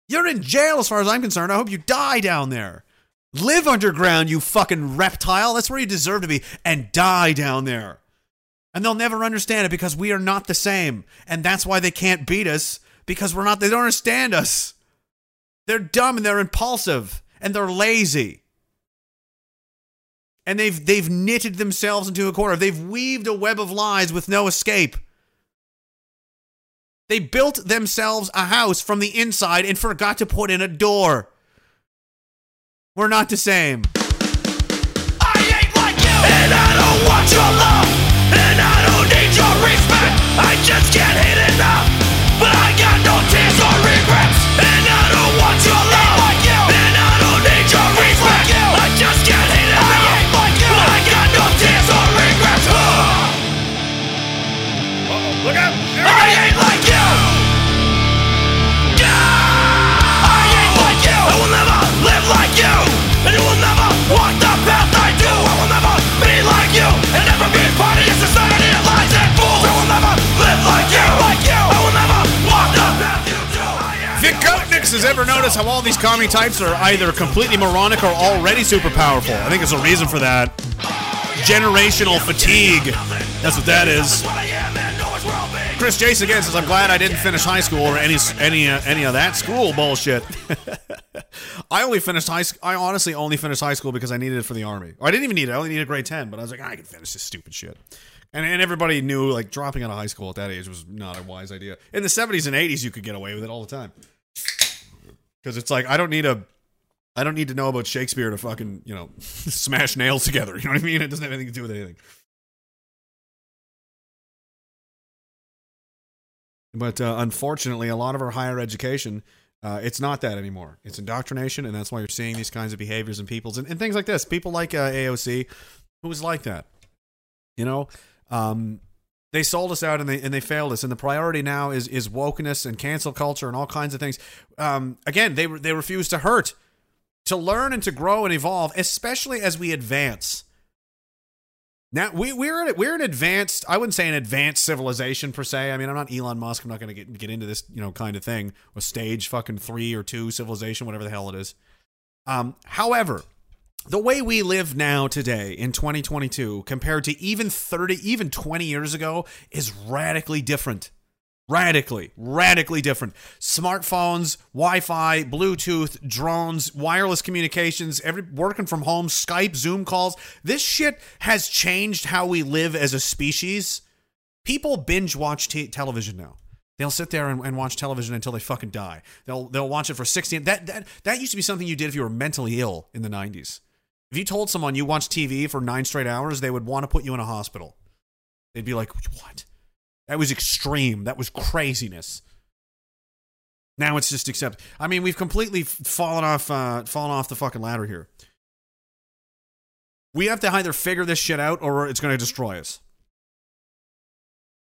S1: You're in jail as far as I'm concerned. I hope you die down there. Live underground, you fucking reptile. That's where you deserve to be and die down there. And they'll never understand it because we are not the same. And that's why they can't beat us because we're not they don't understand us. They're dumb and they're impulsive and they're lazy. And they've they've knitted themselves into a corner. They've weaved a web of lies with no escape. They built themselves a house from the inside and forgot to put in a door. We're not the same.
S22: And I don't want your love, and I don't need your respect. I just can't hit enough, but I got no tears or regrets. And I don't want your love,
S1: has ever noticed how all these commie types are either completely moronic or already super powerful? I think there's a reason for that. Generational fatigue. That's what that is. Chris Jace again says, "I'm glad I didn't finish high school or any any uh, any of that school bullshit." <laughs> I only finished high. I honestly only finished high school because I needed it for the army. Or I didn't even need it. I only needed grade ten, but I was like, I can finish this stupid shit. And, and everybody knew like dropping out of high school at that age was not a wise idea. In the 70s and 80s, you could get away with it all the time because it's like I don't need a. I don't need to know about Shakespeare to fucking, you know, <laughs> smash nails together. You know what I mean? It doesn't have anything to do with anything. But uh, unfortunately, a lot of our higher education, uh, it's not that anymore. It's indoctrination, and that's why you're seeing these kinds of behaviors in people's and, and things like this. People like uh, AOC, who was like that. You know, um, they sold us out and they and they failed us. And the priority now is is wokeness and cancel culture and all kinds of things. Um, again, they they refuse to hurt, to learn and to grow and evolve, especially as we advance. Now we we're we're an advanced. I wouldn't say an advanced civilization per se. I mean, I'm not Elon Musk. I'm not going to get get into this you know kind of thing. A stage fucking three or two civilization, whatever the hell it is. Um, however, the way we live now today in 2022 compared to even 30, even 20 years ago is radically different. Radically, radically different. Smartphones, Wi-Fi, Bluetooth, drones, wireless communications, every working from home, Skype, Zoom calls. This shit has changed how we live as a species. People binge watch t- television now. They'll sit there and, and watch television until they fucking die. They'll they'll watch it for 60 that that that used to be something you did if you were mentally ill in the 90s. If you told someone you watched TV for 9 straight hours, they would want to put you in a hospital. They'd be like, "What?" That was extreme. That was craziness. Now it's just accept. I mean, we've completely fallen off, uh, fallen off the fucking ladder here. We have to either figure this shit out or it's going to destroy us.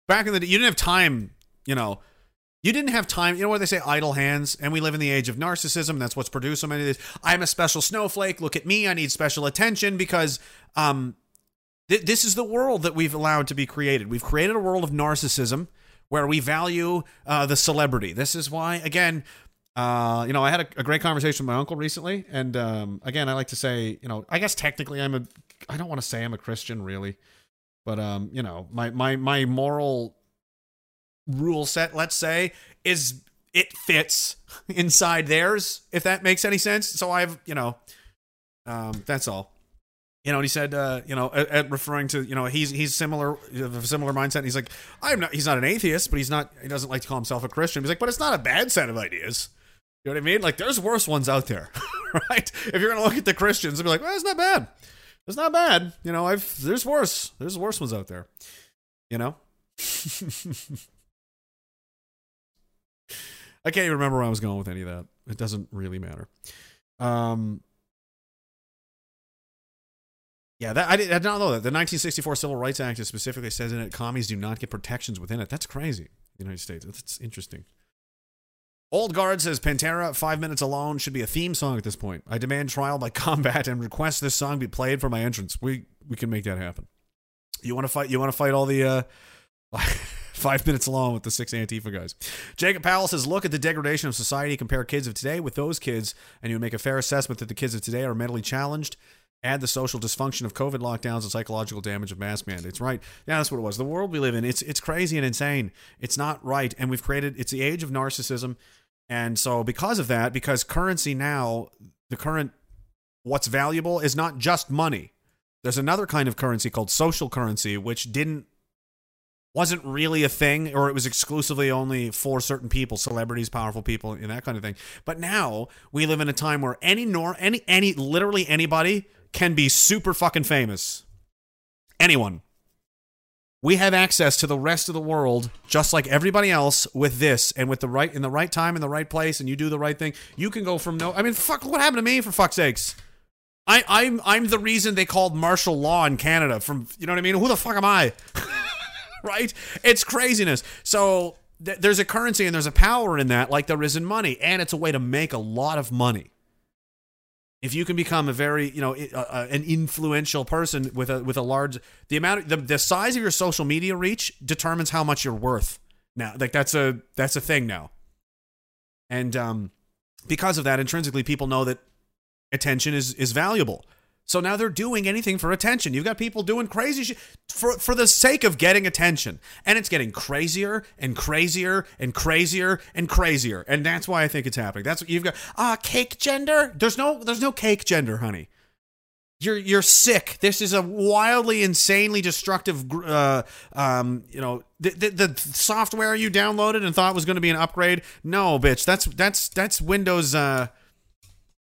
S1: Back in the day, you didn't have time. You know, you didn't have time. You know what they say, idle hands. And we live in the age of narcissism. That's what's produced so many of these. I'm a special snowflake. Look at me. I need special attention because um, Th- this is the world that we've allowed to be created. We've created a world of narcissism where we value uh, the celebrity. This is why, again, uh, you know, I had a, a great conversation with my uncle recently, and um, again, I like to say, you know, I guess technically I'm a, I don't want to say I'm a Christian really, but um, you know, my my my moral rule set, let's say, is it fits inside theirs, if that makes any sense. So I've, you know, um, that's all. You know, and he said, uh, you know, at, at referring to, you know, he's he's similar, of a similar mindset. And he's like, I'm not, he's not an atheist, but he's not, he doesn't like to call himself a Christian. He's like, but it's not a bad set of ideas. You know what I mean? Like, there's worse ones out there, <laughs> right? If you're gonna look at the Christians and be like, well, it's not bad. It's not bad. You know, I've there's worse. There's worse ones out there. You know. <laughs> I can't even remember where I was going with any of that. It doesn't really matter. Um. Yeah, that I did, I did not know that the 1964 Civil Rights Act specifically says in it commies do not get protections within it. That's crazy. The United States. That's interesting. Old Guard says Pantera, Five Minutes Alone should be a theme song at this point. I demand trial by <laughs> combat and request this song be played for my entrance. We we can make that happen. You want to fight? You want to fight all the uh, <laughs> five minutes long with the six Antifa guys? Jacob Powell says, "Look at the degradation of society. Compare kids of today with those kids, and you make a fair assessment that the kids of today are mentally challenged." Add the social dysfunction of COVID lockdowns and psychological damage of mask mandates. Right? Yeah, that's what it was. The world we live in, it's it's crazy and insane. It's not right, and we've created. It's the age of narcissism, and so because of that, because currency now, the current what's valuable is not just money. There's another kind of currency called social currency, which didn't wasn't really a thing, or it was exclusively only for certain people, celebrities, powerful people, and that kind of thing. But now we live in a time where any nor any any literally anybody can be super fucking famous. Anyone. We have access to the rest of the world just like everybody else with this and with the right in the right time in the right place and you do the right thing. You can go from no I mean fuck what happened to me for fuck's sakes? I, I'm I'm the reason they called martial law in Canada. From you know what I mean? Who the fuck am I? <laughs> right? It's craziness. So th- there's a currency and there's a power in that, like there is in money, and it's a way to make a lot of money. If you can become a very you know uh, uh, an influential person with a with a large the amount of, the the size of your social media reach determines how much you're worth. Now, like that's a that's a thing now, and um, because of that, intrinsically, people know that attention is is valuable. So now they're doing anything for attention. You've got people doing crazy shit for for the sake of getting attention. And it's getting crazier and crazier and crazier and crazier. And that's why I think it's happening. That's what you've got ah cake gender? There's no there's no cake gender, honey. You're you're sick. This is a wildly, insanely destructive. Uh, um, you know, the, the the software you downloaded and thought was going to be an upgrade. No, bitch. That's that's that's Windows. Uh,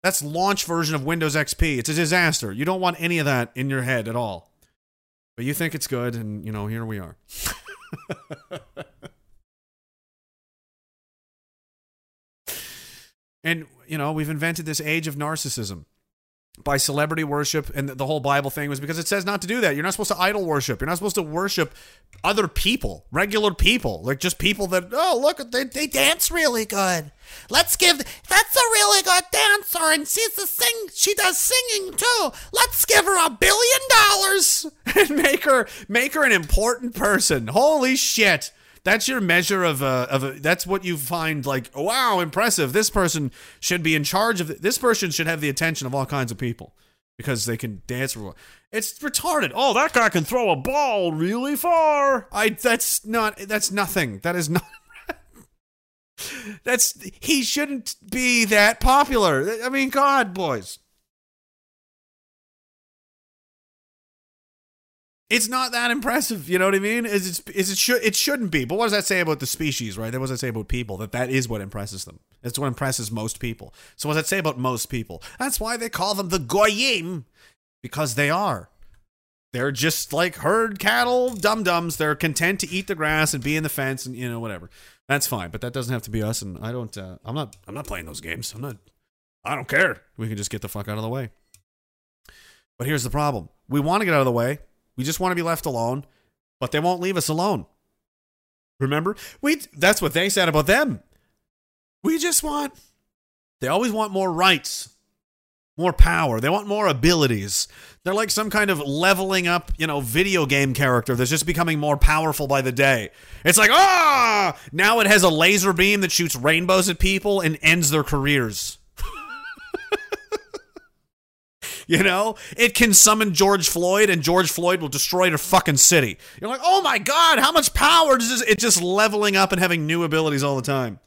S1: that's launch version of Windows XP. It's a disaster. You don't want any of that in your head at all. But you think it's good, and you know, here we are. <laughs> and you know, we've invented this age of narcissism by celebrity worship and the whole bible thing was because it says not to do that. You're not supposed to idol worship. You're not supposed to worship other people regular people like just people that oh look they, they dance really good. Let's give that's a really good dancer and she's a sing she does singing too. Let's give her a billion dollars <laughs> and make her make her an important person. Holy shit that's your measure of a, of a that's what you find like wow impressive. This person should be in charge of this person should have the attention of all kinds of people because they can dance it's retarded. Oh that guy can throw a ball really far. I that's not that's nothing. That is not <laughs> that's he shouldn't be that popular. I mean god boys it's not that impressive. You know what I mean? Is it, is it should it shouldn't be. But what does that say about the species, right? That what does that say about people? That that is what impresses them. It's what impresses most people. So what does that say about most people? That's why they call them the goyim, because they are. They're just like herd cattle, dum dums. They're content to eat the grass and be in the fence and you know whatever. That's fine, but that doesn't have to be us. And I don't. Uh, I'm not. I'm not playing those games. I'm not. I don't care. We can just get the fuck out of the way. But here's the problem: we want to get out of the way. We just want to be left alone, but they won't leave us alone. Remember? We that's what they said about them. We just want they always want more rights, more power. They want more abilities. They're like some kind of leveling up, you know, video game character that's just becoming more powerful by the day. It's like, ah, now it has a laser beam that shoots rainbows at people and ends their careers. You know, it can summon George Floyd, and George Floyd will destroy your fucking city. You're like, oh my god, how much power does this? It's just leveling up and having new abilities all the time.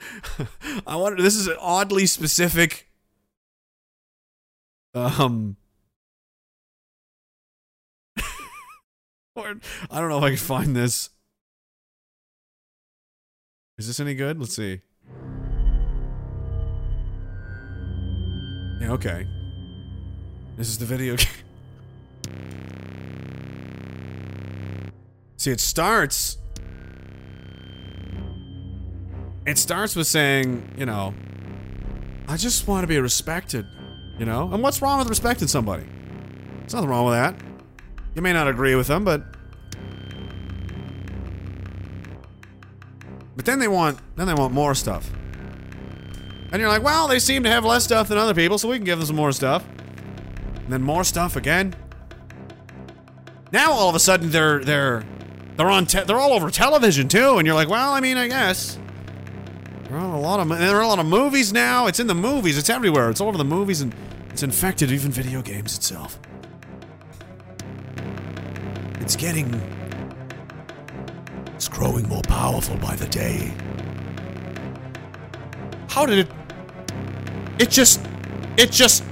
S1: <laughs> I wonder. This is an oddly specific. Um. <laughs> I don't know if I can find this. Is this any good? Let's see. Yeah, okay. This is the video <laughs> game. See, it starts. It starts with saying, you know, I just want to be respected, you know? And what's wrong with respecting somebody? There's nothing wrong with that. You may not agree with them, but But then they want then they want more stuff. And you're like, well, they seem to have less stuff than other people, so we can give them some more stuff. And then more stuff again. Now all of a sudden they're they're they're on they're all over television too, and you're like, well, I mean, I guess. There are a lot of there are a lot of movies now. It's in the movies. It's everywhere. It's all over the movies, and it's infected even video games itself. It's getting. It's growing more powerful by the day. How did it? It just. It just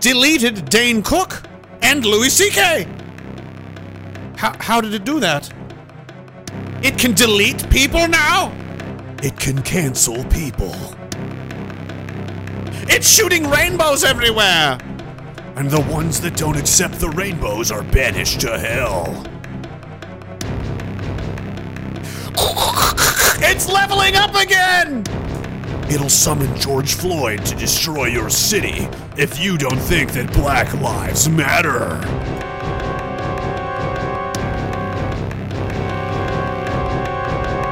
S1: deleted Dane Cook and Louis C.K. How, how did it do that? It can delete people now? It can cancel people. It's shooting rainbows everywhere! And the ones that don't accept the rainbows are banished to hell. It's leveling up again! It'll summon George Floyd to destroy your city if you don't think that Black Lives Matter.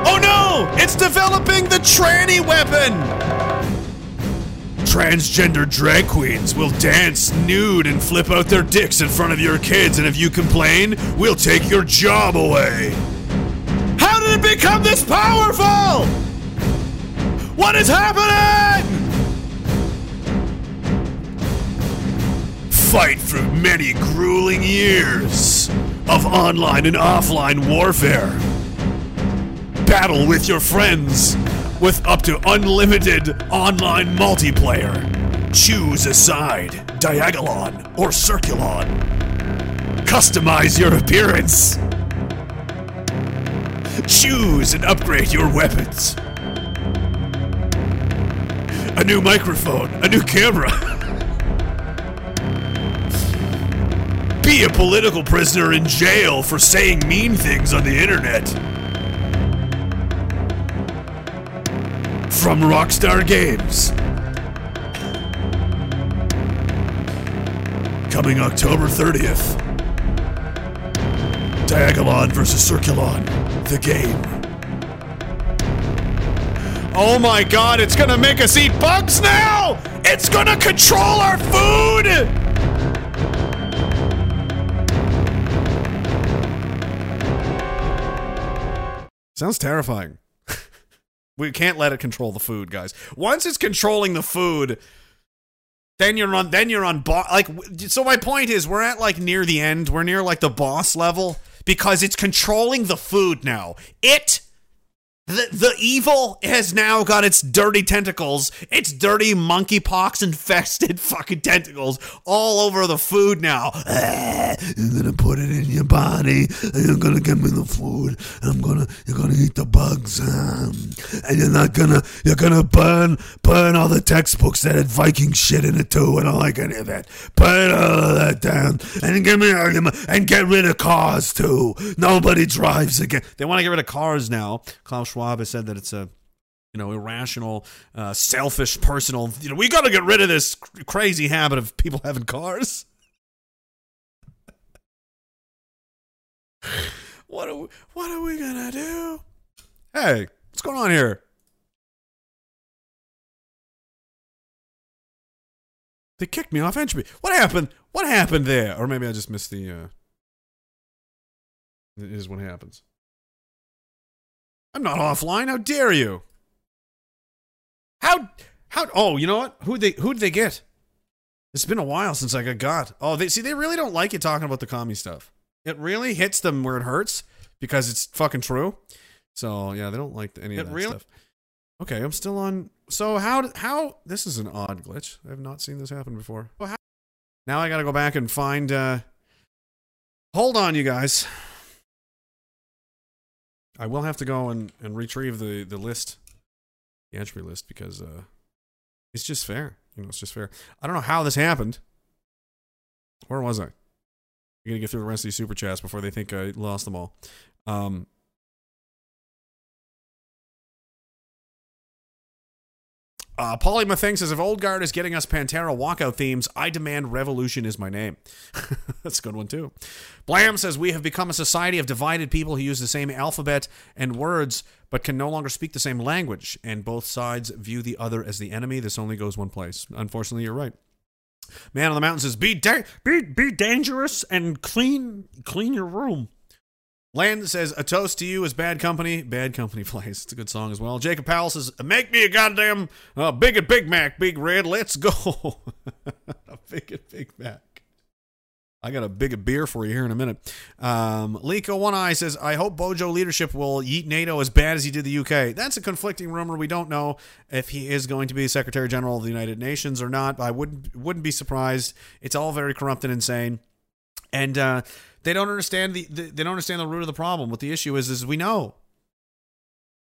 S1: Oh no! It's developing the tranny weapon! Transgender drag queens will dance nude and flip out their dicks in front of your kids, and if you complain, we'll take your job away. It become this powerful? What is happening? Fight through many grueling years of online and offline warfare. Battle with your friends with up to unlimited online multiplayer. Choose a side, Diagolon or Circulon. Customize your appearance. Choose and upgrade your weapons. A new microphone, a new camera. <laughs> Be a political prisoner in jail for saying mean things on the internet. From Rockstar Games. Coming October 30th. Diagolon versus Circulon, the game. Oh my god, it's gonna make us eat bugs now! It's gonna control our food! Sounds terrifying. <laughs> we can't let it control the food, guys. Once it's controlling the food, then you're on then you're on like so my point is we're at like near the end. We're near like the boss level because it's controlling the food now. It the, the evil has now got its dirty tentacles, its dirty monkeypox infested <laughs> fucking tentacles all over the food now. Ah, <sighs> you're gonna put it in your body, and you're gonna give me the food. I'm gonna, you're gonna eat the bugs, um, and you're not gonna, you're gonna burn, burn all the textbooks that had Viking shit in it too. I don't like any of that. Burn all of that down, and give me, and get rid of cars too. Nobody drives again. They want to get rid of cars now. Klaus Schwab has said that it's a you know irrational, uh, selfish, personal. You know, we got to get rid of this cr- crazy habit of people having cars. <laughs> what are we, what are we gonna do? Hey, what's going on here? They kicked me off entropy. What happened? What happened there? Or maybe I just missed the. Uh, it is what happens. I'm not offline. How dare you? How how oh, you know what? Who they who did they get? It's been a while since I got got. Oh, they see they really don't like you talking about the commie stuff. It really hits them where it hurts because it's fucking true. So, yeah, they don't like any of that
S14: really-
S1: stuff. Okay, I'm still on So, how how this is an odd glitch. I have not seen this happen before. Well, how, now I got to go back and find uh Hold on, you guys. I will have to go and, and retrieve the, the list, the entry list, because uh, it's just fair. You know, it's just fair. I don't know how this happened. Where was I? I'm gonna get through the rest of these super chats before they think I lost them all. Um, Uh, Polyma says, if Old Guard is getting us Pantera walkout themes, I demand Revolution is my name. <laughs> That's a good one, too. Blam says, we have become a society of divided people who use the same alphabet and words, but can no longer speak the same language, and both sides view the other as the enemy. This only goes one place. Unfortunately, you're right. Man on the Mountain says, be, da- be, be dangerous and clean, clean your room. Land says, A toast to you is bad company. Bad company <laughs> plays. It's a good song as well. Jacob Powell says, Make me a goddamn uh, big and Big Mac, Big Red. Let's go. <laughs> a big and Big Mac. I got a big beer for you here in a minute. Um, Liko One Eye says, I hope Bojo leadership will yeet NATO as bad as he did the UK. That's a conflicting rumor. We don't know if he is going to be Secretary General of the United Nations or not. I wouldn't wouldn't be surprised. It's all very corrupt and insane. And uh, they don't understand the, the they don't understand the root of the problem. What the issue is is we know.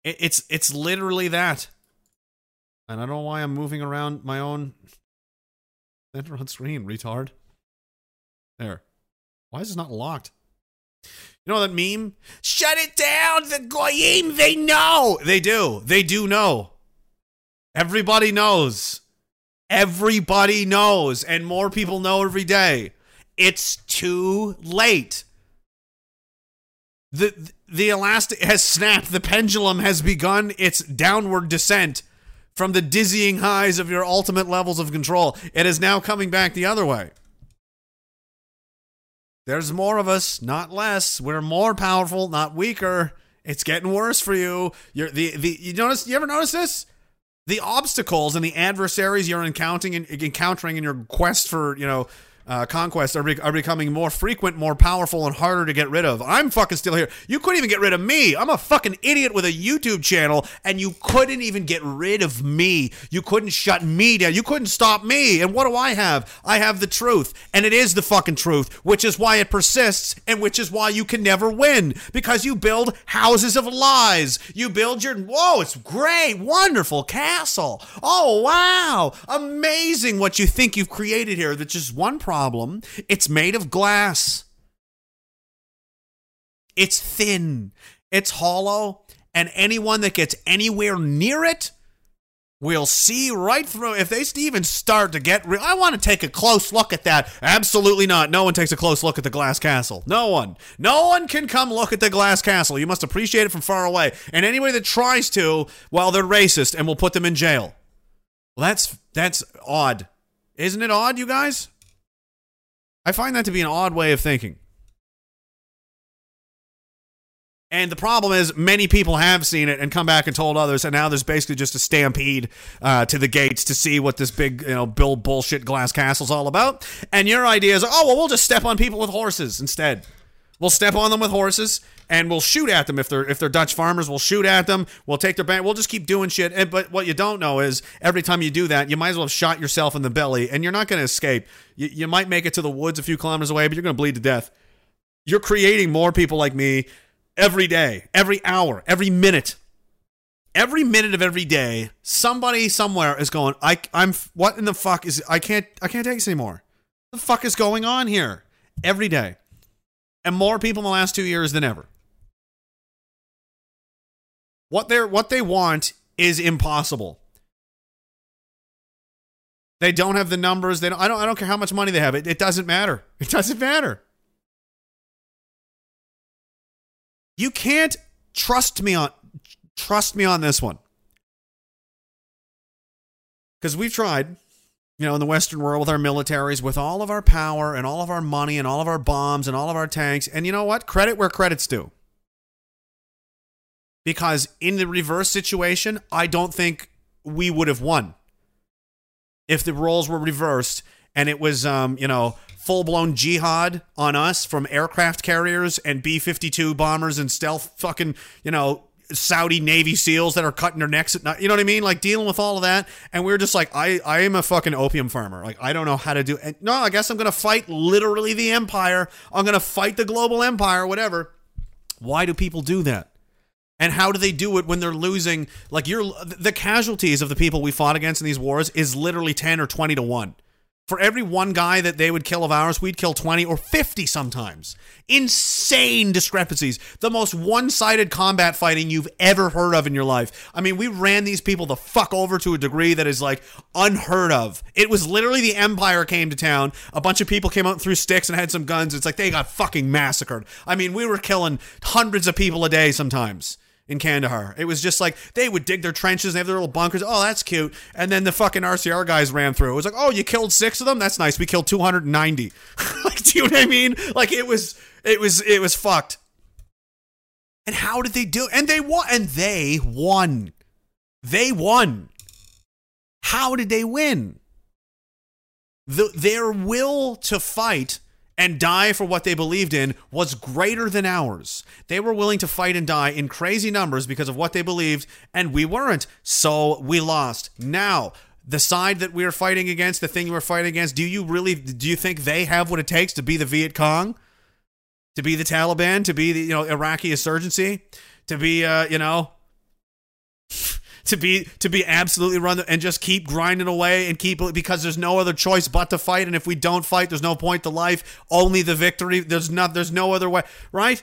S1: It, it's it's literally that. And I don't know why I'm moving around my own center on screen, retard. There. Why is this not locked? You know that meme? Shut it down! The Goyim, they know! They do. They do know. Everybody knows. Everybody knows. And more people know every day. It's too late. The the elastic has snapped. The pendulum has begun its downward descent from the dizzying highs of your ultimate levels of control. It is now coming back the other way. There's more of us, not less. We're more powerful, not weaker. It's getting worse for you. You're the the you notice you ever notice this? The obstacles and the adversaries you're encountering and encountering in your quest for, you know, uh, conquest are, be- are becoming more frequent, more powerful, and harder to get rid of. I'm fucking still here. You couldn't even get rid of me. I'm a fucking idiot with a YouTube channel, and you couldn't even get rid of me. You couldn't shut me down. You couldn't stop me. And what do I have? I have the truth, and it is the fucking truth, which is why it persists, and which is why you can never win because you build houses of lies. You build your whoa, it's great, wonderful castle. Oh wow, amazing what you think you've created here. That's just one problem. It's made of glass. It's thin. It's hollow, and anyone that gets anywhere near it will see right through. If they even start to get real, I want to take a close look at that. Absolutely not. No one takes a close look at the glass castle. No one. No one can come look at the glass castle. You must appreciate it from far away. And anybody that tries to, well, they're racist, and we'll put them in jail. Well, that's that's odd, isn't it? Odd, you guys. I find that to be an odd way of thinking. And the problem is, many people have seen it and come back and told others, and now there's basically just a stampede uh, to the gates to see what this big, you know, Bill bullshit glass castle's all about. And your idea is, oh well, we'll just step on people with horses instead. We'll step on them with horses, and we'll shoot at them if they're if they're Dutch farmers. We'll shoot at them. We'll take their bank. We'll just keep doing shit. And, but what you don't know is, every time you do that, you might as well have shot yourself in the belly, and you're not going to escape. You, you might make it to the woods a few kilometers away, but you're going to bleed to death. You're creating more people like me every day, every hour, every minute. Every minute of every day, somebody somewhere is going, I I'm what in the fuck is I can't I can't take this anymore. What the fuck is going on here? Every day. And more people in the last 2 years than ever. What they what they want is impossible. They don't have the numbers. They don't, I don't I don't care how much money they have. It, it doesn't matter. <laughs> It doesn't matter. You can't trust me on trust me on this one. Cuz we've tried, you know, in the western world with our militaries with all of our power and all of our money and all of our bombs and all of our tanks and you know what? Credit where credit's due. Because in the reverse situation, I don't think we would have won. If the roles were reversed and it was um, you know, full blown jihad on us from aircraft carriers and B 52 bombers and stealth fucking, you know, Saudi Navy SEALs that are cutting their necks at night. You know what I mean? Like dealing with all of that. And we are just like, I, I am a fucking opium farmer. Like, I don't know how to do it. No, I guess I'm going to fight literally the empire. I'm going to fight the global empire, whatever. Why do people do that? And how do they do it when they're losing? Like, you're the casualties of the people we fought against in these wars is literally 10 or 20 to 1 For every one guy that they would kill of ours, we'd kill 20 or 50 sometimes. Insane discrepancies. The most one sided combat fighting you've ever heard of in your life. I mean, we ran these people the fuck over to a degree that is like unheard of. It was literally the Empire came to town. A bunch of people came out and threw sticks and had some guns. It's like they got fucking massacred. I mean, we were killing hundreds of people a day sometimes in Kandahar. It was just like they would dig their trenches and have their little bunkers. Oh, that's cute. And then the fucking RCR guys ran through. It was like, oh, you killed six of them. That's nice. We killed 290. <laughs> like, do you know what I mean? Like it was, it was, it was fucked. And how did they do? And they won. And they won. They won. How did they win? The, their will to fight and die for what they believed in was greater than ours. They were willing to fight and die in crazy numbers because of what they believed, and we weren't. So we lost. Now, the side that we are fighting against, the thing we're fighting against, do you really do you think they have what it takes to be the Viet Cong? To be the Taliban, to be the you know Iraqi insurgency, to be uh, you know to be to be absolutely run and just keep grinding away and keep because there's no other choice but to fight. And if we don't fight there's no point to life. Only the victory. There's not there's no other way. Right?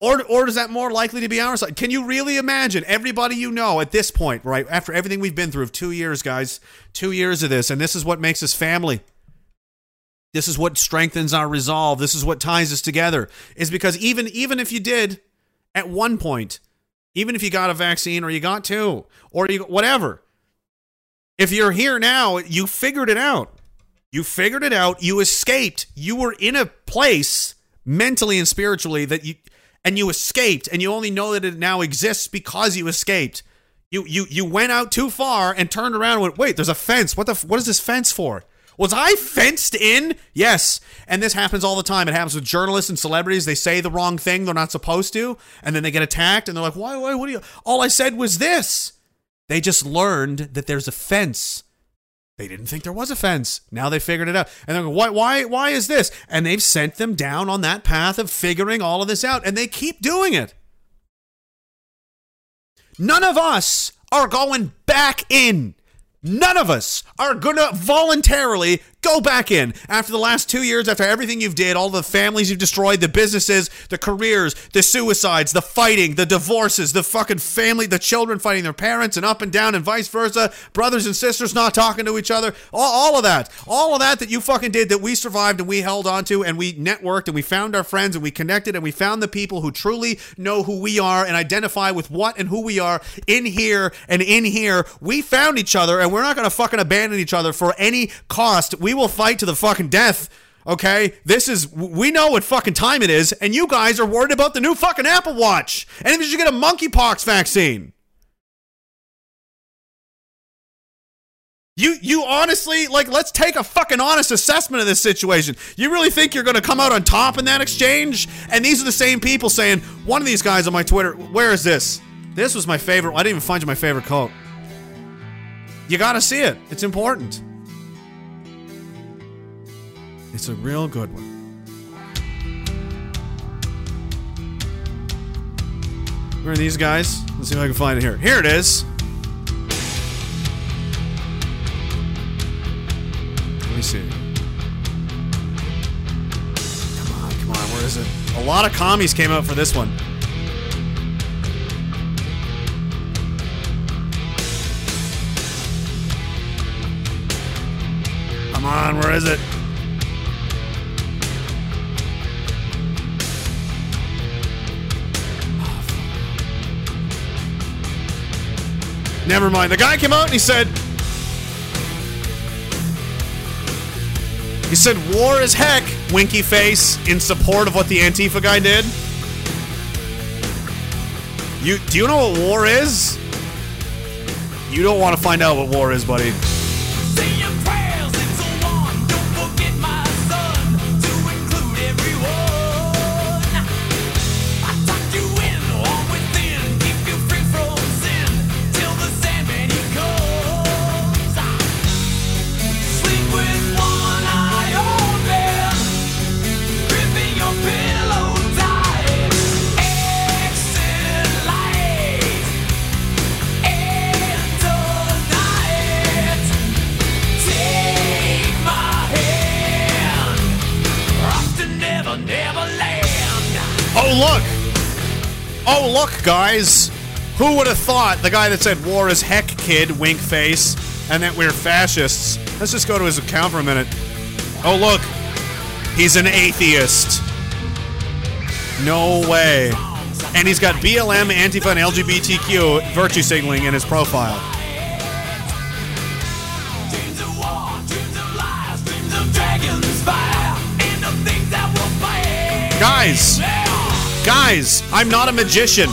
S1: Or or is that more likely to be our side? Can you really imagine? Everybody you know at this point right after everything we've been through of 2 years guys 2 years of this and this is what makes us family. This is what strengthens our resolve. This is what ties us together. Is because even even if you did at one point even if you got a vaccine or you got two or you whatever. If you're here now, you figured it out. You figured it out. You escaped. You were in a place mentally and spiritually that you and you escaped and you only know that it now exists because you escaped. You you you went out too far and turned around and went, "Wait, there's a fence. What the what is this fence for?" Was I fenced in? Yes. And this happens all the time. It happens with journalists and celebrities. They say the wrong thing they're not supposed to, and then they get attacked, and they're like, why, why, what do you? All I said was this. They just learned that there's a fence. They didn't think there was a fence. Now they figured it out. And they're going, why, why, why is this? And they've sent them down on that path of figuring all of this out, and they keep doing it. None of us are going back in. None of us are going to voluntarily go back in after the last two years, after everything you've did, all the families you've destroyed, the businesses, the careers, the suicides, the fighting, the divorces, the fucking family, the children fighting their parents and up and down and vice versa, brothers and sisters not talking to each other, all, all of that, all of that that you fucking did that we survived and we held on to and we networked and we found our friends and we connected and we found the people who truly know who we are and identify with what and who we are in here and in here. We found each other and we're not going to fucking abandon each other for any cost. We will fight to the fucking death. Okay, this is we know what fucking time it is, and you guys are worried about the new fucking Apple Watch, and if you should get a monkeypox vaccine. You you honestly like let's take a fucking honest assessment of this situation. You really think you're going to come out on top in that exchange? And these are the same people saying one of these guys on my Twitter, where is this? This was my favorite. I didn't even find you my favorite quote. You got to see it. It's important. It's a real good one. Where are these guys? Let's see if I can find it here. Here it is. Let me see. Come on, come on. Where is it? A lot of commies came out for this one. Come on, where is it? Never mind. The guy came out and he said, he said, war is heck, winky face, in support of what the Antifa guy did. You do you know what war is? You don't want to find out what war is, buddy. Guys. Who would have thought the guy that said war is heck, kid, wink face, and that we're fascists? Let's just go to his account for a minute. Oh, look. He's an atheist. No way. And he's got BLM, Antifa, and LGBTQ virtue signaling in his profile. Guys, guys, I'm not a magician.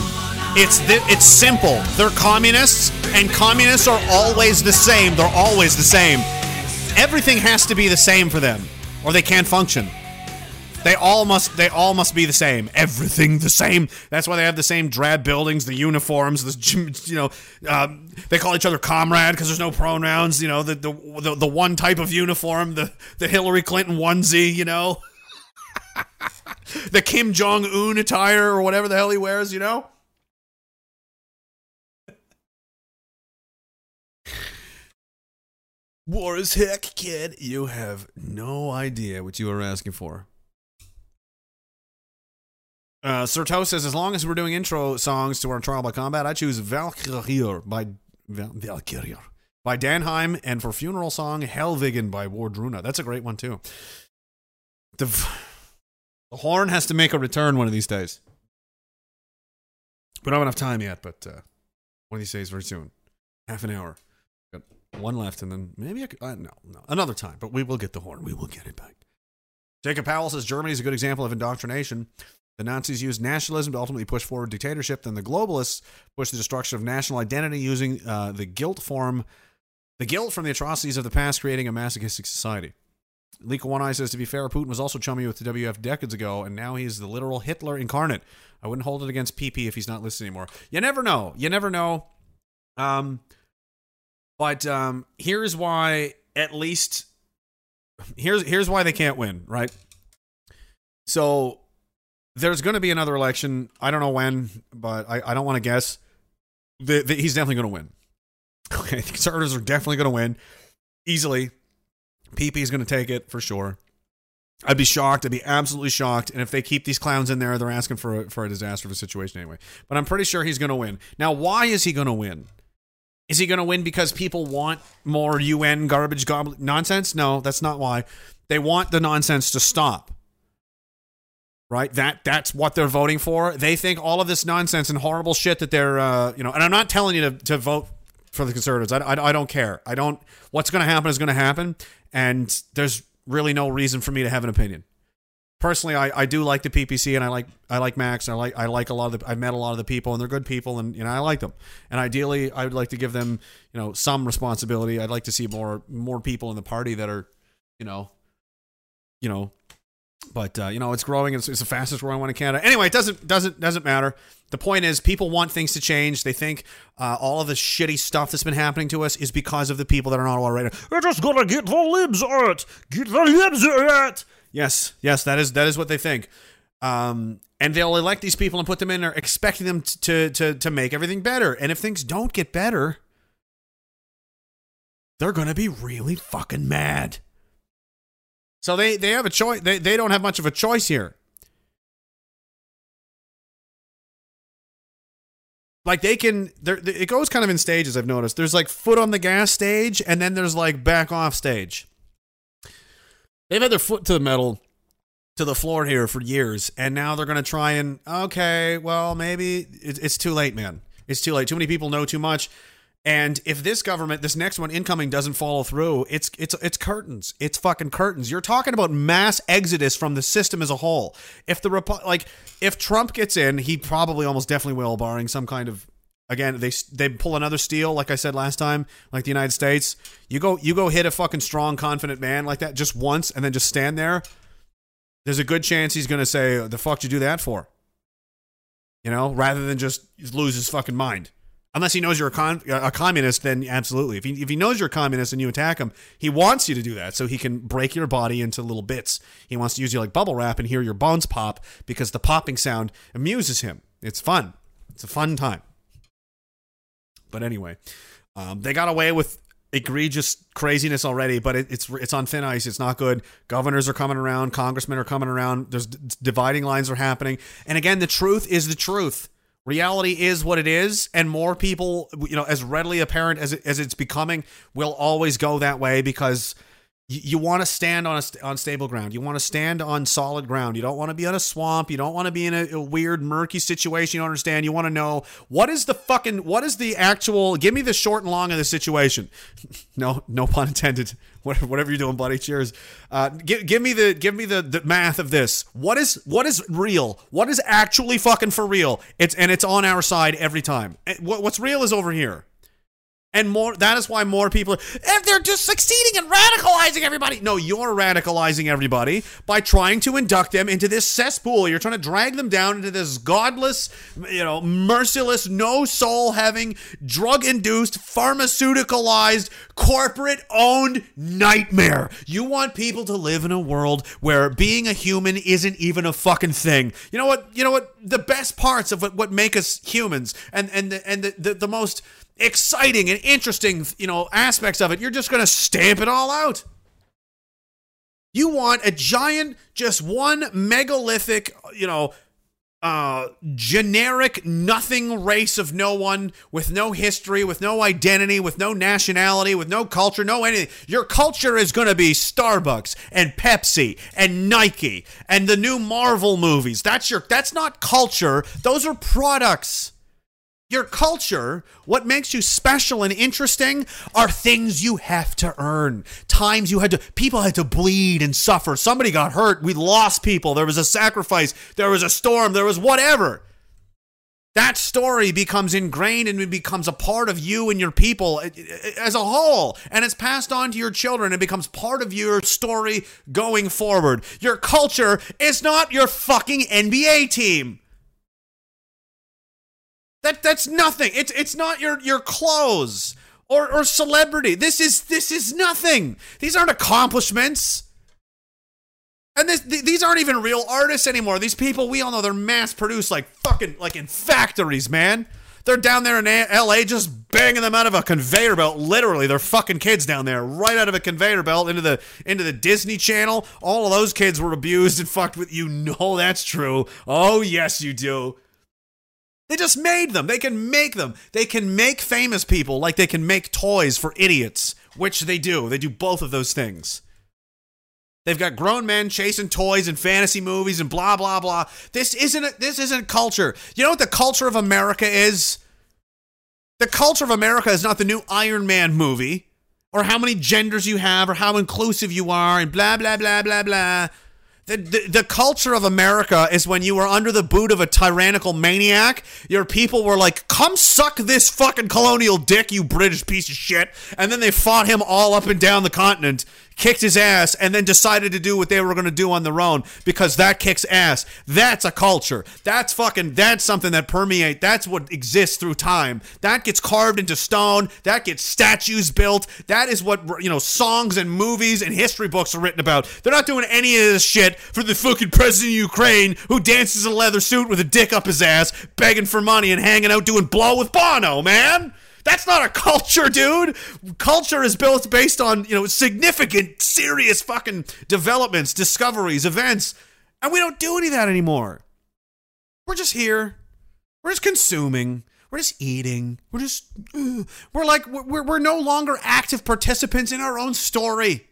S1: It's th- it's simple. They're communists, and communists are always the same. They're always the same. Everything has to be the same for them, or they can't function. They all must. They all must be the same. Everything the same. That's why they have the same drab buildings, the uniforms. The you know, um, they call each other comrade because there's no pronouns. You know, the, the the the one type of uniform, the the Hillary Clinton onesie. You know, <laughs> the Kim Jong Un attire or whatever the hell he wears. You know. War is heck, kid. You have no idea what you are asking for. Uh, Serto says, as long as we're doing intro songs to our Trial by Combat, I choose Valkyrie by Val- by Danheim, and for funeral song, Helvegen by Wardruna. That's a great one too. The, the horn has to make a return one of these days. We don't have enough time yet, but uh, one of these days, very soon. Half an hour. One left, and then maybe I could, uh, no, no, another time. But we will get the horn. We will get it back. Jacob Powell says Germany is a good example of indoctrination. The Nazis used nationalism to ultimately push forward dictatorship. Then the globalists pushed the destruction of national identity using uh, the guilt form, the guilt from the atrocities of the past, creating a masochistic society. Lika One Eye says, to be fair, Putin was also chummy with the WF decades ago, and now he's the literal Hitler incarnate. I wouldn't hold it against PP if he's not listening anymore. You never know. You never know. Um, but um, here's why, at least, here's here's why they can't win, right? So there's going to be another election. I don't know when, but I, I don't want to guess. The, the, he's definitely going to win. <laughs> Okay, the conservatives are definitely going to win easily. PP is going to take it for sure. I'd be shocked. I'd be absolutely shocked. And if they keep these clowns in there, they're asking for a, for a disaster of a situation anyway. But I'm pretty sure he's going to win. Now, why is he going to win? Is he going to win because people want more UN garbage goblin nonsense? No, that's not why. They want the nonsense to stop. Right? That that's what they're voting for. They think all of this nonsense and horrible shit that they're uh, you know. And I'm not telling you to, to vote for the conservatives. I, I, I don't care. I don't. What's going to happen is going to happen, and there's really no reason for me to have an opinion. Personally, I, I do like the PPC, and I like I like Max. I like I like a lot of the. I've met a lot of the people, and they're good people, and you know I like them. And ideally, I would like to give them you know some responsibility. I'd like to see more more people in the party that are, you know, you know, but uh, you know it's growing. It's, it's the fastest growing one in Canada. Anyway, it doesn't doesn't doesn't matter. The point is, people want things to change. They think uh, all of the shitty stuff that's been happening to us is because of the people that are not already. We're just gonna get the libs out. Get the libs out. Yes, yes, that is that is what they think. Um, and they'll elect these people and put them in there, expecting them to to to make everything better. And if things don't get better, they're gonna be really fucking mad. So they they have a choice. They they don't have much of a choice here. Like they can, there it goes kind of in stages. I've noticed. There's like foot on the gas stage, and then there's like back off stage. They've had their foot to the metal, to the floor here for years, and now they're going to try and okay, well maybe it, it's too late, man. It's too late. Too many people know too much. And if this government, this next one incoming, doesn't follow through, it's it's it's curtains. It's fucking curtains. You're talking about mass exodus from the system as a whole. If the like if Trump gets in, he probably almost definitely will, barring some kind of again they they pull another steal, like I said last time, like the United States. You go you go hit a fucking strong, confident man like that just once, and then just stand there. There's a good chance he's gonna say, "The fuck you do that for?" You know, rather than just lose his fucking mind. Unless he knows you're a, con- a communist, then absolutely. If he, if he knows you're a communist and you attack him, he wants you to do that so he can break your body into little bits. He wants to use you like bubble wrap and hear your bones pop because the popping sound amuses him. It's fun. It's a fun time. But anyway, um, they got away with egregious craziness already, but it, it's it's on thin ice. It's not good. Governors are coming around, congressmen are coming around. There's dividing lines are happening, and again, the truth is the truth. Reality is what it is, and more people, you know, as readily apparent as it, as it's becoming, will always go that way because you, you want to stand on a on stable ground. You want to stand on solid ground. You don't want to be on a swamp. You don't want to be in a, a weird, murky situation. You don't understand. You want to know what is the fucking what is the actual. Give me the short and long of the situation. <laughs> no, no pun intended. <laughs> What- Whatever you're doing, buddy. Cheers. Uh, give, give me the give me the, the math of this. What is what is real? What is actually fucking for real? It's and it's on our side every time. What's real is over here. And more that is why more people if they're just succeeding in radicalizing everybody. No, you're radicalizing everybody by trying to induct them into this cesspool. You're trying to drag them down into this godless, you know, merciless, no soul having, drug induced, pharmaceuticalized, corporate owned nightmare. You want people to live in a world where being a human isn't even a fucking thing. You know what? You know what? The best parts of what, what make us humans and and the, and the, the, the most exciting and interesting, you know, aspects of it, you're just going to stamp it all out. You want a giant, just one megalithic, you know, uh, generic nothing race of no one with no history, with no identity, with no nationality, with no culture, no anything. Your culture is going to be Starbucks and Pepsi and Nike and the new Marvel movies. That's your that's not culture. Those are products. Your culture, what makes you special and interesting, are things you have to earn. Times you had to, people had to bleed and suffer. Somebody got hurt. We lost people. There was a sacrifice. There was a storm. There was whatever. That story becomes ingrained and it becomes a part of you and your people eh, as a whole. And it's passed on to your children. It becomes part of your story going forward. Your culture is not your fucking NBA team. That that's nothing. It's it's not your your clothes or or celebrity. This is this is nothing. These aren't accomplishments. And this, th- these aren't even real artists anymore. These people, we all know they're mass produced like fucking like in factories, man. They're down there in A- LA just banging them out of a conveyor belt. Literally, they're fucking kids down there, right out of a conveyor belt into the into the Disney Channel. All of those kids were abused and fucked with. You know that's true. Oh yes, you do. They just made them. They can make them. They can make famous people like they can make toys for idiots, which they do. They do both of those things. They've got grown men chasing toys and fantasy movies and blah blah blah. This isn't a, this isn't culture. You know what the culture of America is? The culture of America is not the new Iron Man movie or how many genders you have or how inclusive you are and blah blah blah blah blah. The, the, the culture of America is when you were under the boot of a tyrannical maniac. Your people were like, come suck this fucking colonial dick, you British piece of shit. And then they fought him all up and down the continent, kicked his ass, and then decided to do what they were going to do on their own because that kicks ass. That's a culture. That's fucking, that's something that permeate. That's what exists through time. That gets carved into stone. That gets statues built. That is what, you know, songs and movies and history books are written about. They're not doing any of this shit for the fucking president of Ukraine who dances in a leather suit with a dick up his ass, begging for money and hanging out doing blow with Bono, man. That's not a culture, dude. Culture is built based on, you know, significant, serious fucking developments, discoveries, events. And we don't do any of that anymore. We're just here. We're just consuming. We're just eating. We're just, uh, we're like, we're, we're no longer active participants in our own story.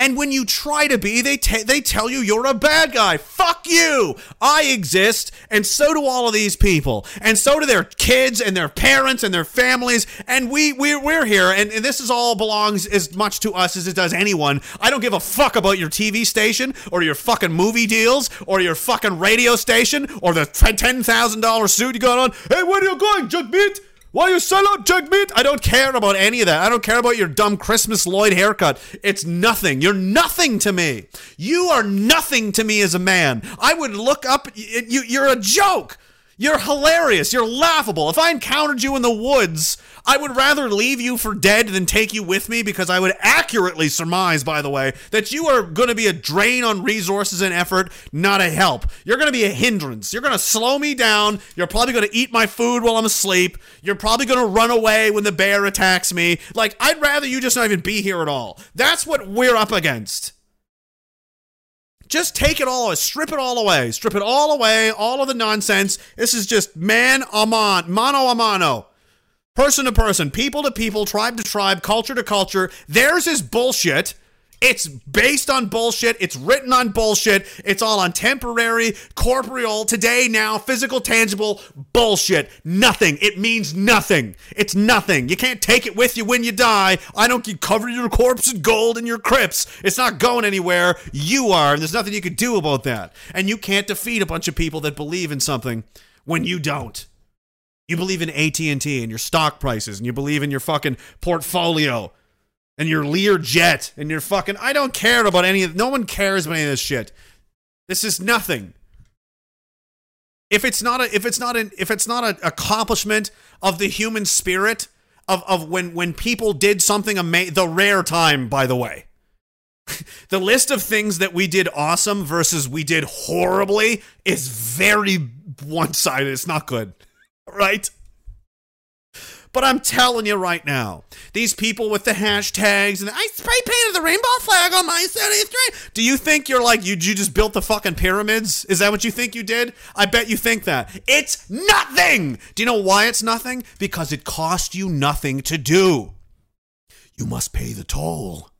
S1: And when you try to be, they te- they tell you you're a bad guy. Fuck you. I exist, and so do all of these people, and so do their kids and their parents and their families. And we we're, we're here, and, and this is all belongs as much to us as it does anyone. I don't give a fuck about your TV station or your fucking movie deals or your fucking radio station or the ten thousand dollar suit you got on. Hey, where are you going, Jugmeat? Why you sell out jug meat? I don't care about any of that. I don't care about your dumb Christmas Lloyd haircut. It's nothing. You're nothing to me. You are nothing to me as a man. I would look up. You, you're a joke. You're hilarious. You're laughable. If I encountered you in the woods, I would rather leave you for dead than take you with me because I would accurately surmise, by the way, that you are going to be a drain on resources and effort, not a help. You're going to be a hindrance. You're going to slow me down. You're probably going to eat my food while I'm asleep. You're probably going to run away when the bear attacks me. Like, I'd rather you just not even be here at all. That's what we're up against. Just take it all away. Strip it all away. Strip it all away. All of the nonsense. This is just man a man, mano a mano. Person to person, people to people, tribe to tribe, culture to culture. Theirs is bullshit. It's based on bullshit. It's written on bullshit. It's all on temporary, corporeal, today, now, physical, tangible bullshit. Nothing. It means nothing. It's nothing. You can't take it with you when you die. I don't you cover your corpse in gold in your crypts. It's not going anywhere. You are, and there's nothing you can do about that. And you can't defeat a bunch of people that believe in something when you don't. You believe in AT&T and your stock prices and you believe in your fucking portfolio and your Lear jet and your fucking I don't care about any of no one cares about any of this shit. This is nothing. If it's not a if it's not an if it's not an accomplishment of the human spirit of of when when people did something amazing the rare time by the way. <laughs> the list of things that we did awesome versus we did horribly is very one-sided. It's not good. Right? But I'm telling you right now, these people with the hashtags and I spray painted the rainbow flag on my 70th street. Do you think you're like you, you just built the fucking pyramids? Is that what you think you did? I bet you think that. It's nothing. Do you know why it's nothing? Because it cost you nothing to do. You must pay the toll.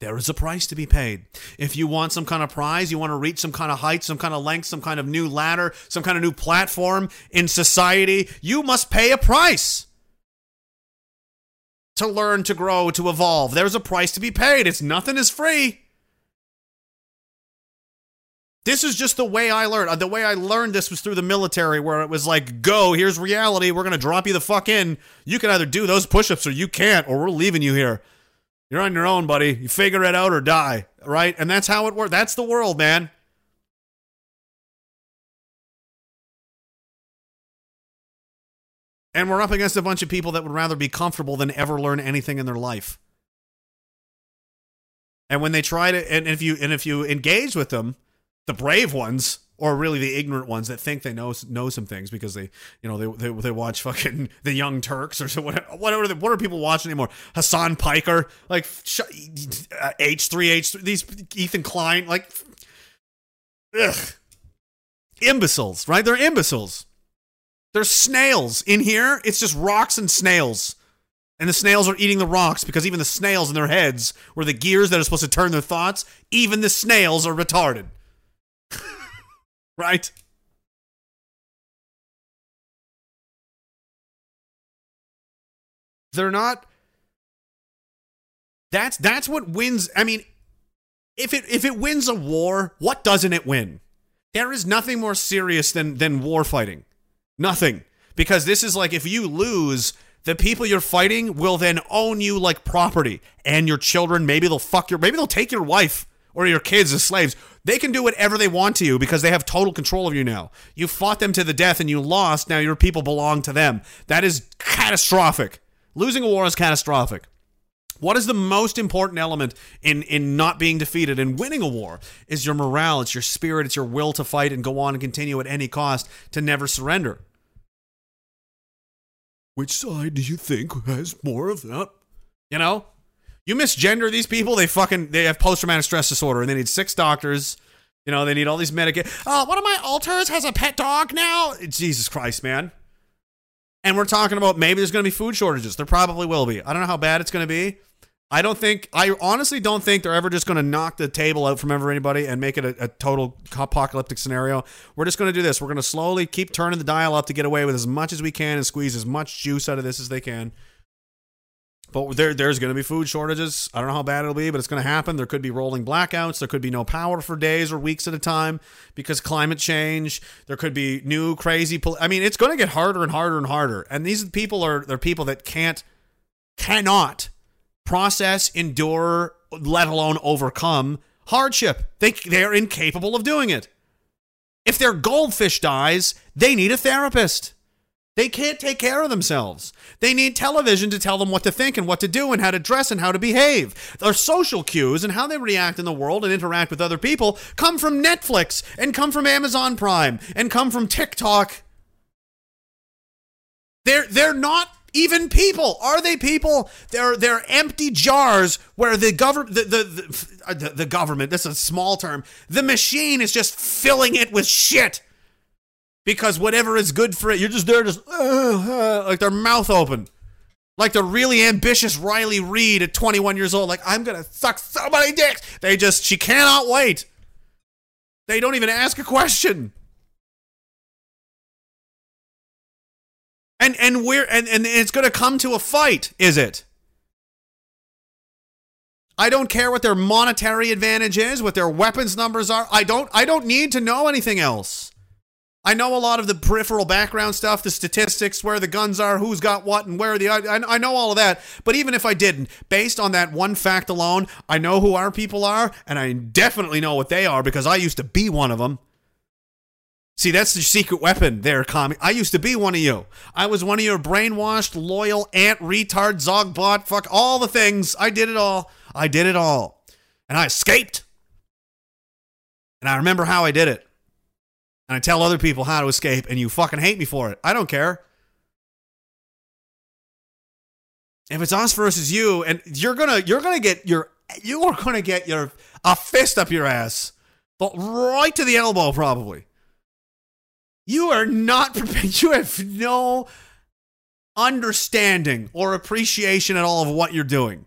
S1: There is a price to be paid. If you want some kind of prize, you want to reach some kind of height, some kind of length, some kind of new ladder, some kind of new platform in society, you must pay a price to learn, to grow, to evolve. There's a price to be paid. It's nothing is free. This is just the way I learned. The way I learned this was through the military, where it was like, go, here's reality. We're going to drop you the fuck in. You can either do those push ups or you can't, or we're leaving you here. You're on your own, buddy. You figure it out or die, right? And that's how it works. That's the world, man. And we're up against a bunch of people that would rather be comfortable than ever learn anything in their life. And when they try to and if you and if you engage with them, the brave ones or really the ignorant ones that think they know know some things because they you know they they, they watch fucking <laughs> the Young Turks or so whatever what are, what are people watching anymore? Hassan Piker, like uh, H three H these Ethan Klein, like ugh, imbeciles, right? They're imbeciles. There's snails in here. It's just rocks and snails. And the snails are eating the rocks because even the snails in their heads were the gears that are supposed to turn their thoughts. Even the snails are retarded. <laughs> right? They're not That's that's what wins. I mean, if it if it wins a war, what doesn't it win? There is nothing more serious than than war fighting. Nothing. Because this is like if you lose, the people you're fighting will then own you like property and your children. Maybe they'll fuck your, maybe they'll take your wife or your kids as slaves. They can do whatever they want to you because they have total control of you now. You fought them to the death and you lost. Now your people belong to them. That is catastrophic. Losing a war is catastrophic. What is the most important element in in not being defeated and winning a war? Is your morale, it's your spirit, it's your will to fight and go on and continue at any cost to never surrender. Which side do you think has more of that? You know? You misgender these people, they fucking they have post traumatic stress disorder and they need six doctors. You know, they need all these medications. Oh, one of my alters has a pet dog now. Jesus Christ, man. And we're talking about maybe there's going to be food shortages. There probably will be. I don't know how bad it's going to be. I don't think, I honestly don't think they're ever just going to knock the table out from ever anybody and make it a, a total apocalyptic scenario. We're just going to do this. We're going to slowly keep turning the dial up to get away with as much as we can and squeeze as much juice out of this as they can. But there, there's going to be food shortages. I don't know how bad it'll be, but it's going to happen. There could be rolling blackouts. There could be no power for days or weeks at a time because climate change. There could be new crazy. Pol- I mean, it's going to get harder and harder and harder. And these people are they're people that can't, cannot process, endure, let alone overcome hardship. They they're incapable of doing it. If their goldfish dies, they need a therapist. They can't take care of themselves. They need television to tell them what to think and what to do and how to dress and how to behave. Their social cues and how they react in the world and interact with other people come from Netflix and come from Amazon Prime and come from TikTok. They're they're not even people. Are they people? They're they're empty jars where the government the the, the the government, this is a small term, the machine is just filling it with shit because whatever is good for it, you're just there, just uh, uh, like their mouth open, like the really ambitious Riley Reid at 21 years old. Like I'm gonna suck so many dicks. They just she cannot wait. They don't even ask a question. And and we're and, and it's gonna come to a fight, is it? I don't care what their monetary advantage is, what their weapons numbers are. I don't I don't need to know anything else. I know a lot of the peripheral background stuff, the statistics, where the guns are, who's got what, and where the. I, I know all of that. But even if I didn't, based on that one fact alone, I know who our people are, and I definitely know what they are because I used to be one of them. See, that's the secret weapon there, commie. I used to be one of you. I was one of your brainwashed, loyal, ant, retard, zogbot, fuck, all the things. I did it all. I did it all. And I escaped. And I remember how I did it. And I tell other people how to escape, and you fucking hate me for it. I don't care. If it's us versus you, and you're gonna you're gonna get your you are gonna get your a fist up your ass, but right to the elbow probably. You are not <laughs> prepared. You have no understanding or appreciation at all of what you're doing.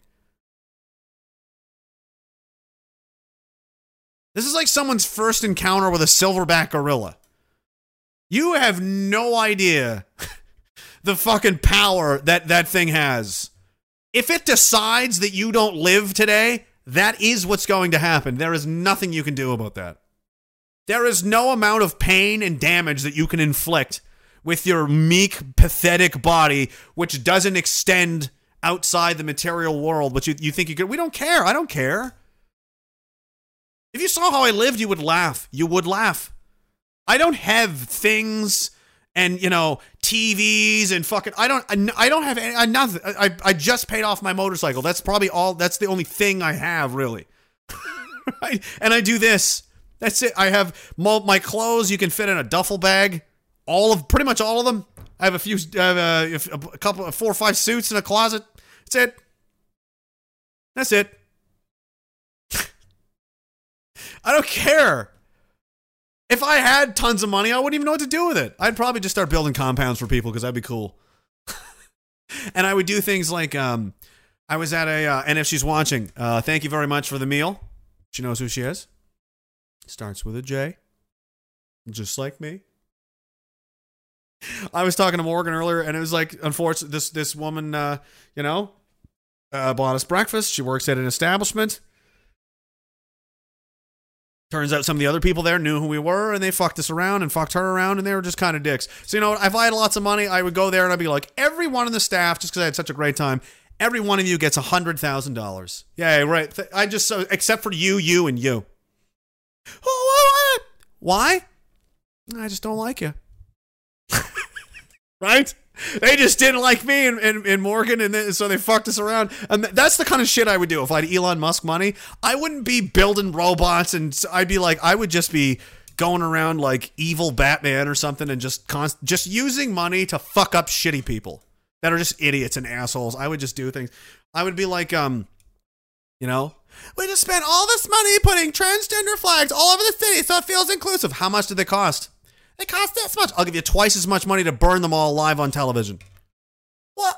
S1: This is like someone's first encounter with a silverback gorilla. You have no idea <laughs> the fucking power that that thing has. If it decides that you don't live today, that is what's going to happen. There is nothing you can do about that. There is no amount of pain and damage that you can inflict with your meek, pathetic body, which doesn't extend outside the material world, but you, you think you could. We don't care. I don't care. If you saw how I lived, you would laugh. You would laugh. I don't have things and you know TVs and fucking. I don't. I don't have any, I, nothing. I I just paid off my motorcycle. That's probably all. That's the only thing I have really. <laughs> I, and I do this. That's it. I have my clothes. You can fit in a duffel bag. All of pretty much all of them. I have a few. I have a, a couple four or five suits in a closet. That's it. That's it. I don't care. If I had tons of money, I wouldn't even know what to do with it. I'd probably just start building compounds for people because that'd be cool. <laughs> and I would do things like um, I was at a, uh, and if she's watching, uh, thank you very much for the meal. She knows who she is. Starts with a J, just like me. I was talking to Morgan earlier, and it was like, unfortunately, this this woman, uh, you know, uh, bought us breakfast. She works at an establishment. Turns out some of the other people there knew who we were and they fucked us around and fucked her around and they were just kind of dicks. So, you know, if I had lots of money, I would go there and I'd be like, every one of the staff, just because I had such a great time, every one of you gets a $100,000. Yeah, right. I just, so, except for you, you, and you. Oh, Why? I just don't like you. <laughs> right? They just didn't like me and, and, and Morgan, and then, so they fucked us around. And that's the kind of shit I would do if I had Elon Musk money. I wouldn't be building robots, and I'd be like, I would just be going around like evil Batman or something, and just const- just using money to fuck up shitty people that are just idiots and assholes. I would just do things. I would be like, um, you know, we just spent all this money putting transgender flags all over the city so it feels inclusive. How much did they cost? They cost this much. I'll give you twice as much money to burn them all live on television. What?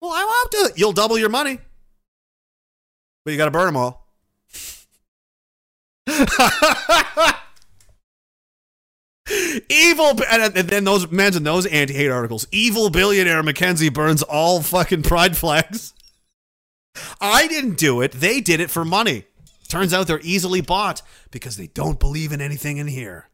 S1: Well, I won't do it. You'll double your money. But you got to burn them all. <laughs> Evil, and then those mention those anti-hate articles. Evil billionaire Mackenzie burns all fucking pride flags. I didn't do it. They did it for money. Turns out they're easily bought because they don't believe in anything in here.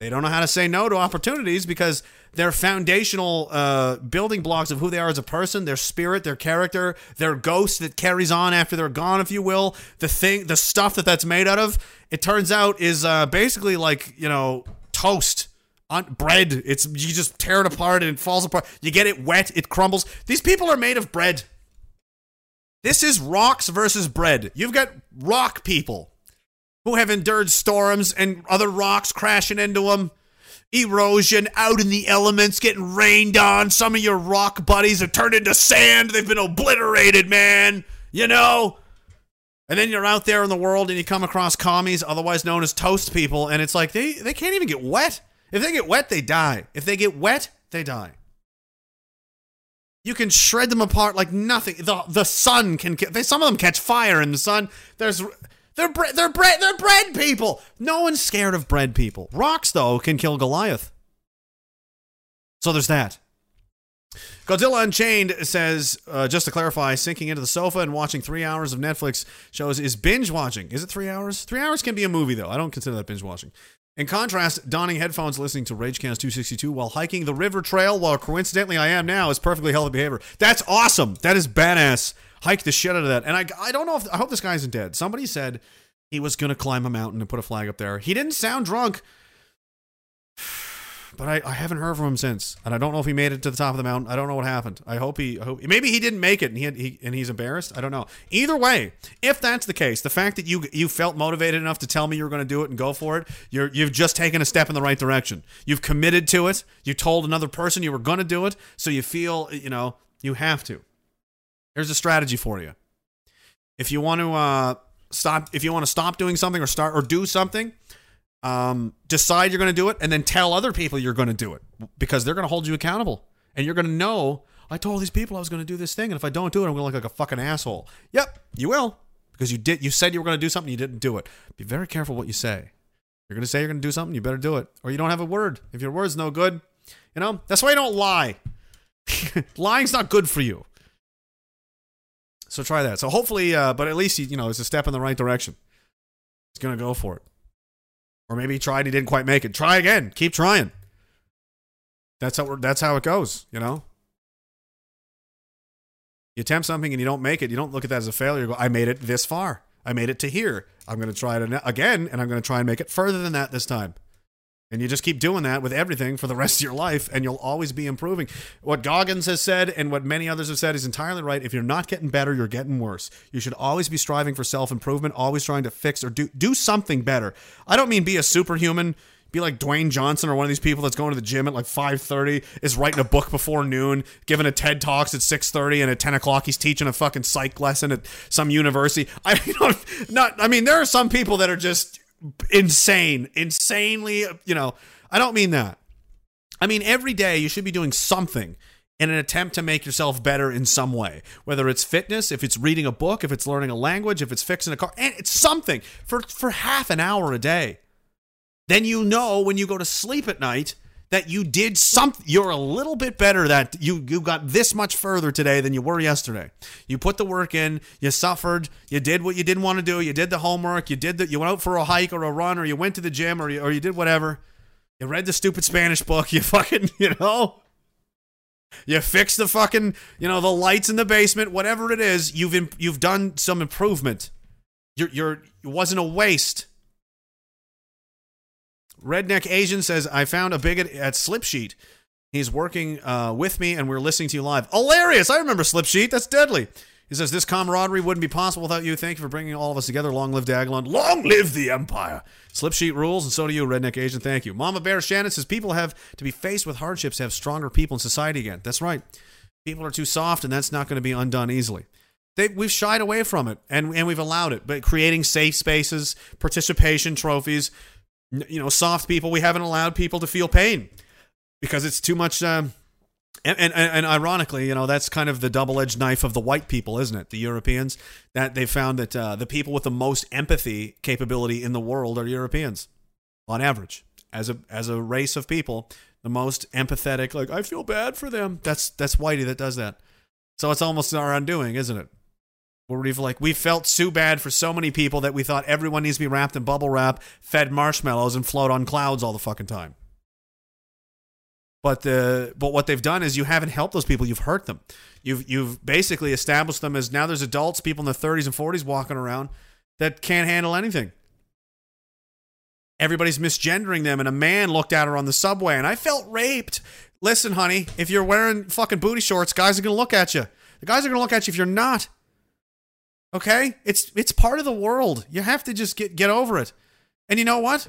S1: They don't know how to say no to opportunities because their foundational uh, building blocks of who they are as a person, their spirit, their character, their ghost that carries on after they're gone, if you will, the thing, the stuff that that's made out of, it turns out is uh, basically like you know toast on bread. It's you just tear it apart and it falls apart. You get it wet, it crumbles. These people are made of bread. This is rocks versus bread. You've got rock people who have endured storms and other rocks crashing into them. Erosion out in the elements, getting rained on. Some of your rock buddies have turned into sand. They've been obliterated, man. You know? And then you're out there in the world and you come across commies, otherwise known as toast people, and it's like they, they can't even get wet. If they get wet, they die. If they get wet, they die. You can shred them apart like nothing. The the sun can they, some of them catch fire in the sun. There's they're bre- they're bread they're bread people. No one's scared of bread people. Rocks though can kill Goliath. So there's that. Godzilla Unchained says, uh, just to clarify, sinking into the sofa and watching three hours of Netflix shows is binge watching. Is it three hours? Three hours can be a movie, though. I don't consider that binge watching. In contrast, donning headphones listening to Ragecast 262 while hiking the river trail, while coincidentally I am now, is perfectly healthy behavior. That's awesome. That is badass. Hike the shit out of that. And I, I don't know if, I hope this guy isn't dead. Somebody said he was to climb a mountain and put a flag up there. He didn't sound drunk, <sighs> but I, I haven't heard from him since. And I don't know if he made it to the top of the mountain. I don't know what happened. I hope he, I hope, maybe he didn't make it and he, had, he and he's embarrassed. I don't know. Either way, if that's the case, the fact that you you felt motivated enough to tell me you were going to do it and go for it, you're you've just taken a step in the right direction. You've committed to it. You told another person you were going to do it, so you feel you know you have to. Here's a strategy for you. If you want to uh, stop, if you want to stop doing something or start or do something, um, decide you're going to do it, and then tell other people you're going to do it because they're going to hold you accountable, and you're going to know. I told these people I was going to do this thing, and if I don't do it, I'm going to look like a fucking asshole. Yep, you will because you did. You said you were going to do something, you didn't do it. Be very careful what you say. You're going to say you're going to do something, you better do it, or you don't have a word. If your word's no good, you know that's why you don't lie. <laughs> Lying's not good for you. So try that. So hopefully, uh, but at least you, you know it's a step in the right direction. He's gonna go for it, or maybe he tried, he didn't quite make it. Try again. Keep trying. That's how that's how it goes. You know, you attempt something and you don't make it. You don't look at that as a failure. Go, I made it this far. I made it to here. I'm gonna try it again, and I'm gonna try and make it further than that this time. And you just keep doing that with everything for the rest of your life, and you'll always be improving. What Goggins has said and what many others have said is entirely right. If you're not getting better, you're getting worse. You should always be striving for self improvement, always trying to fix or do do something better. I don't mean be a superhuman. Be like Dwayne Johnson or one of these people that's going to the gym at like 5:30, is writing a book before noon, giving a TED talks at 6:30, and at 10 o'clock he's teaching a fucking psych lesson at some university. I <laughs> you know, not. I mean, there are some people that are just insane, insanely, you know, I don't mean that. I mean, every day you should be doing something in an attempt to make yourself better in some way. Whether it's fitness, if it's reading a book, if it's learning a language, if it's fixing a car, and it's something for, for half an hour a day. Then you know when you go to sleep at night that you did something you're a little bit better that you you got this much further today than you were yesterday. You put the work in you suffered you did what you didn't want to do you did the homework you did the you went out for a hike or a run or you went to the gym or you, or you did whatever. You read the stupid spanish book <laughs> you fucking you know? You fixed the fucking you know the lights in the basement whatever it is you've imp- you've done some improvement. You're you're it wasn't a waste Redneck Asian says, I found a bigot at Slipsheet. He's working uh, with me and we're listening to you live. Hilarious. I remember Slipsheet. That's deadly. He says, This camaraderie wouldn't be possible without you. Thank you for bringing all of us together. Long live Diagolon. Long live the Empire. Slipsheet rules, and so do you, Redneck Asian. Thank you. Mama Bear Shannon says, People have to be faced with hardships to have stronger people in society again. That's right. People are too soft, and that's not going to be undone easily. They, we've shied away from it, and, and we've allowed it. But creating safe spaces, participation trophies, you know, soft people, we haven't allowed people to feel pain because it's too much. Um, and, and, and ironically, you know, that's kind of the double edged knife of the white people, isn't it? The Europeans that they found that uh, the people with the most empathy capability in the world are Europeans, on average, as a as a race of people, the most empathetic. Like I feel bad for them. That's that's Whitey that does that. So it's almost our undoing, isn't it? Where we've like we felt so bad for so many people that we thought everyone needs to be wrapped in bubble wrap, fed marshmallows, and float on clouds all the fucking time. But the but what they've done is you haven't helped those people. You've hurt them. You've you've basically established them as now there's adults, people in their 30s and 40s walking around that can't handle anything. Everybody's misgendering them, and a man looked at her on the subway, and I felt raped. Listen, honey, if you're wearing fucking booty shorts, guys are gonna look at you. The guys are gonna look at you if you're not. Okay? It's it's part of the world. You have to just get get over it. And you know what?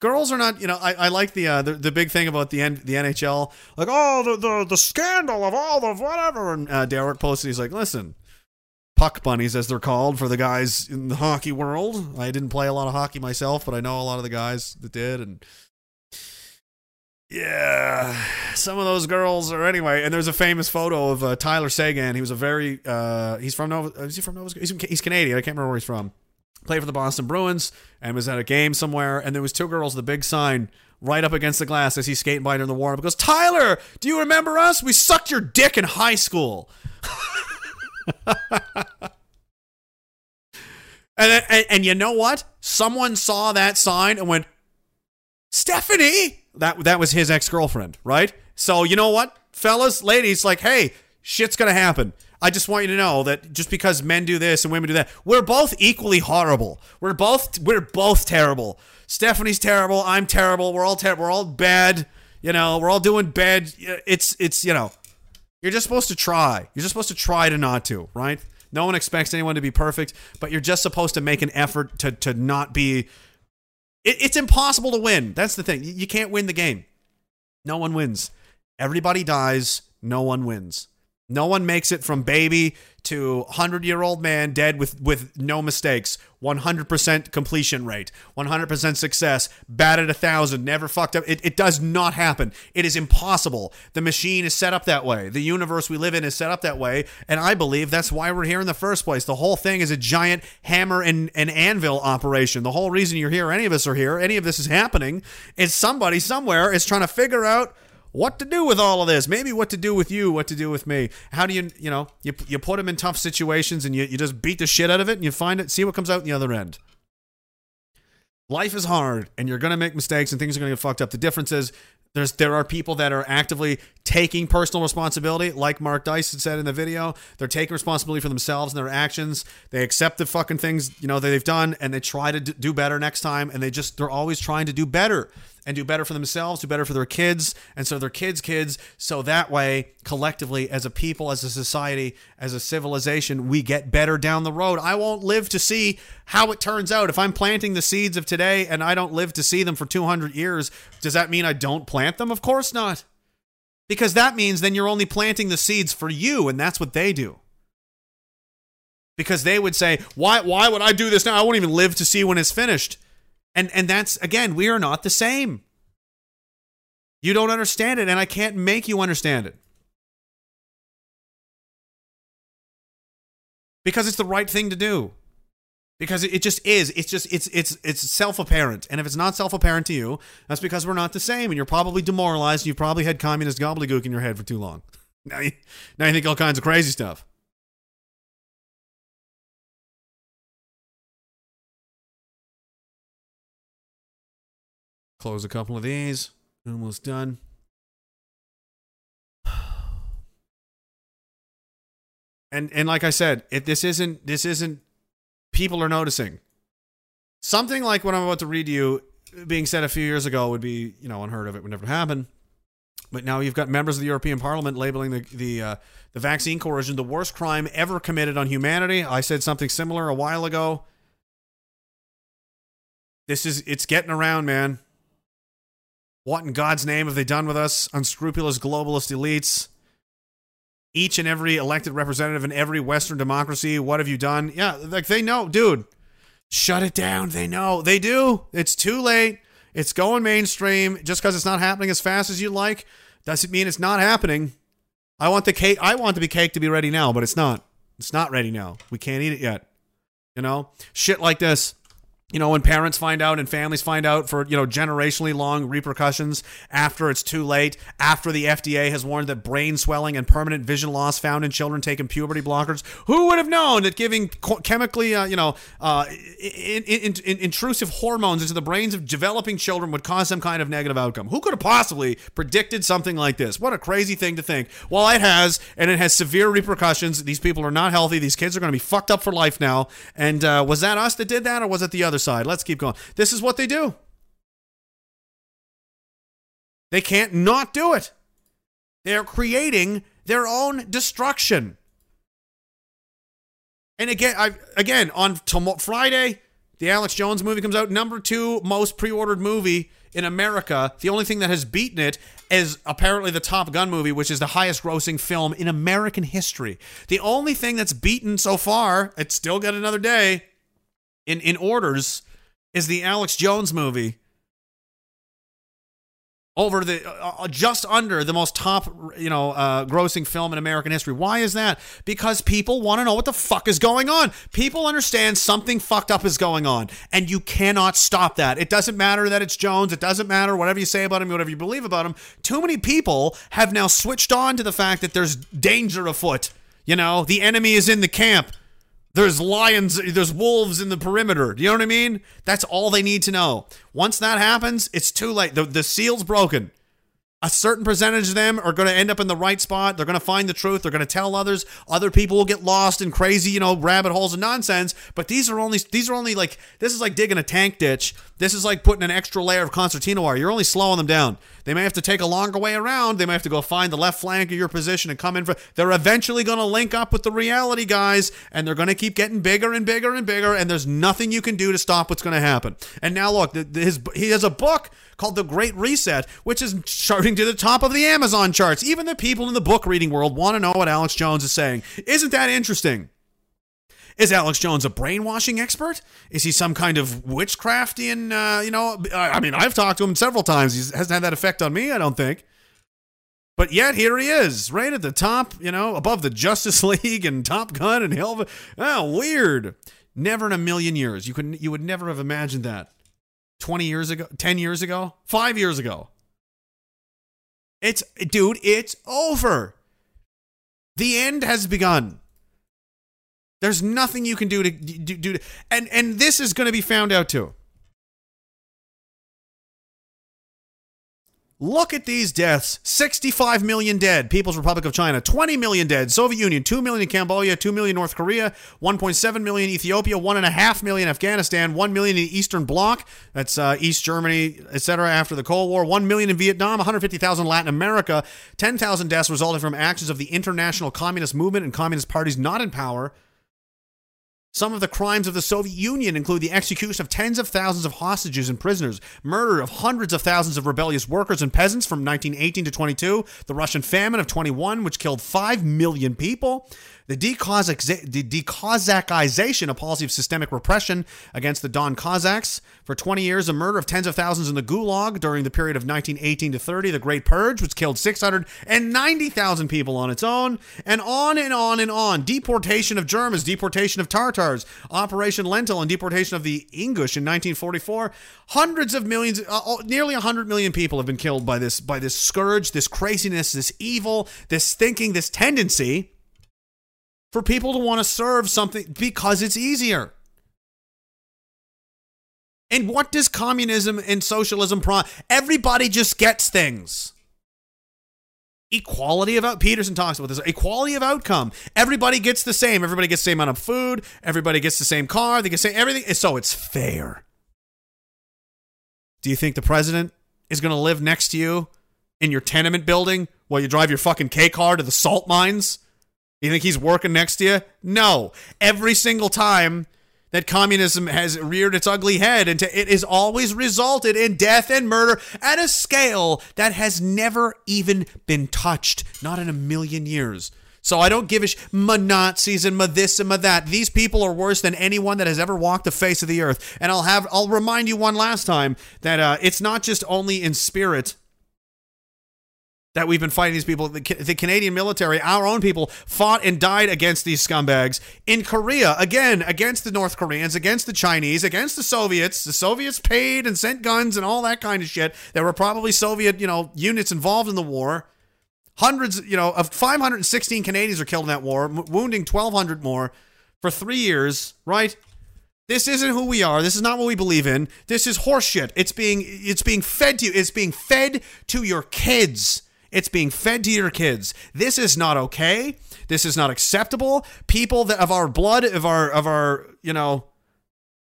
S1: Girls are not, you know, I, I like the, uh, the the big thing about the N, the NHL, like oh the, the the scandal of all the whatever. And uh, Derek posted, he's like, listen, puck bunnies as they're called for the guys in the hockey world. I didn't play a lot of hockey myself, but I know a lot of the guys that did, and yeah, some of those girls are anyway. And there's a famous photo of uh, Tyler Seguin. He was a very uh, he's from Nova. Is he from Nova? He's, he's Canadian. I can't remember where he's from. Played for the Boston Bruins and was at a game somewhere. And there was two girls a big sign right up against the glass as he's skating by in the warm up. Goes Tyler, do you remember us? We sucked your dick in high school. <laughs> and, and and you know what? Someone saw that sign and went, Stephanie. That that was his ex girlfriend, right? So you know what, fellas, ladies, like, hey, shit's gonna happen. I just want you to know that just because men do this and women do that, we're both equally horrible. We're both we're both terrible. Stephanie's terrible. I'm terrible. We're all terrible. We're all bad. You know, we're all doing bad. It's it's you know, you're just supposed to try. You're just supposed to try to not to, right? No one expects anyone to be perfect, but you're just supposed to make an effort to to not be it, it's impossible to win. That's the thing. You, can't win the game. No one wins. Everybody dies. No one wins. No one makes it from baby to 100 year old man dead with, with no mistakes. 100% completion rate, 100% success, batted a thousand, never fucked up. It, it does not happen. It is impossible. The machine is set up that way. The universe we live in is set up that way. And I believe that's why we're here in the first place. The whole thing is a giant hammer and, and anvil operation. The whole reason you're here, any of us are here, any of this is happening, is somebody somewhere is trying to figure out what to do with all of this. Maybe what to do with you, what to do with me. How do you, you know, you, you put them in tough situations and you, you just beat the shit out of it and you find it, see what comes out the other end. Life is hard and you're going to make mistakes and things are going to get fucked up. The difference is there's there are people that are actively taking personal responsibility, like Mark Dyson said in the video. They're taking responsibility for themselves and their actions. They accept the fucking things you know that they've done, and they try to do better next time. And they just they're always trying to do better and do better for themselves, do better for their kids, and so their kids' kids. So that way, collectively, as a people, as a society, as a civilization, we get better down the road. I won't live to see how it turns out. If I'm planting the seeds of today and I don't live to see them for 200 years, does that mean I don't plant them? Of course not. Because that means then you're only planting the seeds for you, and that's what they do. Because they would say, why, why would I do this now? I won't even live to see when it's finished. And and that's again, we are not the same. You don't understand it, and I can't make you understand it. Because it's the right thing to do. Because it just is. It's just it's it's it's self-apparent. And if it's not self-apparent to you, that's because we're not the same. And you're probably demoralized. And you've probably had communist gobbledygook in your head for too long. <laughs> Now you, now you think all kinds of crazy stuff. Close a couple of these. Almost done. And and like I said, if this isn't this isn't people are noticing. Something like what I'm about to read to you being said a few years ago would be, you know, unheard of. It would never happen. But now you've got members of the European Parliament labeling the the uh, the vaccine coercion the worst crime ever committed on humanity. I said something similar a while ago. This is it's getting around, man. What in God's name have they done with us, unscrupulous globalist elites? Each and every elected representative in every Western democracy, what have you done? Yeah, like they know, dude. Shut it down. They know. They do. It's too late. It's going mainstream. Just because it's not happening as fast as you like doesn't mean it's not happening. I want the cake. I want the cake to be ready now, but it's not. It's not ready now. We can't eat it yet. You know, shit like this. You know, when parents find out and families find out for, you know, generationally long repercussions after it's too late, after the FDA has warned that brain swelling and permanent vision loss found in children taking puberty blockers, who would have known that giving chemically, uh, you know, uh, in, in, in, intrusive hormones into the brains of developing children would cause some kind of negative outcome? Who could have possibly predicted something like this? What a crazy thing to think. Well, it has, and it has severe repercussions. These people are not healthy. These kids are going to be fucked up for life now. And uh, was that us that did that, or was it the other side? Let's keep going. This is what they do. They can't not do it. They're creating their own destruction. And again, I again on tomorrow, Friday, the Alex Jones movie comes out. Number two most pre-ordered movie in America. The only thing that has beaten it is apparently the Top Gun movie, which is the highest-grossing film in American history. The only thing that's beaten so far, it's still got another day in in orders, is the Alex Jones movie. Over the uh, just under the most top, you know, uh, grossing film in American history. Why is that? Because people want to know what the fuck is going on. People understand something fucked up is going on, and you cannot stop that. It doesn't matter that it's Jones. It doesn't matter whatever you say about him, whatever you believe about him. Too many people have now switched on to the fact that there's danger afoot. You know, the enemy is in the camp. There's lions, there's wolves in the perimeter. Do you know what I mean? That's all they need to know. Once that happens, it's too late. The, the seal's broken. A certain percentage of them are going to end up in the right spot. They're going to find the truth. They're going to tell others. Other people will get lost in crazy, you know, rabbit holes and nonsense. But these are only these are only like this is like digging a tank ditch. This is like putting an extra layer of concertina wire. You're only slowing them down. They may have to take a longer way around. They may have to go find the left flank of your position and come in for. They're eventually going to link up with the reality guys, and they're going to keep getting bigger and bigger and bigger. And there's nothing you can do to stop what's going to happen. And now look, his he has a book called The Great Reset, which is charting to the top of the Amazon charts. Even the people in the book reading world want to know what Alex Jones is saying. Isn't that interesting? Is Alex Jones a brainwashing expert? Is he some kind of witchcraftian? Uh, you know, I mean, I've talked to him several times. He hasn't had that effect on me, I don't think. But yet here he is, right at the top, you know, above the Justice <laughs> League and Top Gun and Hell. Oh, weird. Never in a million years. You could you would never have imagined that. 20 years ago, 10 years ago, 5 years ago. It's dude, it's over. The end has begun. There's nothing you can do to do, do and and this is going to be found out too. Look at these deaths 65 million dead, People's Republic of China, 20 million dead, Soviet Union, 2 million in Cambodia, 2 million North Korea, 1.7 million Ethiopia, 1.5 million Afghanistan, 1 million in Eastern Bloc, that's uh, East Germany, etc., after the Cold War, 1 million in Vietnam, 150,000 in Latin America, 10,000 deaths resulting from actions of the international communist movement and communist parties not in power. Some of the crimes of the Soviet Union include the execution of tens of thousands of hostages and prisoners, murder of hundreds of thousands of rebellious workers and peasants from 1918 to 22, the Russian famine of 21, which killed 5 million people, the, the a policy of systemic repression against the Don Cossacks. For 20 years, a murder of tens of thousands in the Gulag during the period of 1918 to 30, the Great Purge, which killed 690,000 people on its own, and on and on and on. Deportation of Germans, deportation of Tartars, Operation Lentil, and deportation of the English in 1944. Hundreds of millions, uh, nearly 100 million people have been killed by this by this scourge, this craziness, this evil, this thinking, this tendency for people to want to serve something because it's easier. And what does communism and socialism pro? Everybody just gets things. Equality of out. Peterson talks about this. Equality of outcome. Everybody gets the same. Everybody gets the same amount of food. Everybody gets the same car. They get the same everything. So it's fair. Do you think the president is going to live next to you in your tenement building while you drive your fucking K car to the salt mines? You think he's working next to you? No. Every single time that communism has reared its ugly head into it has always resulted in death and murder at a scale that has never even been touched, not in a million years. So I don't give a sh- ma Nazis and ma this and ma that. These people are worse than anyone that has ever walked the face of the earth. And I'll have I'll remind you one last time that uh, it's not just only in spirit that we've been fighting these people. The, the Canadian military, our own people, fought and died against these scumbags in Korea. Again, against the North Koreans, against the Chinese, against the Soviets. The Soviets paid and sent guns and all that kind of shit. There were probably Soviet, you know, units involved in the war. Hundreds, you know, of 516 Canadians are killed in that war, m- wounding 1,200 more for three years, right? This isn't who we are. This is not what we believe in. This is horseshit. It's being it's being fed to you. It's being fed to your kids. It's being fed to your kids. This is not okay. This is not acceptable. People that of our blood, of our of our, you know,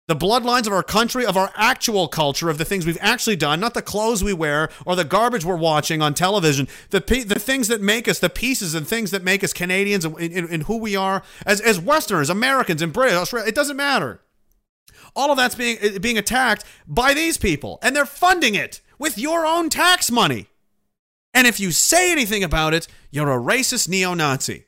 S1: the bloodlines of our country, of our actual culture, of the things we've actually done, not the clothes we wear or the garbage we're watching on television, the the things that make us, the pieces and things that make us Canadians and, and who we are as, as Westerners, Americans, and British, Australia, it doesn't matter. All of that's being being attacked by these people, and they're funding it with your own tax money. And if you say anything about it, you're a racist neo-Nazi.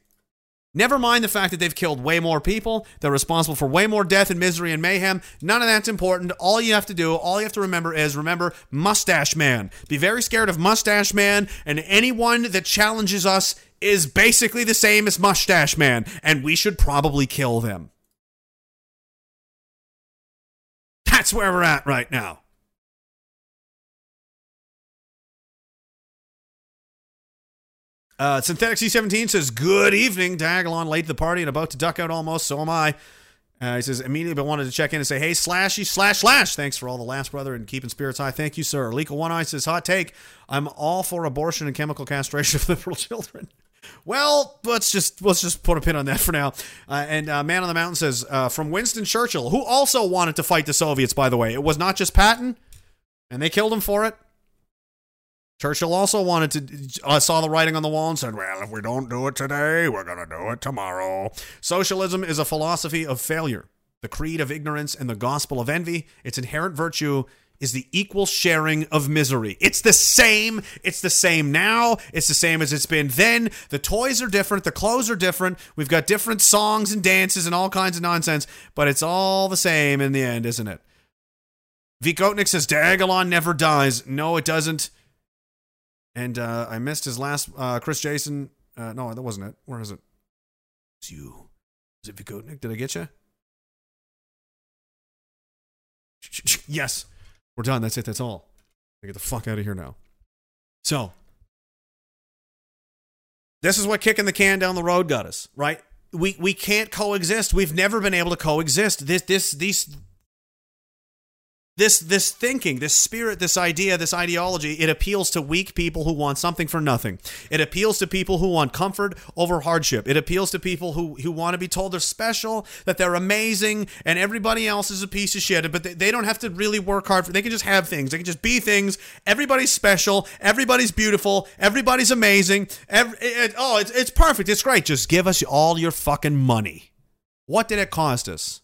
S1: Never mind the fact that they've killed way more people. They're responsible for way more death and misery and mayhem. None of that's important. All you have to do, all you have to remember is remember Mustache Man. Be very scared of Mustache Man, and anyone that challenges us is basically the same as Mustache Man, and we should probably kill them. That's where we're at right now. Uh, Synthetic C17 says, Good evening. Diagolon late to the party and about to duck out almost. So am I. Uh, he says, immediately but wanted to check in and say, Hey, slashy, slash, slash. Thanks for all the last brother and keeping spirits high. Thank you, sir. Lika One Eye says, Hot take. I'm all for abortion and chemical castration of <laughs> liberal children. Well, let's just let's just put a pin on that for now. Uh, and uh, Man on the Mountain says uh, from Winston Churchill, who also wanted to fight the Soviets. By the way, it was not just Patton, and they killed him for it. Churchill also wanted to, uh, saw the writing on the wall and said, well, if we don't do it today, we're going to do it tomorrow. Socialism is a philosophy of failure, the creed of ignorance, and the gospel of envy. Its inherent virtue is the equal sharing of misery. It's the same. It's the same now. It's the same as it's been then. The toys are different. The clothes are different. We've got different songs and dances and all kinds of nonsense, but it's all the same in the end, isn't it? Vikotnik says, Diagolon never dies. No, it doesn't. And uh, I missed his last uh, Chris Jason. Uh, no, that wasn't it. Where is it? It's you. Is it Vikotnik? Did I get you? <laughs> Yes. We're done. That's it. That's all. I get the fuck out of here now. So, this is what kicking the can down the road got us, right? We we can't coexist. We've never been able to coexist. This this these this this thinking, this spirit, this idea, this ideology, it appeals to weak people who want something for nothing. It appeals to people who want comfort over hardship. It appeals to people who who want to be told they're special, that they're amazing, and everybody else is a piece of shit. But they, they don't have to really work hard for. They can just have things. They can just be things. Everybody's special. Everybody's beautiful. Everybody's amazing. Every, it, oh, it's it's perfect. It's great. Just give us all your fucking money. What did it cost us?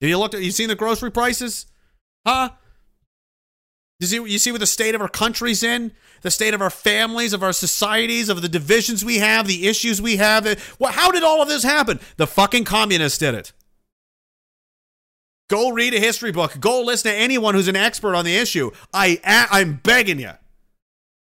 S1: Did you look at? You seen the grocery prices? Huh? You see, you see what the state of our country's in, the state of our families, of our societies, of the divisions we have, the issues we have. Well, how did all of this happen? The fucking communists did it. Go read a history book. Go listen to anyone who's an expert on the issue. I, I'm begging you.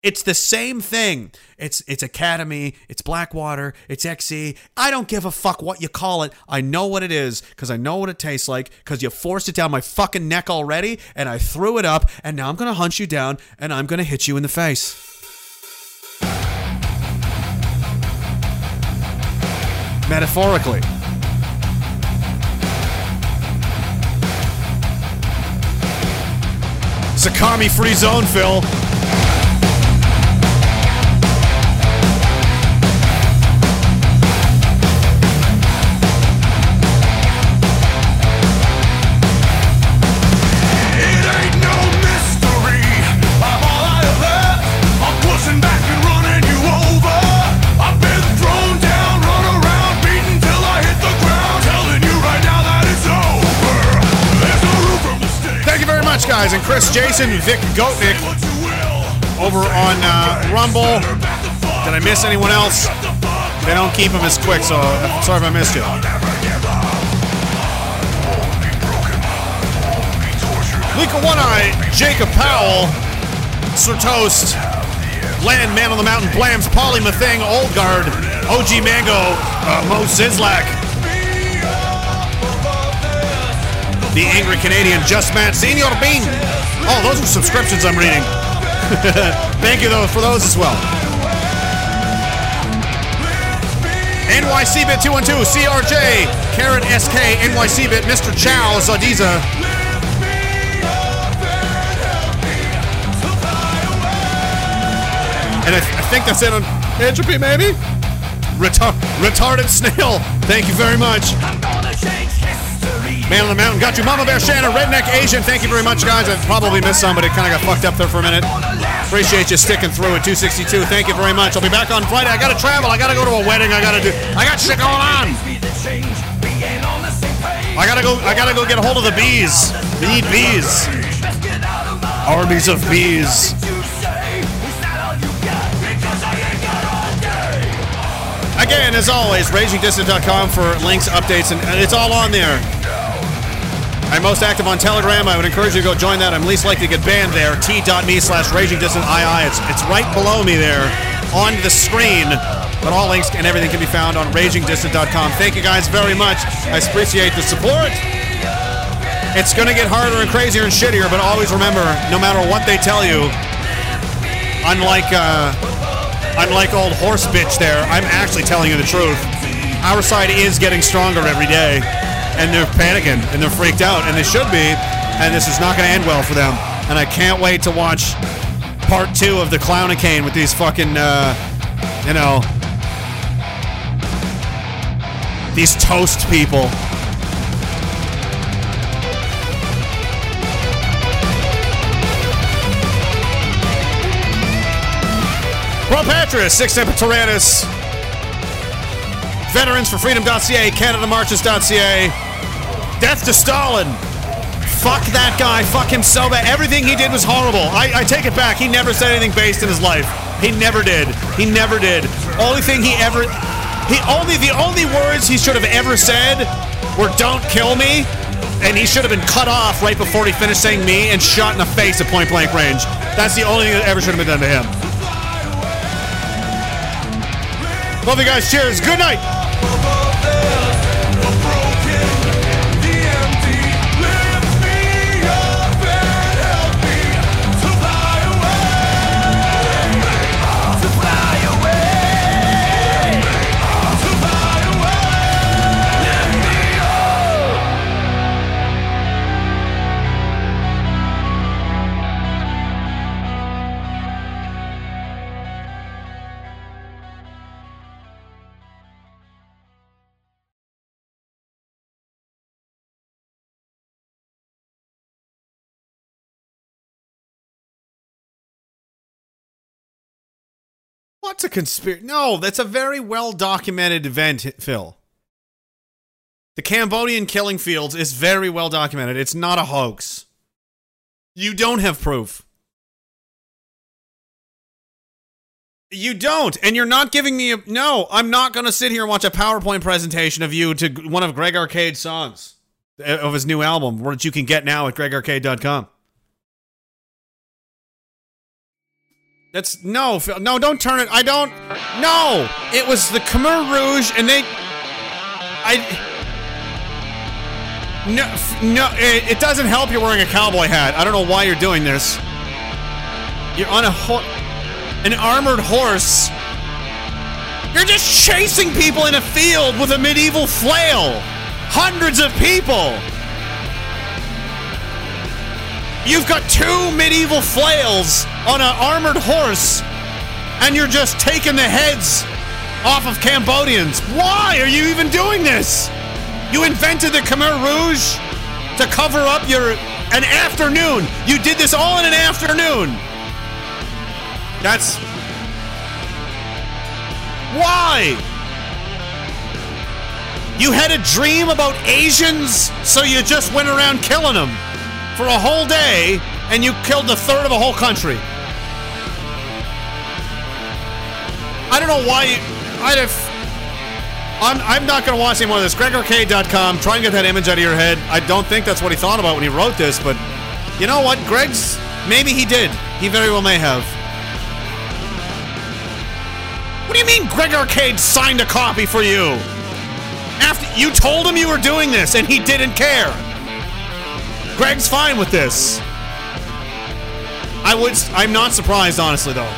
S1: It's the same thing. It's it's Academi, it's Blackwater, it's XE. I don't give a fuck what you call it. I know what it is because I know what it tastes like because you forced it down my fucking neck already and I threw it up and now I'm going to hunt you down and I'm going to hit you in the face. Metaphorically. Sakami free zone, Phil. Guys. And Chris Jason, Vic Goatnick over on uh, Rumble. Did I miss anyone else? They don't keep them as quick, so uh, sorry if I missed you. Lika One Eye, Jacob Powell, Sir Toast, Len, Man on the Mountain, Blams, Polly Mathing, Old Guard, OG Mango, uh, Mo Zizlak. The Angry Canadian, Just Matt, Senior Bean. Oh, those are subscriptions I'm reading. <laughs> Thank you, though, for those as well. NYCBit 212, CRJ, Karen SK, NYCBit, Mr. Chow, Zadiza. And I, I think that's it on Entropy, maybe? Retar- retarded Snail, thank you very much. Man on the Mountain, got you. Mama Bear Shannon, Redneck Asian, thank you very much, guys. I probably missed somebody, kind of got fucked up there for a minute. Appreciate you sticking through at 262. Thank you very much. I'll be back on Friday. I gotta travel. I gotta go to a wedding. I gotta do. I got shit going on. I gotta go. I gotta go get a hold of the bees. We need bees. Armies of bees. Again, as always, ragingdissident.com for links, updates, and it's all on there. I'm most active on Telegram. I would encourage you to go join that. I'm least likely to get banned there. T.me slash raging dissident ragingdistantii. It's, it's right below me there on the screen. But all links and everything can be found on ragingdissident.com. Thank you guys very much. I appreciate the support. It's going to get harder and crazier and shittier, but always remember, no matter what they tell you, unlike uh, unlike old horse bitch there, I'm actually telling you the truth. Our side is getting stronger every day, and they're panicking and they're freaked out, and they should be. And this is not going to end well for them. And I can't wait to watch part two of the clown Clownacane with these fucking, uh, you know, these toast people. Rob Patras, Sic Semper Tyrannis, Veterans for Freedom.ca, CanadaMarches.ca, Death to Stalin. Fuck that guy. Fuck him so bad. Everything he did was horrible. I, I take it back. He never said anything based in his life. He never did. He never did. Only thing he ever. He only the only words he should have ever said were "Don't kill me," and he should have been cut off right before he finished saying "me" and shot in the face at point blank range. That's the only thing that ever should have been done to him. Love you guys. Cheers. Good night. What's a conspiracy? No, that's a very well documented event, Phil. The Cambodian killing fields is very well documented. It's not a hoax. You don't have proof. You don't, and you're not giving me a no. I'm not going to sit here and watch a PowerPoint presentation of you to one of Greg Arcade's songs uh, of his new album, which you can get now at gregarcade.com. That's no, Phil, no, don't turn it. I don't. No, it was the Khmer Rouge, and they. I. No, no, it, it doesn't help you're wearing a cowboy hat. I don't know why you're doing this. You're on a ho- an armored horse. You're just chasing people in a field with a medieval flail. Hundreds of people. You've got two medieval flails on an armored horse, and you're just taking the heads off of Cambodians. Why are you even doing this? You invented the Khmer Rouge to cover up your an afternoon. You did this all in an afternoon. That's why. You had a dream about Asians, so you just went around killing them for a whole day and you killed a third of a whole country. I don't know why. You, I'd have. I'm, I'm not going to watch any more of this. gregarcade.com. Try and get that image out of your head. I don't think that's what he thought about when he wrote this, but you know what? Greg's. Maybe he did. He very well may have. What do you mean Greg Arcade signed a copy for you? After you told him you were doing this and he didn't care. Greg's fine with this. I would. I'm not surprised, honestly, though.